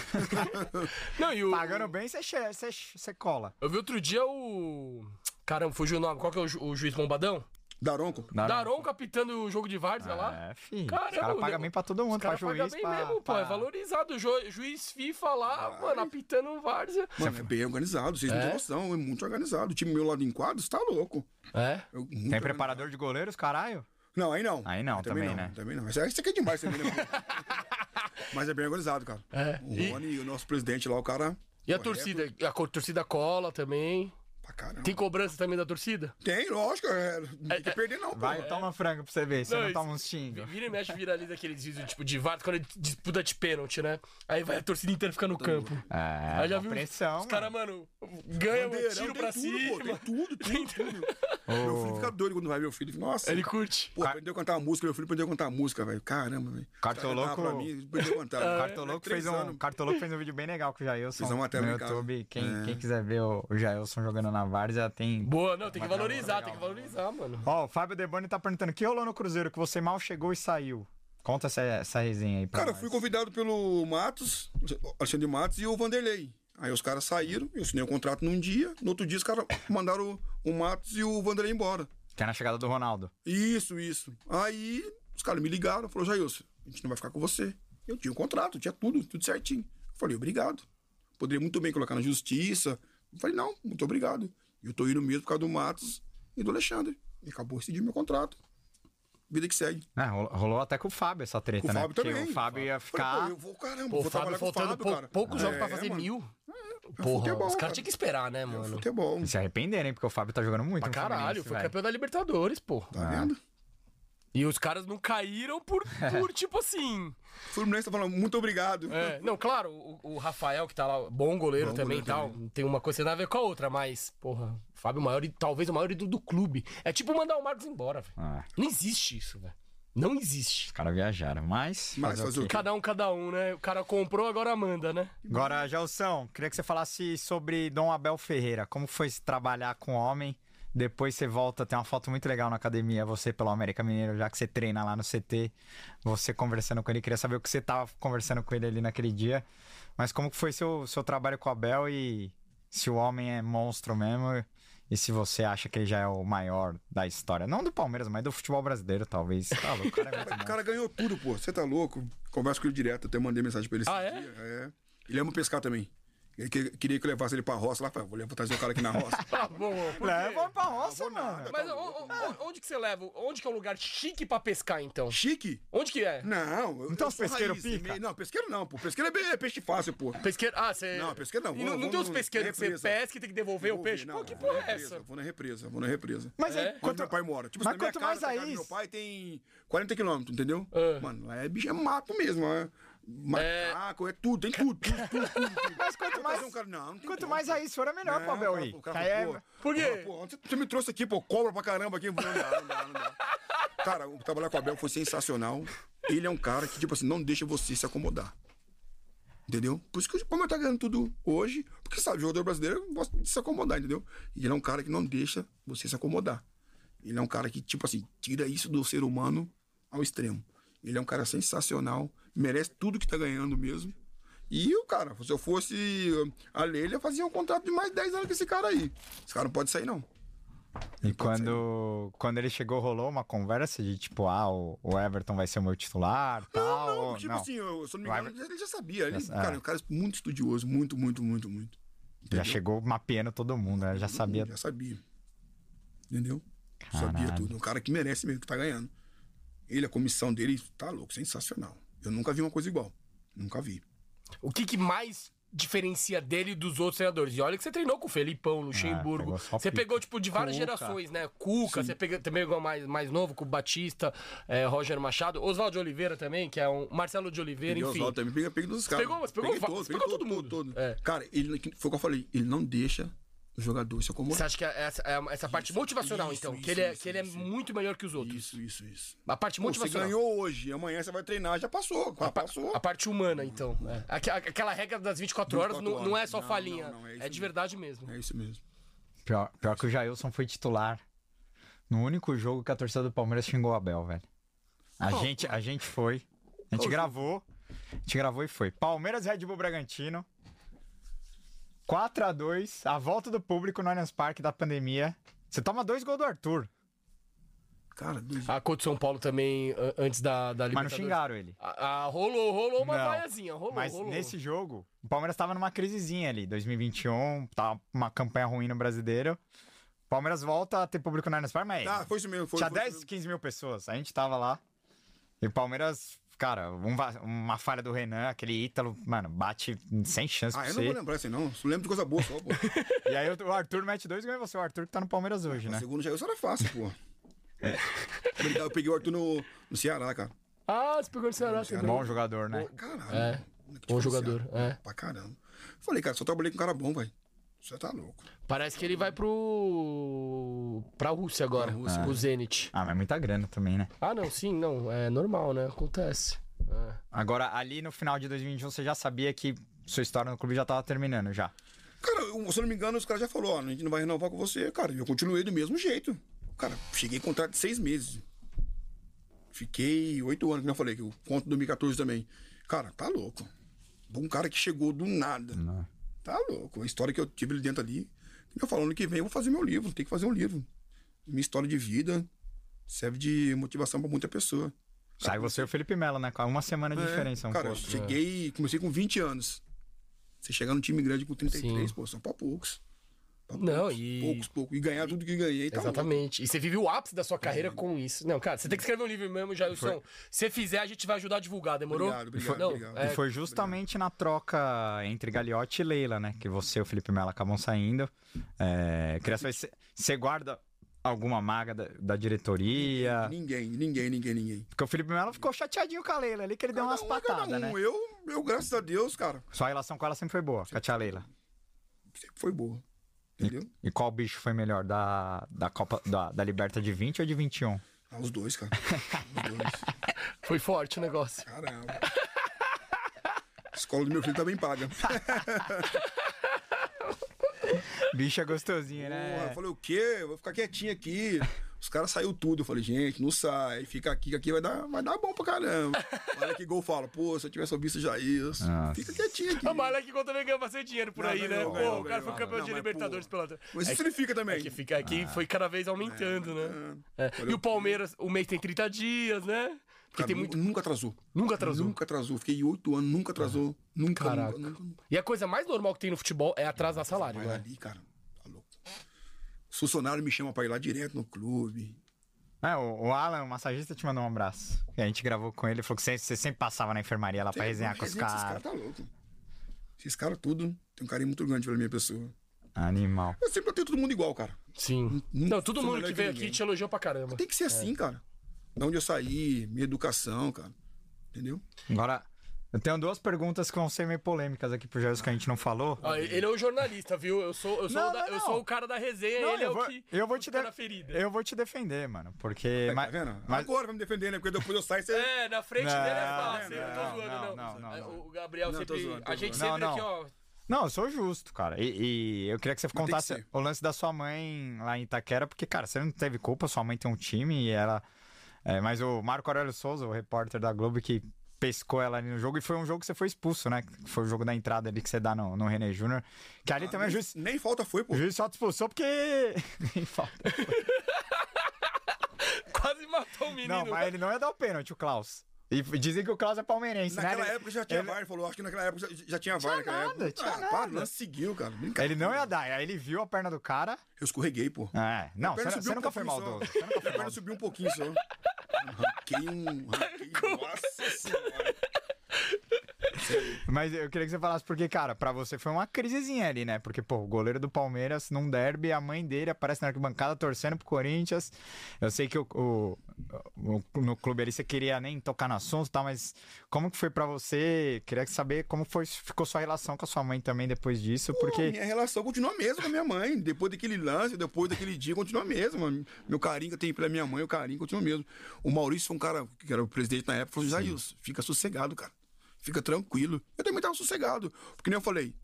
Não, e o. Pagando bem, você cola. Eu vi outro dia o. Caramba, fugiu o nome. Qual que é o, ju- o juiz bombadão? Daronco. Dá- Daron capitando o jogo de Várzea lá. É, fi. Caramba, Os caras o pagam nego- bem pra todo mundo, pra juiz, bem pra... mesmo, pô. pra- É valorizado. O ju- juiz FIFA lá, mano, apitando o Várzea. Mano, é bem organizado, vocês não É? têm noção, é muito organizado. O time meu lá de enquadros tá louco. É? Eu- Tem organizado. preparador de goleiros, caralho? Não, aí não. Aí não, também, não, né? Também não. Isso isso aqui é demais também, né? Mas é bem organizado, cara. É. O E, Rony, o nosso presidente lá, o cara. e a correto torcida? A torcida cola também. Pra caramba. Tem cobrança também da torcida? Tem, lógico. É, não tem que perder, não. pô. Vai, toma frango pra você ver, você Não, não, isso- toma uns xingos. Vira e mexe, viraliza aqueles vídeos tipo de Várzea quando ele disputa de pênalti, né? Aí vai a torcida inteira ficar no campo. É, Aí já viu pressão, os caras, mano, ganham um tiro tem pra tudo, cima. Pô, tem tudo, tudo, tudo. Meu filho fica doido quando vai ver o filho. Nossa, Ele curte. pô, aprendeu a cantar uma música. Meu filho aprendeu a cantar música, velho. Caramba, velho. Cartoloco- mim, cantar. O Cartoloco fez, um. Cartoloco fez um vídeo bem legal com o Jailson Fiz uma matéria no. YouTube. Quem, É. quem quiser ver o, o Jailson jogando na Várzea tem... Boa, não, tem que valorizar, legal. tem que valorizar, mano. Ó, o Fábio Deboni tá perguntando, o que rolou no Cruzeiro que você mal chegou e saiu? Conta essa, essa resenha aí pra Cara, eu nós. fui convidado pelo Matos, Alexandre Matos e o Vanderlei. Aí os caras saíram, eu assinei o contrato num dia, no outro dia os caras mandaram o, o Matos e o Vanderlei embora. Que é na chegada do Ronaldo. Isso, isso. Aí os caras me ligaram, falaram, Jailson, a gente não vai ficar com você. Eu tinha o contrato, tinha tudo, tudo certinho. Eu falei, obrigado. Poderia muito bem colocar na justiça. Eu falei, não, muito obrigado. Eu tô indo mesmo por causa do Matos e do Alexandre. E acabou decidindo meu contrato. Vida que segue. É, rolou, até com o Fábio essa treta, Com o né? Fábio Porque também. o Fábio ia Falei, ficar... pô, eu vou, caramba, Pô, vou Fábio trabalhar com o faltando Fábio, pou- poucos jogos pra É, fazer mano. mil. É Porra, futebol, os cara. caras tinham que esperar, né, É mano? futebol. Se arrependerem, porque o Fábio tá jogando muito Pra caralho, Fluminense, foi velho. campeão da Libertadores, pô. Tá vendo? E os caras não caíram por, por tipo assim. O Fluminense tá falando muito obrigado. É, não, claro, o, o Rafael, que tá lá, bom goleiro Bom também e tal. também. Tem uma coisa nada a ver com a outra, mas, porra, o Fábio maior, talvez o maior ídolo do clube. É tipo mandar o Marcos embora, velho. Ah, Não existe isso, velho. Não existe. os caras viajaram, mas. Mas fazer o? Cada um, cada um, né? O cara comprou, agora manda, né? Agora, Gelson, queria que você falasse sobre Dom Abel Ferreira. Como foi se trabalhar com homem? Depois você volta, tem uma foto muito legal na academia, você pelo América Mineiro, já que você treina lá no CT, você conversando com ele. Queria saber o que você tava conversando com ele ali naquele dia. Mas como que foi seu, seu trabalho com o Abel e se o homem é monstro mesmo e se você acha que ele já é o maior da história. Não do Palmeiras, mas do futebol brasileiro, talvez. Tá louco, o cara é O cara ganhou tudo, pô. Você tá louco? Converso com ele direto, até mandei mensagem pra ele. Ah, é? É. Ele ama pescar também. Ele que- queria que eu levasse ele pra roça lá. Falei, vou levar trazer o cara aqui na roça. Ah, bom? Leva pra roça, mano. Mas o- o- o- onde que você leva? Onde que é um lugar chique pra pescar, então? Chique? Onde que é? Não. eu- Então eu os pesqueiros pica? Não, pesqueiro não, pô. Pesqueiro é, bem- é peixe fácil, pô. Pesqueiro. Ah, você. Não, pesqueiro não. E Vou- não, não tem uns no- pesqueiros que você pesca e tem que devolver o peixe? ver, Pô, não, que porra é essa? Vou na represa, vou na represa. Mas aí, É? Onde quanto, meu pai mora. Tipo, mas quanto mais casa aí- meu pai tem 40 quilômetros, entendeu? É. Mano, lá é bicho, é mato mesmo. É macaco, é, tudo, tem tudo, tudo, tudo, tudo. Mas quanto mais, um cara- não, não quanto como, mais pô. aí for, é melhor Não, pro Abel cara, aí. o cara aí falou, é- pô, Por quê? pô, você me trouxe aqui, pô, cobra pra caramba aqui. Não dá, não dá, não dá. Cara, o trabalhar com o Abel foi sensacional. Ele é um cara que, tipo assim, não deixa você se acomodar. Entendeu? Por isso que o Palmeiras tá ganhando tudo hoje, porque sabe, o jogador brasileiro gosta de se acomodar, entendeu? E ele é um cara que não deixa você se acomodar. Ele é um cara que, tipo assim, tira isso do ser humano ao extremo. Ele é um cara sensacional, merece tudo que tá ganhando mesmo. E o cara, se eu fosse a Leila, eu fazia um contrato de mais 10 anos com esse cara aí. Esse cara não pode sair, não. E quando, quando ele chegou, rolou uma conversa de tipo, ah, o, o Everton vai ser o meu titular, tal. Não, ou- tipo não. assim, eu, se eu não me engano, ele já sabia. Ele, Já- cara, é. o cara é muito estudioso, muito, muito, muito, muito. Já Entendeu? chegou mapeando todo mundo, né? Já Todo sabia. mundo Já sabia. Entendeu? Sabia Caralho. tudo. O cara que merece mesmo, que tá ganhando. Ele, a comissão dele, tá louco, sensacional. Eu nunca vi uma coisa igual. Nunca vi. O que, que mais diferencia dele dos outros treinadores? E olha que você treinou com o Felipão, Luxemburgo. pegou você pica. pegou, tipo, de várias Cuca. gerações, né? Cuca, você pegou, também pegou mais, mais novo, com o Batista, é, Roger Machado, Oswaldo de Oliveira também, que é um. Marcelo de Oliveira, Peguei enfim. Oswaldo também, peguei, peguei dos caras. pegou- pegou Peguei peguei pegou todo, todo mundo. todo, todo. É. Cara, ele, foi o que eu falei, ele não deixa o jogador se acomodar. Você acha que é essa, é essa parte motivacional, isso, então? isso, que ele, é, isso, que ele é isso. muito melhor que os outros. Isso, isso, isso. A parte Pô, você motivacional. ganhou hoje, amanhã você vai treinar, já passou. Já A, pa- passou. a parte humana, então. é. Aqu- Aquela regra das 24 horas 24 não, não é horas. só Não, falinha. não, não, é é, isso de mesmo. verdade mesmo. É isso mesmo. Pior, pior que o Jailson foi titular no único jogo que a torcida do Palmeiras xingou o Abel, velho. A, gente, a gente foi. A gente Qual gravou. A gente gravou e foi. Palmeiras Red Bull Bragantino. 4 a 2 a volta do público no Allianz Parque da pandemia. Você toma dois gols do Arthur, Cara, dois... A Cor de São Paulo também, an- antes da, da mas não Libertadores. xingaram ele. Ah, ah, rolou, rolou uma Não. vaiazinha, rolou, Mas rolou. nesse jogo, o Palmeiras tava numa crisezinha ali, 2021, tava uma campanha ruim no brasileiro. O Palmeiras volta a ter público no Allianz Parque, mas Ah, foi isso mesmo. Foi, tinha foi isso 10, mesmo. 15 mil pessoas. A gente tava lá. E o Palmeiras, cara, um uma falha do Renan, aquele Ítalo, mano, bate sem chance Ah, pra eu não você. vou lembrar assim, não. Só lembro de coisa boa só, pô. E aí o Arthur mete dois e ganha você. O Arthur que tá no Palmeiras hoje, O né? segundo já isso era fácil, pô. Obrigado, Eu peguei o Arthur no, no Ceará, cara. Ah, você pegou no Ceará também. Bom jogador, né? Caralho. É, moleque bom jogador, é. Pra caramba. Falei, cara, só trabalhei com um cara bom, velho. Você tá louco. Parece que ele vai pro. pra Rússia agora, Pra Rússia. o Zenit. Ah, mas muita grana também, né? Ah, não, sim, não. É normal, né? Acontece. É. Agora, ali no final de 2021, você já sabia que sua história no clube já tava terminando, já. Cara, eu- se eu não me engano, os caras já falaram, ó, a gente não vai renovar com você, cara. E eu continuei do mesmo jeito. Cara, cheguei em contrato de seis meses. Fiquei oito anos, como eu falei, que eu conto 2014 também. Cara, tá louco. Um cara que chegou do nada. Não. Tá louco. A história que eu tive ali dentro ali. Eu falando que vem, eu vou fazer meu livro. Tem que fazer um livro. Minha história de vida serve de motivação pra muita pessoa. Sai você e o Felipe Melo, né? Com uma semana de É, diferença um cara, outro. cheguei, comecei com 20 anos. Você chegar num time grande com 33, Sim. pô, são pra poucos. Pra Não, poucos, e- Poucos, poucos. E ganhar tudo que ganhei, tá louco. Exatamente. E você vive o ápice da sua carreira com isso. Não, cara, você tem que escrever um livro mesmo, Jailson. Se você fizer, a gente vai ajudar a divulgar, demorou? Obrigado, obrigado, Não, obrigado. é, E foi justamente na troca entre Gagliotti e Leila, né? Que você e o Felipe Melo acabam saindo. É, queria saber se você guarda alguma maga da, da diretoria? Ninguém, ninguém, ninguém, ninguém. Porque o Felipe Melo ficou chateadinho com a Leila ali, que ele deu umas Cada um é patadas, cada um. né? Eu, eu, graças a Deus, cara, Sua relação com ela sempre foi boa, com a tia Leila. sempre foi boa. Entendeu? E qual bicho foi melhor, da, da Copa da, da Liberta de 20 ou de 21? Ah, os dois, cara. Os dois. Foi forte o negócio. Caramba. A escola do meu filho tá bem paga. Bicho é gostosinho, Porra, né? eu falei, o quê? Eu vou ficar quietinho aqui. Os caras saiu tudo. Eu falei, gente, não sai. Fica aqui, que aqui vai dar, vai dar bom pra caramba. Olha que gol fala, pô, se eu tivesse ouvido já isso. Nossa. Fica quietinho aqui. A Malha que também ganha bastante dinheiro por Não, aí, né? ganhou, Pô, ganhou, o cara foi ganhou. campeão Não, de mas, Libertadores pô, pela. Mas É isso ele fica É também. que fica aqui, foi cada vez aumentando, né? É. Olha, E o Palmeiras, o mês tem 30 dias, né? Porque Cara, tem muito. Nunca atrasou. Nunca atrasou. Nunca atrasou. Fiquei oito anos, nunca atrasou. Nunca, Caraca. nunca, nunca, nunca. E a coisa mais normal que tem no futebol é atrasar salário, Mas né? ali, cara. Os funcionários me chamam pra ir lá direto no clube. É, o, o Alan, o massagista, te mandou um abraço. A gente gravou com ele, ele falou que você, você sempre passava na enfermaria lá pra resenhar com os Resenha Esses caras. caras tá louco. Esses caras tudo tem um carinho muito grande pela minha pessoa. Animal. Eu sempre tenho todo mundo igual, cara. Sim. Nunca Não, todo mundo que veio aqui te elogiou pra caramba. Tem que ser assim, cara. Da onde eu saí, minha educação, cara. Entendeu? Agora, eu tenho duas perguntas que vão ser meio polêmicas aqui pro Jesus que a gente não falou. Ó, ele é o jornalista, viu? Eu sou, eu sou, Não, o da- não, eu não. sou o cara da resenha, Não, ele é eu o vou, que. eu vou te de- ferida. Eu vou te defender, mano. Porque. Tá mas- vendo? mas- Agora vai me defender, né? Porque depois eu saio, você... É, na frente Não, dele é fácil. eu não, tô zoando, não, não. não, não, É, não. O Gabriel sempre. zoando, a gente sempre Não, aqui, não. ó. Não, eu sou justo, cara. E, e eu queria que você que contasse ser. o lance da sua mãe lá em Itaquera, porque, cara, você não teve culpa, sua mãe tem um time e ela. é, mas o Marco Aurélio Souza, o repórter da Globo, que pescou ela ali no jogo, e foi um jogo que você foi expulso, né? Foi o jogo da entrada ali que você dá no, no René Júnior. Que ali também o juiz, Nem falta foi, pô. o juiz só te expulsou porque. Nem falta. Quase matou o menino. Não, mas ele não ia dar o pênalti, o Klaus. E dizem que o Klaus é palmeirense, né? Naquela época já tinha ele- VAR, ele falou. Acho que naquela época já, já tinha VAR. naquela nada, época. tinha ah, nada. para, lance seguiu, cara. Brincadeira. Ele não ia dar, aí ele viu a perna do cara. Eu escorreguei, pô. É, não, você, um nunca foi só. maldoso. Você nunca foi Minha perna maldoso. subiu um pouquinho só. Arranquei um. Arranquei, nossa senhora. Mas eu queria que você falasse, porque, cara, pra você foi uma crisezinha ali, né? Porque, pô, o goleiro do Palmeiras num derby, a mãe dele aparece na arquibancada torcendo pro Corinthians. Eu sei que o, o- o- no clube ali você queria nem tocar no assunto e tal, mas como que foi pra você? Queria saber como foi, ficou sua relação com a sua mãe também depois disso, Pô, porque. minha relação continua a mesma com a minha mãe. Depois daquele lance, depois daquele dia, continua a mesma. Meu carinho que eu tenho pela minha mãe, o carinho continua mesmo. O Maurício foi um cara, que era o presidente na época, falou: Jailson, fica sossegado, cara. Fica tranquilo. Eu também tava sossegado. Porque nem eu falei,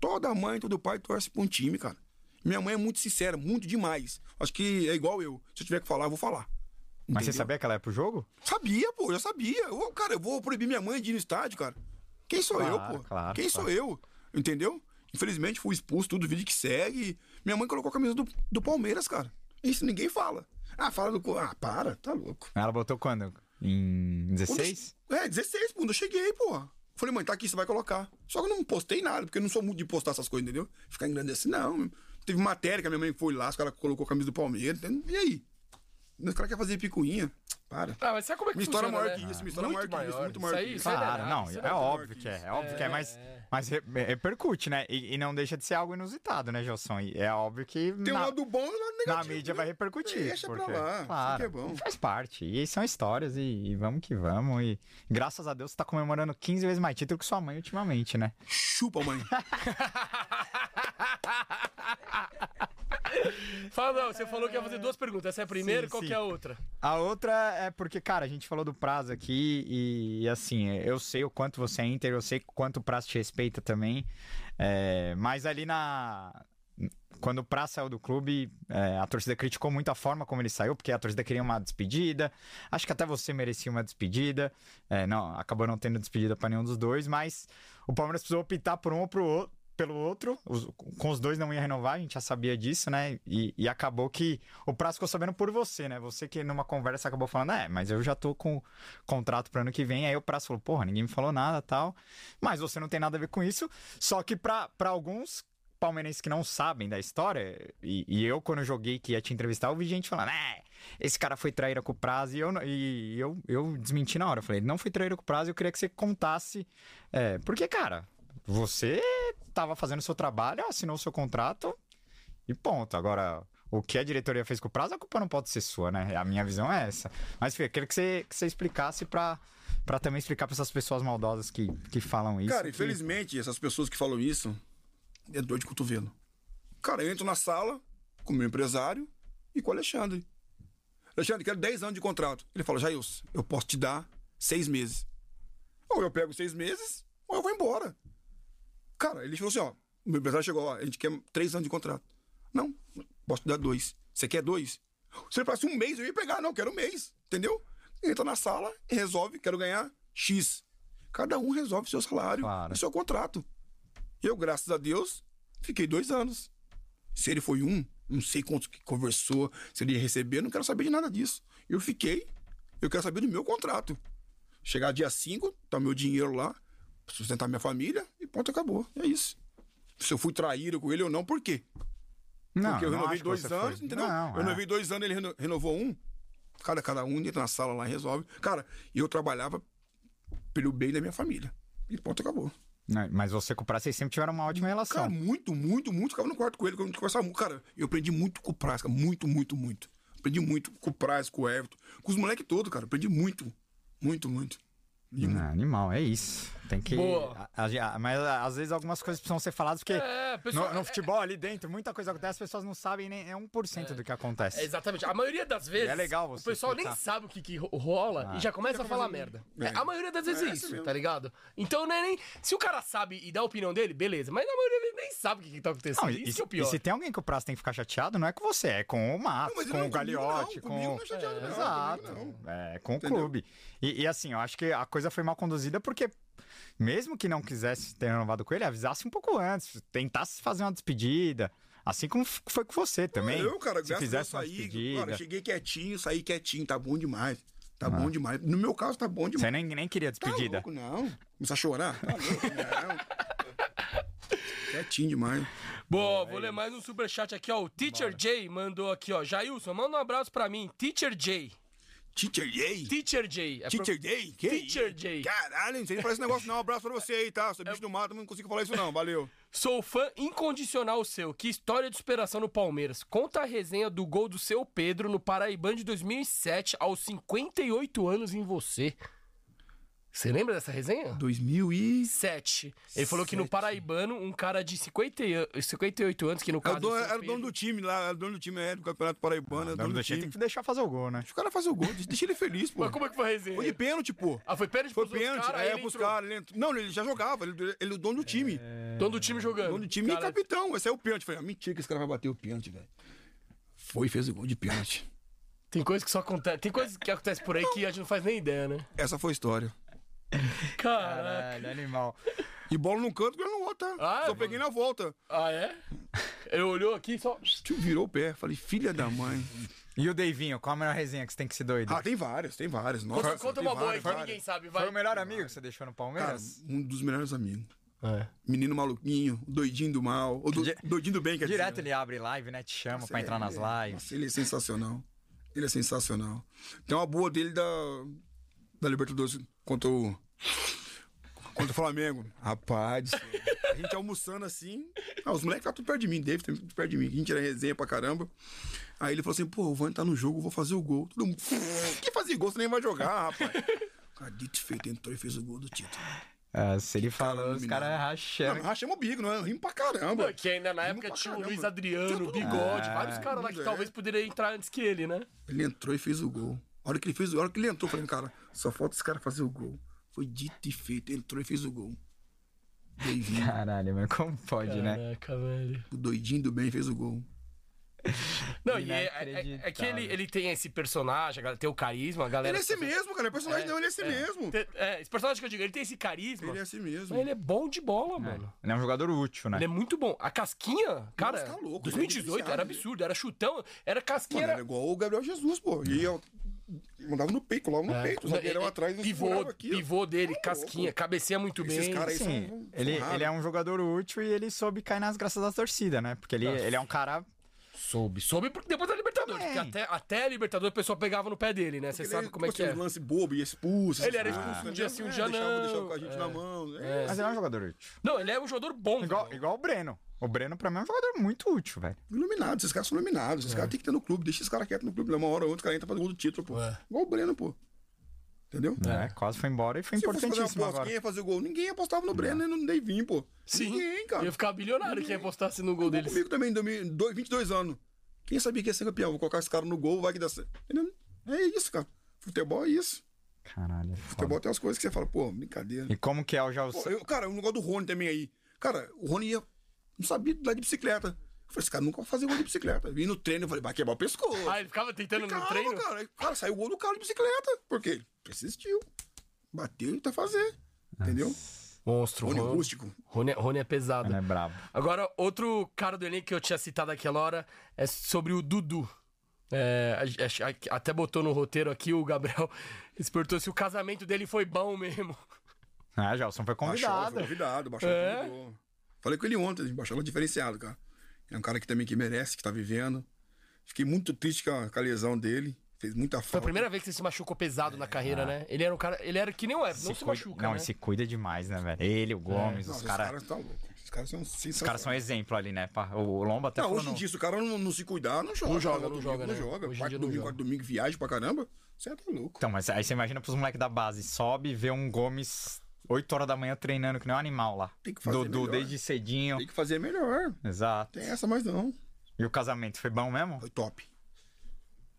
toda mãe, todo pai torce pra um time, cara. Minha mãe é muito sincera, muito demais. Acho que é igual eu. Se eu tiver que falar, eu vou falar. Mas você sabia que ela é pro jogo? Sabia, pô, já sabia. Eu, cara, eu vou proibir minha mãe de ir no estádio, cara. Quem sou Claro, eu, pô? claro, Quem claro. sou eu? Entendeu? Infelizmente fui expulso, tudo vídeo que segue. Minha mãe colocou a camisa do, do Palmeiras, cara. Isso ninguém fala. Ah, fala do. Ah, para, tá louco. Ela botou quando? Em Quando 16? eu- É, 16, quando eu cheguei, pô. Falei, mãe, tá aqui, você vai colocar. Só que eu não postei nada, porque eu não sou muito de postar essas coisas, entendeu? Ficar engrandecendo, não. Teve matéria que a minha mãe foi lá, os caras colocou a camisa do Palmeiras. entendeu? E aí? Os caras querem fazer picuinha. Para. Ah, mas sabe como é que história é funciona, maior né? que isso, história é maior que isso, muito maior Isso que aí, isso. isso aí Claro, é não, é óbvio que é, é óbvio que é, mas, mas re- repercute, né? E, e não deixa de ser algo inusitado, né, Gelson? E é óbvio que Tem um na, lado bom e um lado na negativo. mídia né? vai repercutir. Deixa pra porque, lá, isso claro, que é bom. Faz parte. E são histórias e, e vamos que vamos. E graças a Deus você tá comemorando 15 vezes mais título que sua mãe ultimamente, né? Chupa, mãe. Fala, não, você falou que ia fazer duas perguntas. Essa é a primeira Sim, e qual. Que é a outra? A outra é porque, cara, a gente falou do prazo aqui e, assim, eu sei o quanto você é Inter, eu sei quanto o prazo te respeita também. é, mas ali na. Quando o Praça saiu do clube, é, a torcida criticou muito a forma como ele saiu, porque a torcida queria uma despedida. Acho que até você merecia uma despedida. É, não, acabou não tendo despedida para nenhum dos dois, mas o Palmeiras precisou optar por um ou pro outro, pelo outro. Os- com os dois não ia renovar, a gente já sabia disso, né? E, e acabou que o Praça ficou sabendo por você, né? Você que numa conversa acabou falando, é, mas eu já tô com contrato pro ano que vem. Aí o Praça falou, porra, ninguém me falou nada tal. Mas você não tem nada a ver com isso. Só que pra alguns palmeirenses que não sabem da história, e, e eu, quando joguei que ia te entrevistar, eu vi gente falando, é, esse cara foi traíra com o prazo, e eu, e eu, eu desmenti na hora. Eu falei, não foi traíra com o prazo, eu queria que você contasse. É, porque, cara, você tava fazendo o seu trabalho, assinou o seu contrato e ponto. Agora, o que a diretoria fez com o prazo, a culpa não pode ser sua, né? A minha visão é essa. Mas, Fê, queria que você, que você explicasse pra, pra também explicar pra essas pessoas maldosas que, que falam isso. Cara, que- infelizmente, essas pessoas que falam isso é dor de cotovelo. Cara, eu entro na sala com o meu empresário e com o Alexandre. Alexandre, quero 10 anos de contrato. Ele fala, Jailson, eu posso te dar seis meses. Ou eu pego seis meses, ou eu vou embora. Cara, ele falou assim, ó, meu empresário chegou, ó, a gente quer três anos de contrato. Não, posso te dar dois. Você quer dois? Se ele falasse um mês, eu ia pegar. Não, quero um mês. Entendeu? Entra na sala e resolve, quero ganhar X. Cada um resolve seu salário Claro. e seu contrato. Eu, graças a Deus, fiquei dois anos. Se ele foi um, não sei quanto que conversou, se ele ia receber, não quero saber de nada disso. Eu fiquei, eu quero saber do meu contrato. Chegar dia 5, tá meu dinheiro lá, sustentar minha família e ponto, acabou. É isso. Se eu fui traído com ele ou não, por quê? Não, Porque eu não renovei dois anos, foi. entendeu? Não, eu é. renovei dois anos, ele reno- renovou um. Cada, cada um entra na sala lá e resolve. Cara, eu trabalhava pelo bem da minha família. E ponto, acabou. Não, Mas você com o prazo, vocês sempre tiveram uma ótima relação. Cara, muito, muito, muito. Ficava no quarto com ele, quando conversava muito. Cara, eu aprendi muito com o Praz, cara. Muito, muito, muito. Aprendi muito com o Praz, com o Everton, com os moleques todos, cara. Aprendi muito. Muito, muito. Ah, animal, é isso. Tem que. Boa. a- a- mas às vezes algumas coisas precisam ser faladas, porque É, pessoal, no, no é- futebol ali dentro, muita coisa acontece, as pessoas não sabem nem é 1% do que acontece. É, exatamente. A maioria das vezes. é legal você O pessoal explicar. nem sabe o que, que ro- rola Ah. e já começa a falar merda. É, a maioria das vezes é, É, isso, isso mesmo. tá ligado? Então, não é nem. Se o cara sabe e dá a opinião dele, beleza. Mas a maioria dele nem sabe o que, que tá acontecendo. Não, e, isso se- que é o e pior. se tem alguém que o prazo tem que ficar chateado, não é com você, é com o Matos, Não, com não, o Gagliotti, com. comigo não é chateado, não, Exato. É, com o clube. E, e assim, eu acho que a coisa foi mal conduzida porque, mesmo que não quisesse ter renovado com ele, avisasse um pouco antes, tentasse fazer uma despedida. Assim como foi com você também. Eu, cara, se graças a Deus, saí. despedida. Cara, cheguei quietinho, saí quietinho. Tá bom demais. Tá bom demais. No meu caso, tá bom demais. Você nem, nem queria Tá despedida. louco, não. Começar a chorar? Tá louco, não. Quietinho demais. Boa, vou ler mais um superchat aqui, ó. O Teacher J mandou aqui, ó. Jailson, manda um abraço pra mim. Teacher J. Teacher Jay? Teacher J. É Teacher Jay? Que Teacher isso? J. Caralho, não sei falar esse negócio não. Um abraço pra você aí, tá? Sou bicho do mato, não consigo falar isso não. Valeu. Sou fã incondicional seu. Que história de superação no Palmeiras. Conta a resenha do gol do seu Pedro no Paraibano de 2007 aos 58 anos em você. Você lembra dessa resenha? 2000 e... 7. Ele falou que no. Paraibano, um cara de 50, e- 58 anos, que no Era caso. dono, era o dono do time lá, era o dono do time é, do Campeonato Paraibano, era O o dono do time tem que deixar fazer o gol, né? Deixa o cara fazer o gol, deixa ele feliz, pô. Mas como é que foi a resenha? Foi de pênalti, pô. Ah, foi pênalti Foi pênalti, caras, aí é, ele pros caras. Ele entrou- Não, ele já jogava, ele, ele é o dono do time. Dono do time jogando. Dono do time Cara, e capitão. Esse é o pênalti. Falei, ah, mentira que esse cara vai bater o pênalti, velho. Foi e fez o gol de pênalti. Tem coisas que só acontece. Tem coisas que acontecem por aí que a gente não faz nem ideia, né? Essa foi a história. Caraca. Caralho, animal. E bola num canto, gol no outro, tá? Ah, Só é, peguei na volta. Ah, é? Ele olhou aqui só. Tio virou o pé. Falei, filha da mãe. E o Deivinho, qual a melhor resenha que você tem que se doido? Ah, tem várias, tem várias. Nossa, Conta, conta uma boa aí que ninguém sabe, vai. Foi o melhor amigo que você deixou no Cara, Palmeiras? um dos melhores amigos. É. Menino maluquinho, doidinho do mal. Ou do, Di- doidinho do bem, quer Direto dizer. ele abre live, né? Te chama Nossa, pra entrar é- nas lives. Nossa, ele é sensacional. Ele é sensacional. Tem uma boa dele da, da Libertadores contra o, contra o Flamengo. Rapaz, a gente almoçando assim. Ah, os moleques estavam tudo perto de mim, David tudo perto de mim. A gente era resenha pra caramba. Aí ele falou assim: pô, o Vani tá no jogo, eu vou fazer o gol. Todo mundo. Que fazer gol? Você nem vai jogar, rapaz. Cara, dito e feito, entrou e fez o gol do título. Ah, se ele falou, os caras Não, rachando. rachamos o bico, não é? Rimo pra caramba. Que ainda na Rimo época tinha o. Luiz Adriano, o Bigode, mundo. vários caras lá que é. talvez poderiam entrar antes que ele, né? Ele entrou e fez o gol. A hora que ele fez, a hora que ele entrou, eu falei, cara, só falta esse cara fazer o gol. Foi dito e feito, entrou e fez o gol. Doidinho, Caralho, mas como pode, né? Caraca, velho. o doidinho do bem fez o gol. Não, e é, é- é que ele, ele tem esse personagem, tem o carisma, a galera. Ele é assim mesmo, cara. É personagem, não, ele é assim mesmo. Tem- É, esse personagem que eu digo, ele tem esse carisma. Ele é assim mesmo. Mas ele é bom de bola, mano. Ele é um jogador útil, né? Ele é muito bom. A casquinha, cara, tá louco, 2018 ele é era absurdo, era chutão, era casquinha. Mano, era... era igual o Gabriel Jesus, pô. E eu mandava no peito, colava no É. peito. O zagueirão É, é, atrás, pivô, furava aqui, ó. pivô dele, Tá casquinha, louco. cabeceia muito Esses bem. caras Sim, são- são ele, raros. ele é um jogador útil e ele soube cair nas graças da torcida, né? Porque ele, ele é um cara. Soube, soube porque depois da Libertadores. porque até, até a Libertadores o pessoal pegava no pé dele, né? Você sabe como é tipo que assim, é. uns lance bobo e expulso. Ele era expulso coisas, um dia entendeu? sim, um É, dia deixava, não. Deixava com a gente É. na mão. É. Mas ele é um jogador útil. Não, ele é um jogador bom. Igual, velho. igual o Breno. O Breno, pra mim, é um jogador muito útil, velho. Iluminados, esses caras são iluminados. Esses caras tem que ter no clube. Deixa esses caras quietos no clube. Uma hora ou outra, os caras entram pra gol do título, pô. É. Igual o Breno, pô. Entendeu? É, quase foi embora e foi Se fosse fazer importantíssimo aposta, agora. quem ia fazer o gol? Ninguém apostava no Breno e no Neivinho, pô. Sim. Ninguém, cara. Ia ficar bilionário quem apostasse no gol deles. Comigo também, em 2002, 22 anos. Quem sabia que ia ser campeão? Vou colocar esse cara no gol, vai que dá certo. Entendeu? É isso, cara. Futebol é isso. Caralho, é. Futebol tem umas coisas que você fala, pô, brincadeira. E como que é o Pô, Jalção? eu, cara, o negócio do Rony também aí. Cara, o Rony ia. Não sabia lá de bicicleta. Eu falei, esse cara nunca vai fazer gol de bicicleta. Vim no treino, eu falei, vai quebrar o pescoço. Ah, ele ficava tentando no Calma, treino? cara. Aí, Cara, saiu o gol do cara de bicicleta. Por quê? Persistiu. Bateu e tá fazer. Entendeu? Monstro, Rony Rony. rústico. Rony, Rony é pesado. Ele é brabo. Agora, outro cara do elenco que eu tinha citado aquela hora é sobre o Dudu. É, até botou no roteiro aqui o Gabriel se perguntou se o casamento dele foi bom mesmo. Ah, Jalson foi Baixou, convidado. foi convidado. Baixou, É? convidou. Falei com ele ontem, baixou diferenciado, cara. É um cara que também que merece, que tá vivendo. Fiquei muito triste com a, com a lesão dele. Fez muita falta. Foi a primeira vez que ele se machucou pesado na carreira, né? Ele era um cara. Ele era que nem o Everton, não se, cuida- machuca. Não, né? ele se cuida demais, né, velho? Ele, o Gomes, Não, os caras. caras tá são Os caras são exemplo ali, né? O Lomba até Não, falou hoje em dia, se o cara não, não se cuidar, não joga. Não joga, cara. não joga, né? Não joga. Quarto, domingo, joga. quarto, domingo, viagem pra caramba. Você tá louco. Então, mas aí você imagina pros moleques da base. Sobe, vê um Gomes 8 horas da manhã treinando que nem um animal lá. Tem que fazer Dudu melhor. desde cedinho. Tem que fazer melhor. Exato. Tem essa mais não. E o casamento foi bom mesmo? Foi top.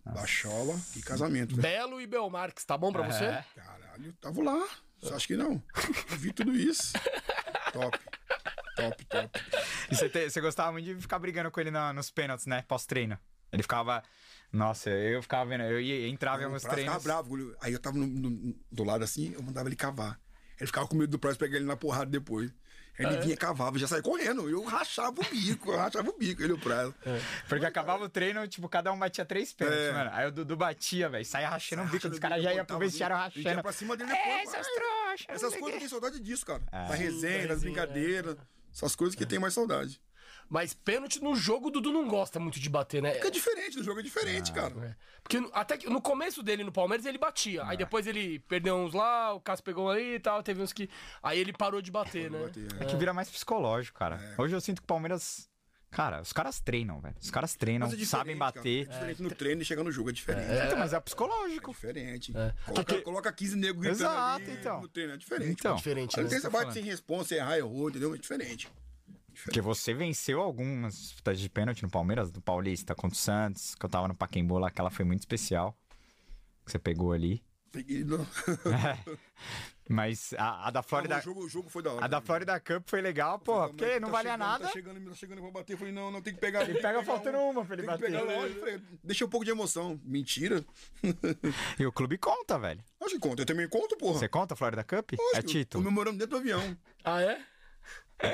Baixola e casamento. velho. Belo e Belmarques, tá bom pra você? É. Caralho, eu tava lá. Você acha que não? Eu vi tudo isso. top. Top, top. E você, te- você gostava muito de ficar brigando com ele na- nos pênaltis, né? Pós-treino. Ele ficava. Nossa, eu ficava vendo. Eu ia, entrava em O alguns Prazo ficava treinos. bravo. Aí eu tava no- no- do lado assim, eu mandava ele cavar. Ele ficava com medo do Prazo pegar ele na porrada depois. Aí Ah, ele é? vinha cavava, já saía correndo. Eu rachava o bico, eu rachava o bico, ele o Prazo. Porque acabava o treino, tipo, cada um batia três pênaltis, É. mano. Aí o Dudu batia, velho. Saia rachando o bico. Rachando Os caras já iam pro vestiário e ia rachando. pra cima dele É, depois. seus vai. trouxas. Essas coisas eu quê. tenho saudade disso, cara. É. Da resenha, das brincadeiras. Essas coisas que tem mais saudade. Mas pênalti no jogo, o Dudu não gosta muito de bater, né? Porque é diferente, no jogo é Ah, diferente, cara. É. Porque até que no começo dele no Palmeiras ele batia. Aí depois ele perdeu uns lá, o Cássio pegou ali e tal, teve uns que. Aí ele parou de bater, né? bater, É que vira mais psicológico, cara. Hoje eu sinto que o Palmeiras. Cara, os caras treinam, velho. Os caras treinam, é sabem cara. bater. É diferente no treino e chegar no jogo, é diferente. Então, mas é É psicológico. diferente. É. Coloca, Porque- coloca 15 negros gritando Exato, ali então. no treino, é diferente. Então, Diferente, Aí né? tem você tô bate sem responsa, errar, errou, entendeu? É diferente. Porque você venceu algumas disputas de pênalti no Palmeiras, do Paulista, contra o Santos, que eu tava no Pacaembu lá, aquela foi muito especial. Que você pegou ali. Peguei no... Mas a, a da Florida. o, jogo, o jogo foi da hora. A da Florida Cup foi legal, porra, porque não tá valia chegando, nada. Tá chegando, tá chegando pra bater. Eu falei, não, não, tem que pegar. Ele pega faltando uma pra ele tem que bater. pegar Deixa um pouco de emoção. Mentira. E o clube conta, velho. Acho que conta. Eu também conto, porra. Você conta a Florida Cup? Lógico, é título. Comemorando dentro do avião. Ah, é?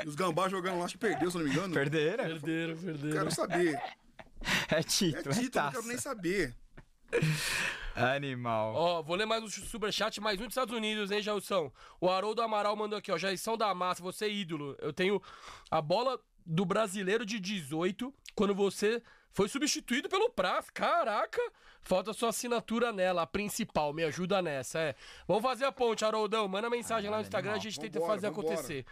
Os gambás jogando lá, acho que perdeu, se eu não me engano. Perderam? Perderam, perderam. Quero saber. É É título, é, título, não taça. quero nem saber. Animal. Ó, vou ler mais um superchat, mais um dos Estados Unidos, hein, Jailson? O Haroldo Amaral mandou aqui, ó. Jaição da Massa, você é ídolo. Eu tenho a bola do brasileiro de 18, quando você foi substituído pelo Praz. Caraca! Falta sua assinatura nela, a principal. Me ajuda nessa, é. Vamos fazer a ponte, Haroldão. Manda mensagem lá no Instagram, a gente tenta Vambora, fazer vambora. acontecer.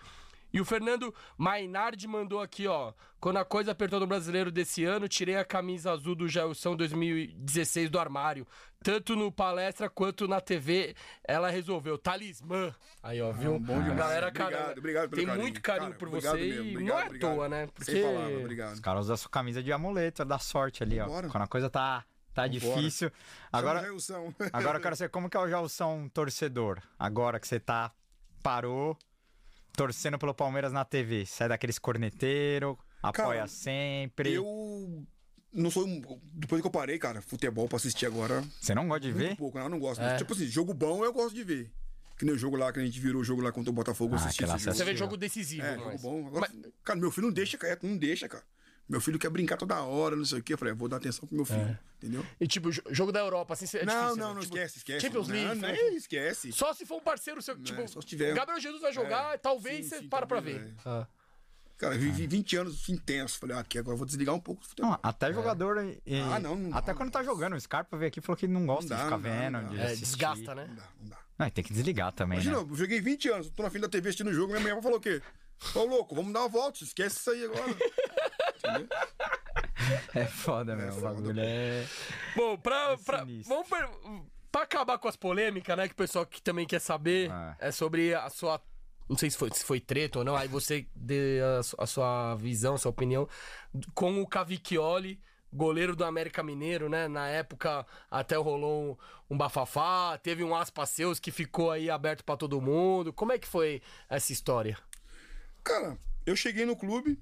E o Fernando Mainardi mandou aqui, ó. Quando a coisa apertou no brasileiro desse ano, tirei a camisa azul do Jailson 2016 do armário. Tanto no palestra quanto na TV, ela resolveu. Talismã. Aí, ó, viu? bom a demais. galera, Obrigado, cara, obrigado pelo tem carinho. muito carinho Cara, por obrigado você mesmo, e obrigado, não é à obrigado. toa, né? Porque... Sem palavra, obrigado. Os caras usam a sua camisa de amuleto, da sorte ali, ó. Vambora. Quando a coisa tá, tá Vambora. difícil. Agora, Jailson. agora eu quero saber como que é o Jalson torcedor. Agora que você tá, parou, torcendo pelo Palmeiras na TV. É daqueles corneteiros, apoia Cara, sempre. Eu não sou. um- Depois que eu parei, cara, futebol pra assistir agora, Você não gosta de ver? pouco, né? Eu não gosto. É. Tipo assim, jogo bom eu gosto de ver. Que nem o jogo lá que a gente virou o jogo lá contra o Botafogo, eu Ah, assisti jogo. Você vê jogo decisivo, É, jogo mas... bom. Agora, Mas- Cara, meu filho não deixa, cara, não deixa, cara. Meu filho quer brincar toda hora, não sei o quê. Eu falei, vou dar atenção pro meu filho, entendeu? E tipo, jo- jogo da Europa, assim, é não, difícil, não, né? não Tipo, esquece, esquece. Champions não, League, não, né? é, esquece. Só se for um parceiro seu, tipo, só se tiver- Gabriel Jesus vai jogar, É, talvez sim, você sim, para pra ver. é. Ah. Cara, vivi 20 anos intenso. Falei, ah, aqui agora eu vou desligar um pouco do futebol. Não, até jogador. e- Ah, não, não até dá. quando tá jogando. O Scarpa veio aqui e falou que não gosta Não dá, de ficar não vendo. não de É, desgasta, né? Não dá, não dá. Não, tem que desligar também, Imagina, né? eu joguei 20 anos, tô na frente da TV assistindo o jogo, minha mulher falou o quê? Ô, louco, vamos dar uma volta, esquece isso aí agora. É foda, meu. o foda, bagulho é. Bom, pra, pra, sinistro. vamos per... pra acabar com as polêmicas, né? Que o pessoal que também quer saber Ah. é sobre a sua. Não sei se foi, se foi treta ou não, aí você dê a, a sua visão, a sua opinião com o Cavicchioli, goleiro do América Mineiro, né? Na época até rolou um, um bafafá, teve um aspa seus que ficou aí aberto pra todo mundo. Como é que foi essa história? Cara, eu cheguei no clube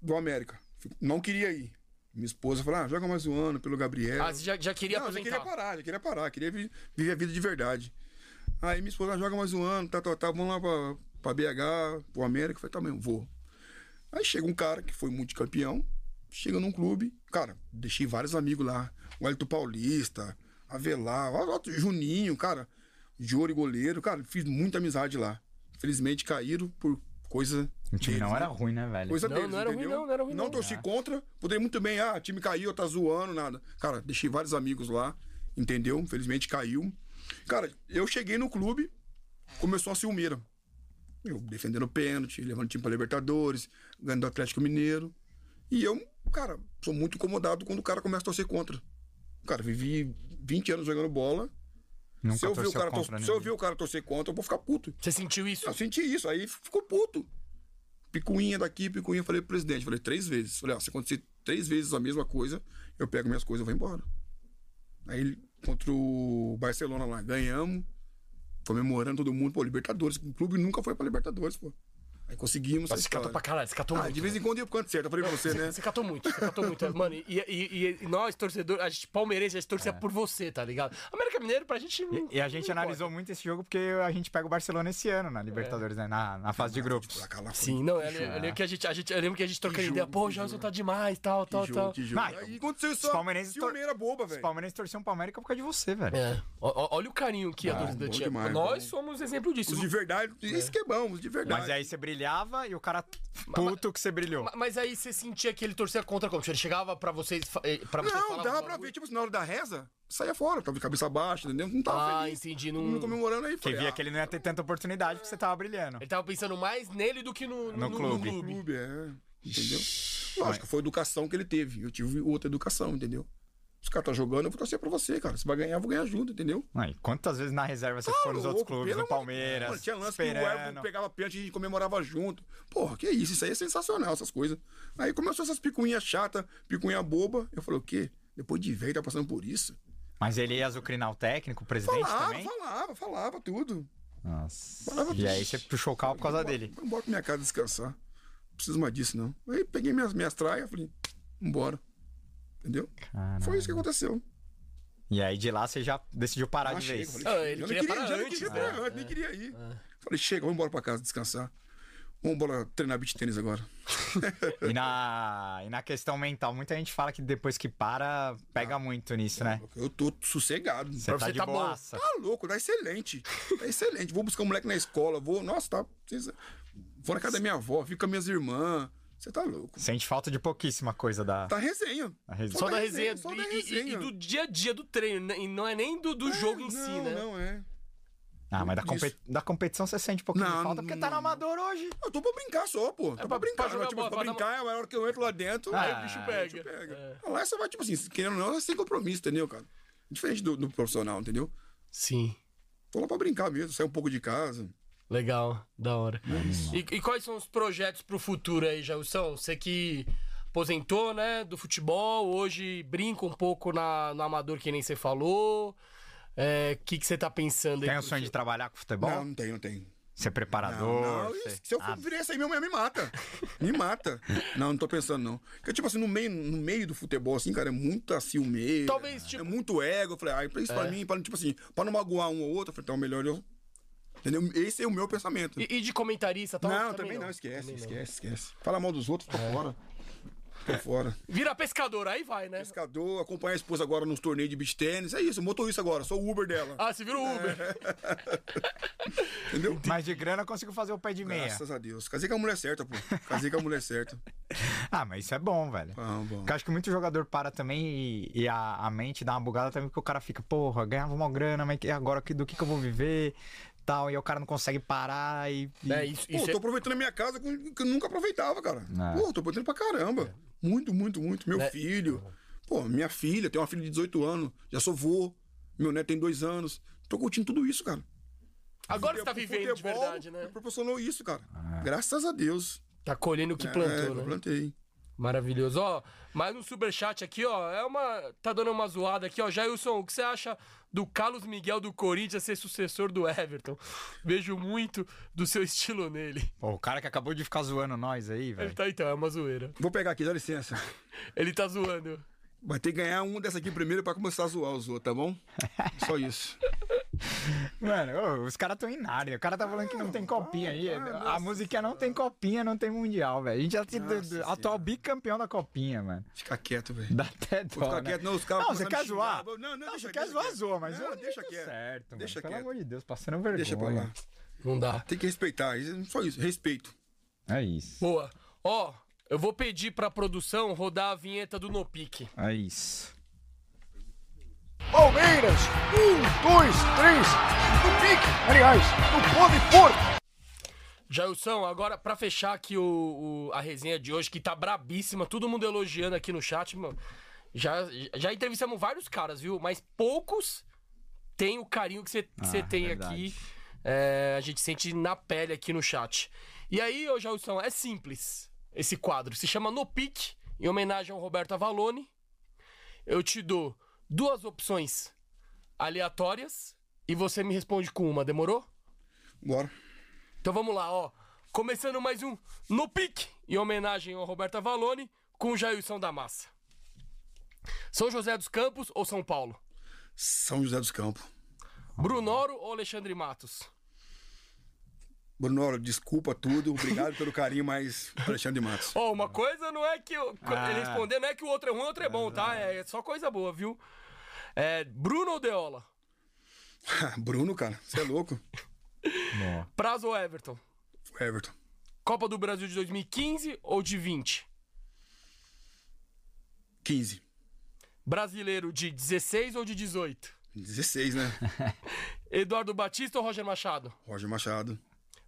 do América, não queria ir. Minha esposa falou, ah, joga mais um ano pelo Gabriel. Ah, você já, já queria não, já queria parar, já queria parar, queria vi- viver a vida de verdade. Aí minha esposa, ah, joga mais um ano, tá, tá, tá, vamos lá pra, pra BH, pro América. Eu falei, tá mesmo, vou. Aí chega um cara que foi multicampeão, chega num clube, cara, deixei vários amigos lá. O Elton Paulista, Avelar, Juninho, cara, Jori goleiro, cara, fiz muita amizade lá. Infelizmente caíram por coisa. O time deles, não né? era ruim, né, velho? Coisa Não, deles, não era ruim entendeu? não, não era ruim não. torci contra, poderia muito bem, ah, time caiu, tá zoando, nada. Cara, deixei vários amigos lá, entendeu? Infelizmente caiu. Cara, eu cheguei no clube, começou a ciumeira. Eu defendendo pênalti, levando o time pra Libertadores, ganhando do Atlético Mineiro. E eu, cara, sou muito incomodado quando o cara começa a torcer contra. Cara, vivi 20 anos jogando bola. Nunca se eu, ver o cara, tor- contra se eu ver o cara torcer contra, eu vou ficar puto. Você sentiu isso? Eu senti isso, aí ficou puto. Picuinha daqui, picuinha, falei pro presidente, falei três vezes. Falei, ó, se acontecer três vezes a mesma coisa, eu pego minhas coisas e vou embora. Aí contra o Barcelona lá, ganhamos, comemorando todo mundo, pô, Libertadores. O clube nunca foi pra Libertadores, pô. Aí conseguimos. Você catou pra caralho, você catou Ah, muito. de vez em quando ia pro canto certo, eu falei pra você, né? Você catou muito, você catou muito. Mano, e, e, e- nós, torcedores, a gente palmeirense, a gente torcia por você, tá ligado? América Mineiro, pra gente. não- É. E a gente analisou muito esse jogo porque a gente pega o Barcelona esse ano na Libertadores, né? Na, na fase de grupos. Pra foi- Sim, não, eu, eu lembro que a gente, a gente, eu lembro que a gente trocando ideia, pô, o jogo. tá demais, tal, Que tal, jogo, tal. que jogo. Vai, Aí aconteceu isso, os palmeirenses tor- ciumeira boba, Os velho. palmeirenses torciam pro América por causa de você, velho. É. Ó- Olha o carinho que a Ah, torcida tinha. Nós somos exemplo disso. Os de verdade, isso que é bom, os de verdade. Mas aí você brilhava e o cara puto que você brilhou. Ma- Mas aí você sentia que ele torcia contra como? Ele chegava pra vocês, fa- eh, pra vocês Não, dava um pra bagulho? ver, tipo assim, na hora da reza, saia fora, tava de cabeça baixa, entendeu? Não tava Ah, feliz. entendi. Não... Não... comemorando aí, Que falei, via ah, que ele não ia ter tanta oportunidade porque você tava brilhando. Ele tava pensando mais nele do que no, No no, clube. no clube. clube, é, entendeu? Lógico, foi a educação que ele teve, eu tive outra educação, entendeu? Os caras tá jogando, eu vou torcer pra você, cara. Se vai ganhar, eu vou ganhar junto, entendeu? Aí, quantas vezes na reserva você ficou nos outros clubes, no Palmeiras, Mano, tinha lance que o esperando. Everton pegava pênalti e a gente comemorava junto. Porra, que isso? Isso aí é sensacional, essas coisas. Aí começou essas picuinhas chatas, picuinha boba. Eu falei, o quê? Depois de velho, tá passando por isso? Mas ele ia azucrinar o técnico, o presidente Falava, também? falava, falava tudo. Nossa. Falava E aí você puxou o carro por causa dele. Vou embora pra minha casa descansar. Não preciso mais disso, não. Aí peguei minhas, minhas traias, falei, vambora. Entendeu? Caralho. Foi isso que aconteceu. E aí de lá você já decidiu parar Ah, de vez. falei, Ah, ele eu não queria queria, parar antes, queria né? parar nem queria ir. Falei, chega, vamos embora pra casa descansar. Vamos embora treinar beat tênis agora. E na, e na questão mental, muita gente fala que depois que para, pega muito nisso, né? Eu tô sossegado. Você tá você de tá bom. boaça. Tá louco, tá excelente. Tá excelente. Vou buscar um moleque na escola, vou. Nossa, tá. Vou na casa da minha avó, fico com as minhas irmãs. Você tá louco. Sente falta de pouquíssima coisa da, Tá resenha. da resenha. Só Só da da resenha, resenha, só da e- e- resenha. E, do dia a dia do treino, né? e não é nem do, do jogo em não, si, né? Não, é. Ah, mas da, Isso. compe- da competição você sente um pouquinho de Não, falta porque tá no não. amador hoje. Eu tô pra brincar só, pô. Tô pra- pra brincar. pra jogar mas, tipo, bola, pra pra dar brincar, é a hora que eu entro lá dentro. Ah, aí o bicho o pega. bicho pega. É. Lá você vai, tipo assim, querendo ou não, é sem compromisso, entendeu, cara? Diferente do, do profissional, entendeu? Sim. Tô lá pra brincar mesmo, sair um pouco de casa. Legal, da hora. E, e quais são os projetos pro futuro aí, Jailson? Você que aposentou, né, do futebol, hoje brinca um pouco na, no amador, que nem você falou. O que, que você tá pensando aí? Tem o sonho de trabalhar com futebol? Não, não tem, não tem. Ser Não, preparador? não, ser- isso- se eu for Ah, virar isso aí, minha mulher me mata. Me mata. Não, não tô pensando, não. Porque, tipo assim, no meio, no meio do futebol, assim, cara, é muita ciumeira. Talvez, tipo- É muito ego. Eu falei, ah, isso pra mim, pra, tipo assim, pra não magoar um ou outro, eu falei, então melhor eu. Entendeu? Esse é o meu pensamento. E, e de comentarista tal? não, também, não, esquece, esquece, esquece. Fala mal dos outros, tô fora. Tô fora. Vira pescador, aí vai, né? Pescador, acompanha a esposa agora nos torneios de beach tênis. É isso, motorista agora, sou o Uber dela. Ah, você vira o Uber. Entendeu? Mas de grana eu consigo fazer o pé de meia. Graças a Deus. Casei com a mulher certa, pô. Casei com a mulher certa. Ah, mas isso é bom, velho. Ah, bom. Porque eu acho que muito jogador para também e, e a, a mente dá uma bugada também, porque o cara fica, porra, ganhava uma grana, mas agora do que, que eu vou viver? Tal, e aí o cara não consegue parar e. e- É, isso, Pô, isso tô é- aproveitando a minha casa que eu nunca aproveitava, cara. É. Pô, tô aproveitando pra caramba. Muito, muito, muito. Meu Né? filho. Pô, minha filha, tenho uma filha de 18 anos, já sou vô. Meu neto tem dois anos. Tô curtindo tudo isso, cara. Agora você tá vivendo de futebol verdade, né? Me proporcionou isso, cara. Graças a Deus. Tá colhendo o que É, plantou, eu né? plantei. Maravilhoso. Ó, mais um superchat aqui, ó. É uma. Tá dando uma zoada aqui, ó. Jailson, o que você acha do Carlos Miguel do Corinthians ser sucessor do Everton? Vejo muito do seu estilo nele. Pô, o cara que acabou de ficar zoando nós aí, Ele velho. tá então, é uma zoeira. Vou pegar aqui, dá licença. Ele tá zoando. Vai ter que ganhar um dessa aqui primeiro pra começar a zoar os outros, tá bom? Só isso. Mano, ô, os caras tão em Nárnia. O cara tá falando que não tem copinha aí. A musiquinha não tem copinha, não tem mundial, velho. A gente já tem Nossa atual bicampeão da copinha, mano. Fica quieto, velho. Dá até dó, Vou ficar né? quieto, não, os caras Não, você a quer me zoar? Não, não, Não, deixa você quieto, quer zoar, deixa zoa, mas quieto. zoa Não, deixa quieto. certo, mano. Deixa Pelo quieto. amor de Deus, passando vergonha. Deixa pra lá. Não dá. Tem que respeitar. Só isso, respeito. É isso. Boa. Ó, eu vou pedir pra produção rodar a vinheta do No Pique. É isso. Palmeiras, um, dois, três, no pique, aliás, no pode porco. Jailson, agora pra fechar aqui o, o- a resenha de hoje, que tá brabíssima, todo mundo elogiando aqui no chat, mano. Já, já entrevistamos vários caras, viu? Mas poucos têm o carinho que você que você Ah, tem verdade. aqui. É, a gente sente na pele aqui no chat. E aí, ô Jailson, é simples esse quadro. Se chama No Pique, em homenagem ao Roberto Avalone. Eu te dou duas opções aleatórias e você me responde com uma, demorou? Bora. Então vamos lá, ó. Começando mais um No Pique, em homenagem ao Roberto Avalone, com o Jailson da Massa. São José dos Campos ou São Paulo? São José dos Campos. Brunoro ou Alexandre Matos? Bruno, desculpa tudo. Obrigado pelo carinho, mas Alexandre Matos. Ó, uma coisa não é que. o- Ah. Ele responder não é que o outro é ruim, o outro é bom, tá? É só coisa boa, viu? É, Bruno ou Deola? Bruno, cara, você é louco. Prazo ou Everton? Everton. Copa do Brasil de 2015 ou de 20? 15. Brasileiro de 16 ou de 18? 16, né? Eduardo Batista ou Roger Machado? Roger Machado.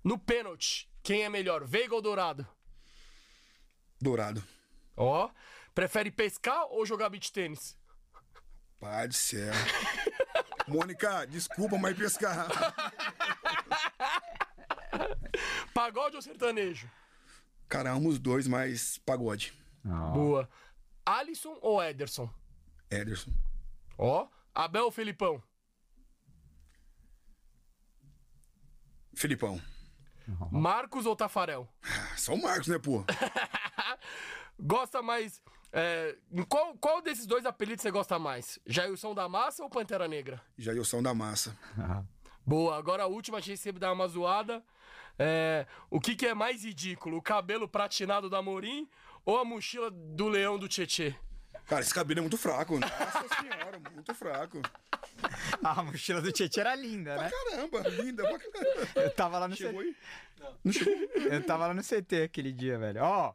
No pênalti, quem é melhor, Veiga ou Dourado? Dourado. Ó, prefere pescar ou jogar beach tênis? Pai do céu. Mônica, desculpa, mas pescar. Pagode ou sertanejo? Cara, amo os dois, mas pagode. Boa. Alisson ou Ederson? Ederson. Ó, Abel ou Felipão? Filipão. Marcos ou Tafarel? Ah, Só o Marcos, né, pô? Gosta mais. É, qual, qual desses dois apelidos você gosta mais? Jailson da Massa ou Pantera Negra? Jailson da Massa. Boa, agora a última, a gente sempre dá uma zoada. É, o que, que é mais ridículo? O cabelo pratinado da Morim ou a mochila do leão do Tietê? Cara, esse cabelo é muito fraco. Nossa senhora, muito fraco. A mochila do Tietchan era linda, né? Caramba, linda. pra caramba. Eu tava lá no Chegou CT. aí? Não chegou? Eu tava lá no CT aquele dia, velho. Ó.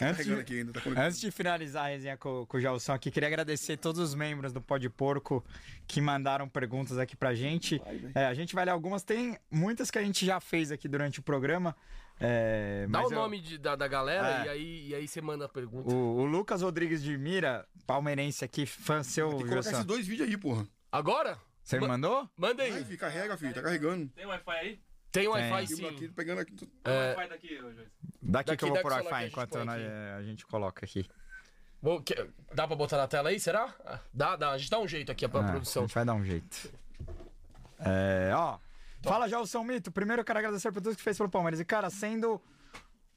Antes de, aqui ainda, tá antes de finalizar a resenha com, com o Jalson aqui, queria agradecer todos os membros do Pó de Porco que mandaram perguntas aqui pra gente. É, a gente vai ler algumas, tem muitas que a gente já fez aqui durante o programa. É, Dá mas o eu- nome de- da, da galera É. e, aí, e aí você manda a pergunta. O, o Lucas Rodrigues de Mira, palmeirense aqui, fã seu, Tem que colocar esses dois vídeos aí, porra. Agora? Você me Ma- mandou? Manda aí. Carrega, filho. Tá carregando. Tem Wi-Fi aí? Tem. Wi-Fi Aqui, sim. aqui, pegando aqui. Tem É. Wi-Fi daqui, Joyce. Daqui, Daqui, que eu vou por o celular que a Wi-Fi gente enquanto nós- é, a gente coloca aqui. Vou- que- dá pra botar na tela aí, será? Dá, dá. A gente dá um jeito aqui pra Ah, produção. A gente vai dar um jeito. É, ó. Fala já o São Mito. Primeiro eu quero agradecer por tudo que fez pelo Palmeiras. E, cara, sendo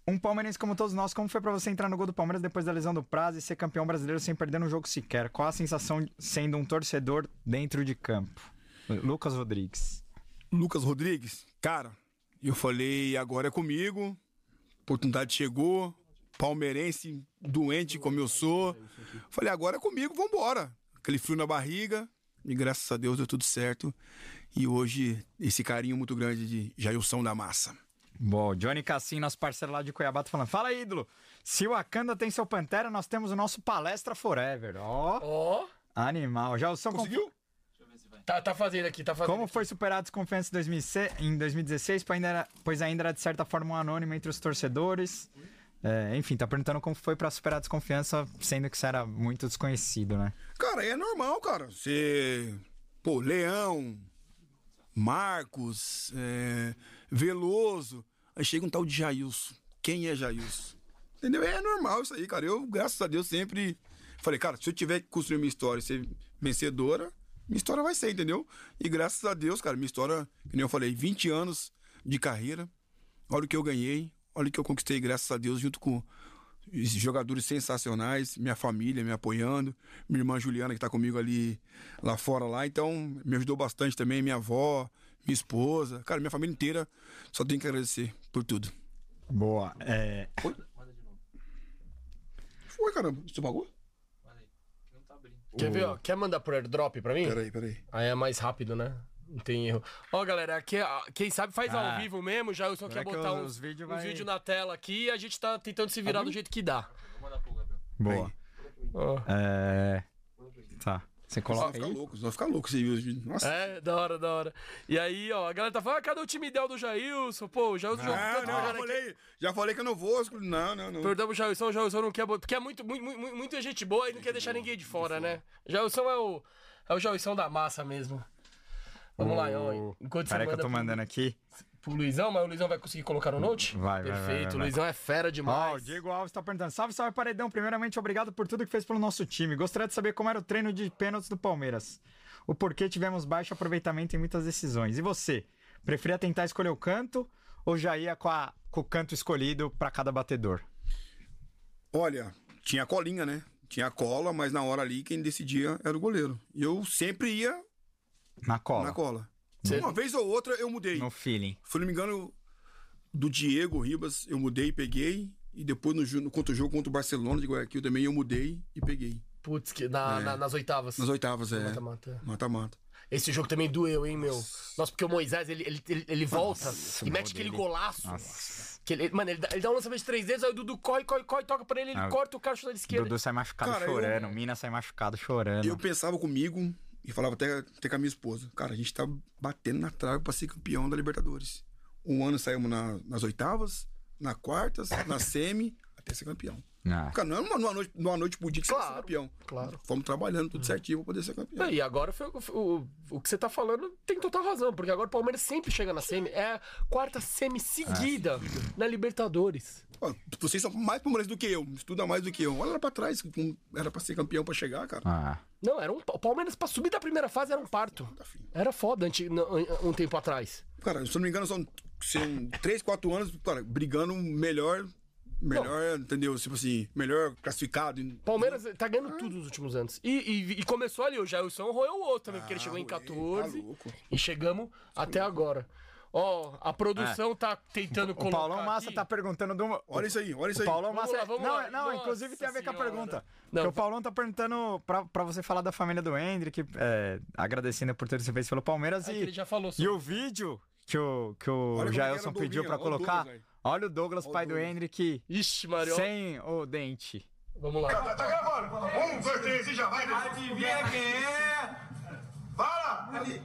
um palmeirense como todos nós, como foi pra você entrar no gol do Palmeiras depois da lesão do prazo e ser campeão brasileiro sem perder um jogo sequer? Qual a sensação de- sendo um torcedor dentro de campo? Lucas Rodrigues. Lucas Rodrigues, cara, eu falei, agora é comigo. Oportunidade chegou. palmeirense, doente como eu sou. Falei, agora é comigo, vambora. Aquele frio na barriga, e graças a Deus deu tudo certo. E hoje, esse carinho muito grande de Jailson da Massa. Bom, Johnny Cassim, nosso parceiro lá de Cuiabá, tá falando. Fala, ídolo. Se o Wakanda tem seu Pantera, nós temos o nosso Palestra Forever. Ó, Ó, animal. Já o som Conseguiu? Tá, tá fazendo aqui, tá fazendo Como aqui. foi superado a desconfiança em 2006 em 2016, pois ainda, era, pois ainda era de certa forma um anônimo entre os torcedores? É, enfim, tá perguntando como foi pra superar a desconfiança, sendo que você era muito desconhecido, né? Cara, é normal, cara. Você. Pô, Leão, Marcos, é, Veloso. Aí chega um tal de Jailson. Quem é Jailson? Entendeu? É normal isso aí, cara. Eu, graças a Deus, sempre falei, cara, se eu tiver que construir minha história e ser vencedora, minha história vai ser, entendeu? E graças a Deus, cara, minha história, que nem eu falei, 20 anos de carreira. Olha o que eu ganhei, olha o que eu conquistei, graças a Deus, junto com jogadores sensacionais, minha família me apoiando, minha irmã Juliana que tá comigo ali lá fora lá, então me ajudou bastante também, minha avó, minha esposa, cara, minha família inteira, só tenho que agradecer por tudo. Boa. É, Foi, caramba, você pagou? Quer ver, ó? Quer mandar por airdrop pra mim? Peraí, peraí. Aí é mais rápido, né? Não tem erro. Ó, galera, aqui, quem sabe faz Ah. ao vivo mesmo. Já eu só quer Será que botar os- uns, os vídeos vai- vídeos na tela aqui e a gente tá tentando se virar do jeito que dá. boa. Ó. É, tá. Você Nós coloca vamos ficar aí? loucos, nós vamos ficar loucos você vídeos. Nossa. É, da hora, da hora. E aí, ó, a galera tá falando, ah, cadê o time ideal do Jailson? Pô, o Jailson jogou tanto não, já falei, já falei que eu não vou. Não, não, não. Perdão pro Jailson, o Jailson não quer. Porque é muito, muito, muito, muita gente boa e não quer deixar ninguém de fora, né? Jailson é o. É o Jailson da massa mesmo. Vamos lá, ó. Enquanto você Peraí que eu tô mandando aqui. Pro Luizão, mas o Luizão vai conseguir colocar no note? Vai, vai, vai, Perfeito, vai, o vai. Luizão é fera Ó, demais. o Diego Alves tá perguntando. Salve, salve, Paredão. Primeiramente, obrigado por tudo que fez pelo nosso time. Gostaria de saber como era o treino de pênaltis do Palmeiras. O porquê tivemos baixo aproveitamento em muitas decisões. E você? Preferia tentar escolher o canto ou já ia com, a- com o canto escolhido pra cada batedor? Olha, tinha colinha, né? Tinha cola, mas na hora ali quem decidia era o goleiro. E eu sempre ia Na cola. na cola. Cê- Uma vez ou outra eu mudei. No feeling. Se não me engano, do Diego Ribas, eu mudei e peguei. E depois no, no contra o jogo contra o Barcelona de Guayaquil também eu mudei e peguei. Putz, que na, É. na- nas oitavas. Nas oitavas, é. Mata-mata. Mata-mata. Esse jogo também doeu, hein, meu? Nossa, porque o Moisés, ele, ele, ele, ele volta Nossa, e o mete aquele dele. golaço. Nossa. Que ele, mano, ele dá, ele dá um lançamento de três dedos, aí o Dudu corre, corre, corre, toca pra ele, ele Ah, corta o cara da esquerda. Dudu sai machucado Cara, eu- chorando. Mina sai machucado chorando. Eu pensava comigo e falava até, até com a minha esposa. Cara, a gente tá batendo na trave pra ser campeão da Libertadores. Um ano saímos na- nas oitavas, na quartas, na semi, até ser campeão. Ah. Cara, não é uma, numa noite, numa noite por dia que você vai ser Claro, campeão. claro. Fomos trabalhando tudo certinho pra poder ser campeão. E agora foi, o- o, o que você tá falando tem total razão, porque agora o Palmeiras sempre chega na semi. É a quarta semi seguida na Libertadores. Ó, vocês são mais palmeirenses do que eu, estuda mais do que eu. Olha lá pra trás, que era pra ser campeão pra chegar, cara. Ah. Não, era um. O Palmeiras, pra subir da primeira fase, era um parto. Tá. Era foda no- um tempo atrás. Cara, se eu não me engano, são, são 3, 4 anos, cara, brigando melhor. Melhor, entendeu? Tipo assim, melhor classificado. Palmeiras tá ganhando tudo nos últimos anos. E, e- e começou ali, o Jailson roeu o outro também, porque ele chegou em roei, 14 tá louco. e chegamos até agora. Ó, a produção tá tentando O colocar. Paulão Massa aqui- tá perguntando do. Olha isso aí, olha isso O aí. Paulão Vamos Massa. lá, vamos não, lá. não, Nossa inclusive tem a ver com a Senhora. pergunta. Não. Porque o Paulão tá perguntando pra, pra você falar da família do Hendrick, é, agradecendo por tudo que você fez pelo Palmeiras. É e, ele já falou e sobre. o vídeo que o, que o Olha é que Jailson pediu olha o colocar. Douglas. Olha o Douglas, Olha pai do Douglas. Hendrick, Ixi, Mario. sem o dente. Vamos lá. Tá, tá gravando? Um, dois, três e já vai. Adivinha quem é? Fala! Ali.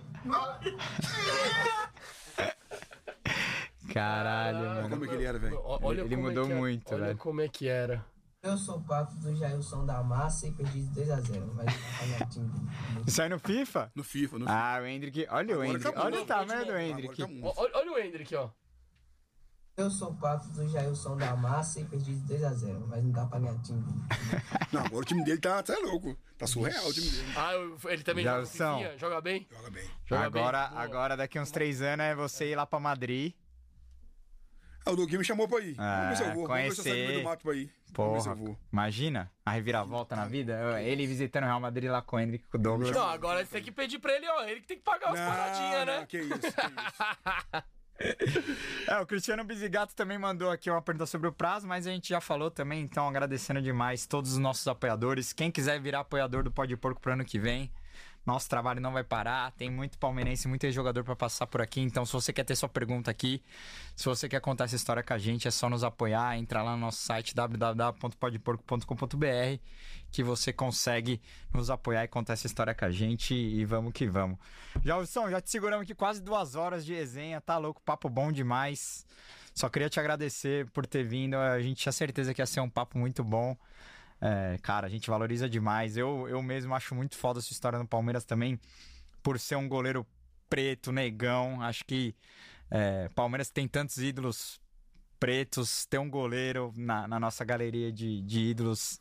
Caralho, Olha mano. como é que ele era, velho. Olha Ele como é mudou é- muito, Olha velho. como é que era. Eu sou pato do Jailson da Massa e perdi de 2x0, mas time. Isso aí no FIFA? No FIFA, no FIFA. Ah, o Hendrick. Olha o Agora Hendrick. acabou, Olha o tamanho do. Hendrick. Tá Olha, olha o Hendrick, ó. Eu sou pato do Jailson da Massa e perdi de 2x0, mas não dá pra ganhar time. Não, agora o time dele tá, tá louco. Tá surreal o time dele. Ah, ele também Já joga? Joga bem? Joga bem. Joga bem. Agora, Boa. agora, daqui uns três anos, é você ir lá pra Madrid. Ah, o Doguinho me chamou pra ir. Ah, Vamos ver se eu vou. Vamos ver se eu saio conhecer. do mato pra ir. Porra, eu vou. imagina a reviravolta na vida. Ele visitando o Real Madrid lá com o Hendrick, com o Douglas. Não, agora você tem que pedir pra ele, ó. Ele que tem que pagar as paradinhas, não, né? que isso, que isso. É, o Cristiano Bisigato também mandou aqui uma pergunta sobre o prazo, mas a gente já falou também, então agradecendo demais todos os nossos apoiadores. Quem quiser virar apoiador do Pode Porco pro ano que vem, nosso trabalho não vai parar. Tem muito palmeirense, muito jogador para passar por aqui. Então, se você quer ter sua pergunta aqui, se você quer contar essa história com a gente, é só nos apoiar. Entra lá no nosso site www.podporco.com.br que você consegue nos apoiar e contar essa história com a gente. E vamos que vamos. Já, Wilson, já te seguramos aqui quase duas horas de resenha. Tá louco, papo bom demais. Só queria te agradecer por ter vindo. A gente tinha certeza que ia ser um papo muito bom. É, cara, a gente valoriza demais. Eu, eu mesmo acho muito foda essa história no Palmeiras também, por ser um goleiro preto, negão. Acho que é, Palmeiras tem tantos ídolos pretos, ter um goleiro na, na nossa galeria de, de ídolos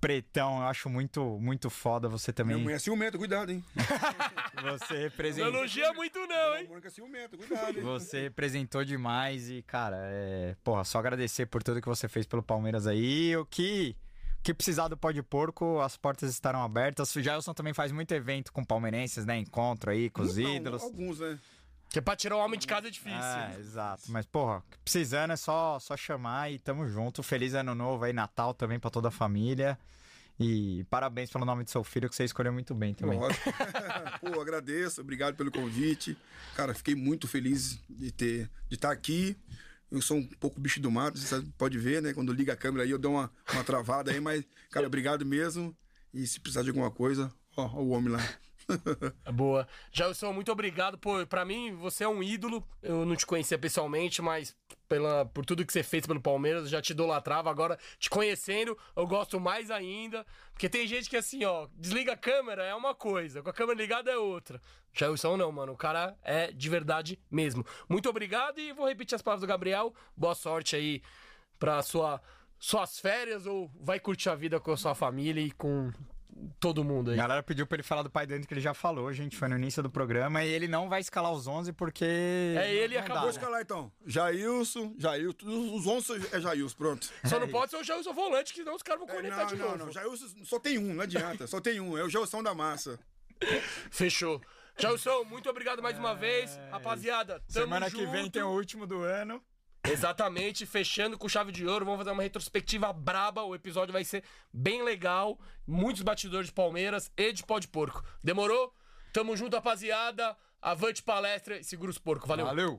pretão, eu acho muito, muito foda você também. Minha mulher é ciumenta, cuidado, hein? você representou. Não elogia muito, não, hein? Mônica é ciumenta, cuidado, hein? Você representou demais e, cara, é. Porra, só agradecer por tudo que você fez pelo Palmeiras aí. O que que precisar do pó de porco, as portas estarão abertas. O Jailson também faz muito evento com palmeirenses, né? Encontro aí com os Não, ídolos. Alguns, né? Que pra tirar o homem de casa é difícil. É, exato. Mas, porra, precisando é só, só chamar e tamo junto. Feliz ano novo aí, Natal também pra toda a família. E parabéns pelo nome do seu filho, que você escolheu muito bem também. Lógico. Pô, agradeço, obrigado pelo convite. Cara, fiquei muito feliz de ter de estar aqui. Eu sou um pouco bicho do mato, você pode ver, né? Quando liga a câmera aí, eu dou uma, uma travada aí, mas, cara, obrigado mesmo. E se precisar de alguma coisa, ó, ó o homem lá. Boa. Jailson, muito obrigado. Pô, pra mim, você é um ídolo. Eu não te conhecia pessoalmente, mas pela, por tudo que você fez pelo Palmeiras, já te idolatrava. Agora, te conhecendo, eu gosto mais ainda. Porque tem gente que, assim, ó, desliga a câmera é uma coisa, com a câmera ligada é outra. Jailson, não, mano. O cara é de verdade mesmo. Muito obrigado e vou repetir as palavras do Gabriel. Boa sorte aí pra sua, suas férias ou vai curtir a vida com a sua família e com todo mundo aí. A galera pediu pra ele falar do pai dele que ele já falou, gente. Foi no início do programa. E ele não vai escalar os 11 porque. É, ele não acabou Vou de né? escalar então. Jailson, Jailson, os 11 é Jailson, pronto. Só não pode ser o Jailson volante, que senão os caras vão É, cornetar não, de não, novo. não. Jailson só tem um, não adianta. Só tem um. É o Jailson da massa. Fechou. Jailson, muito obrigado mais uma vez. Rapaziada, tamo Semana que vem junto. tem o último do ano. Exatamente, fechando com chave de ouro. Vamos fazer uma retrospectiva braba. O episódio vai ser bem legal. Muitos batidores de Palmeiras e de pó de porco. Demorou? Tamo junto, rapaziada. Avante palestra e segura os porcos. Valeu. Valeu!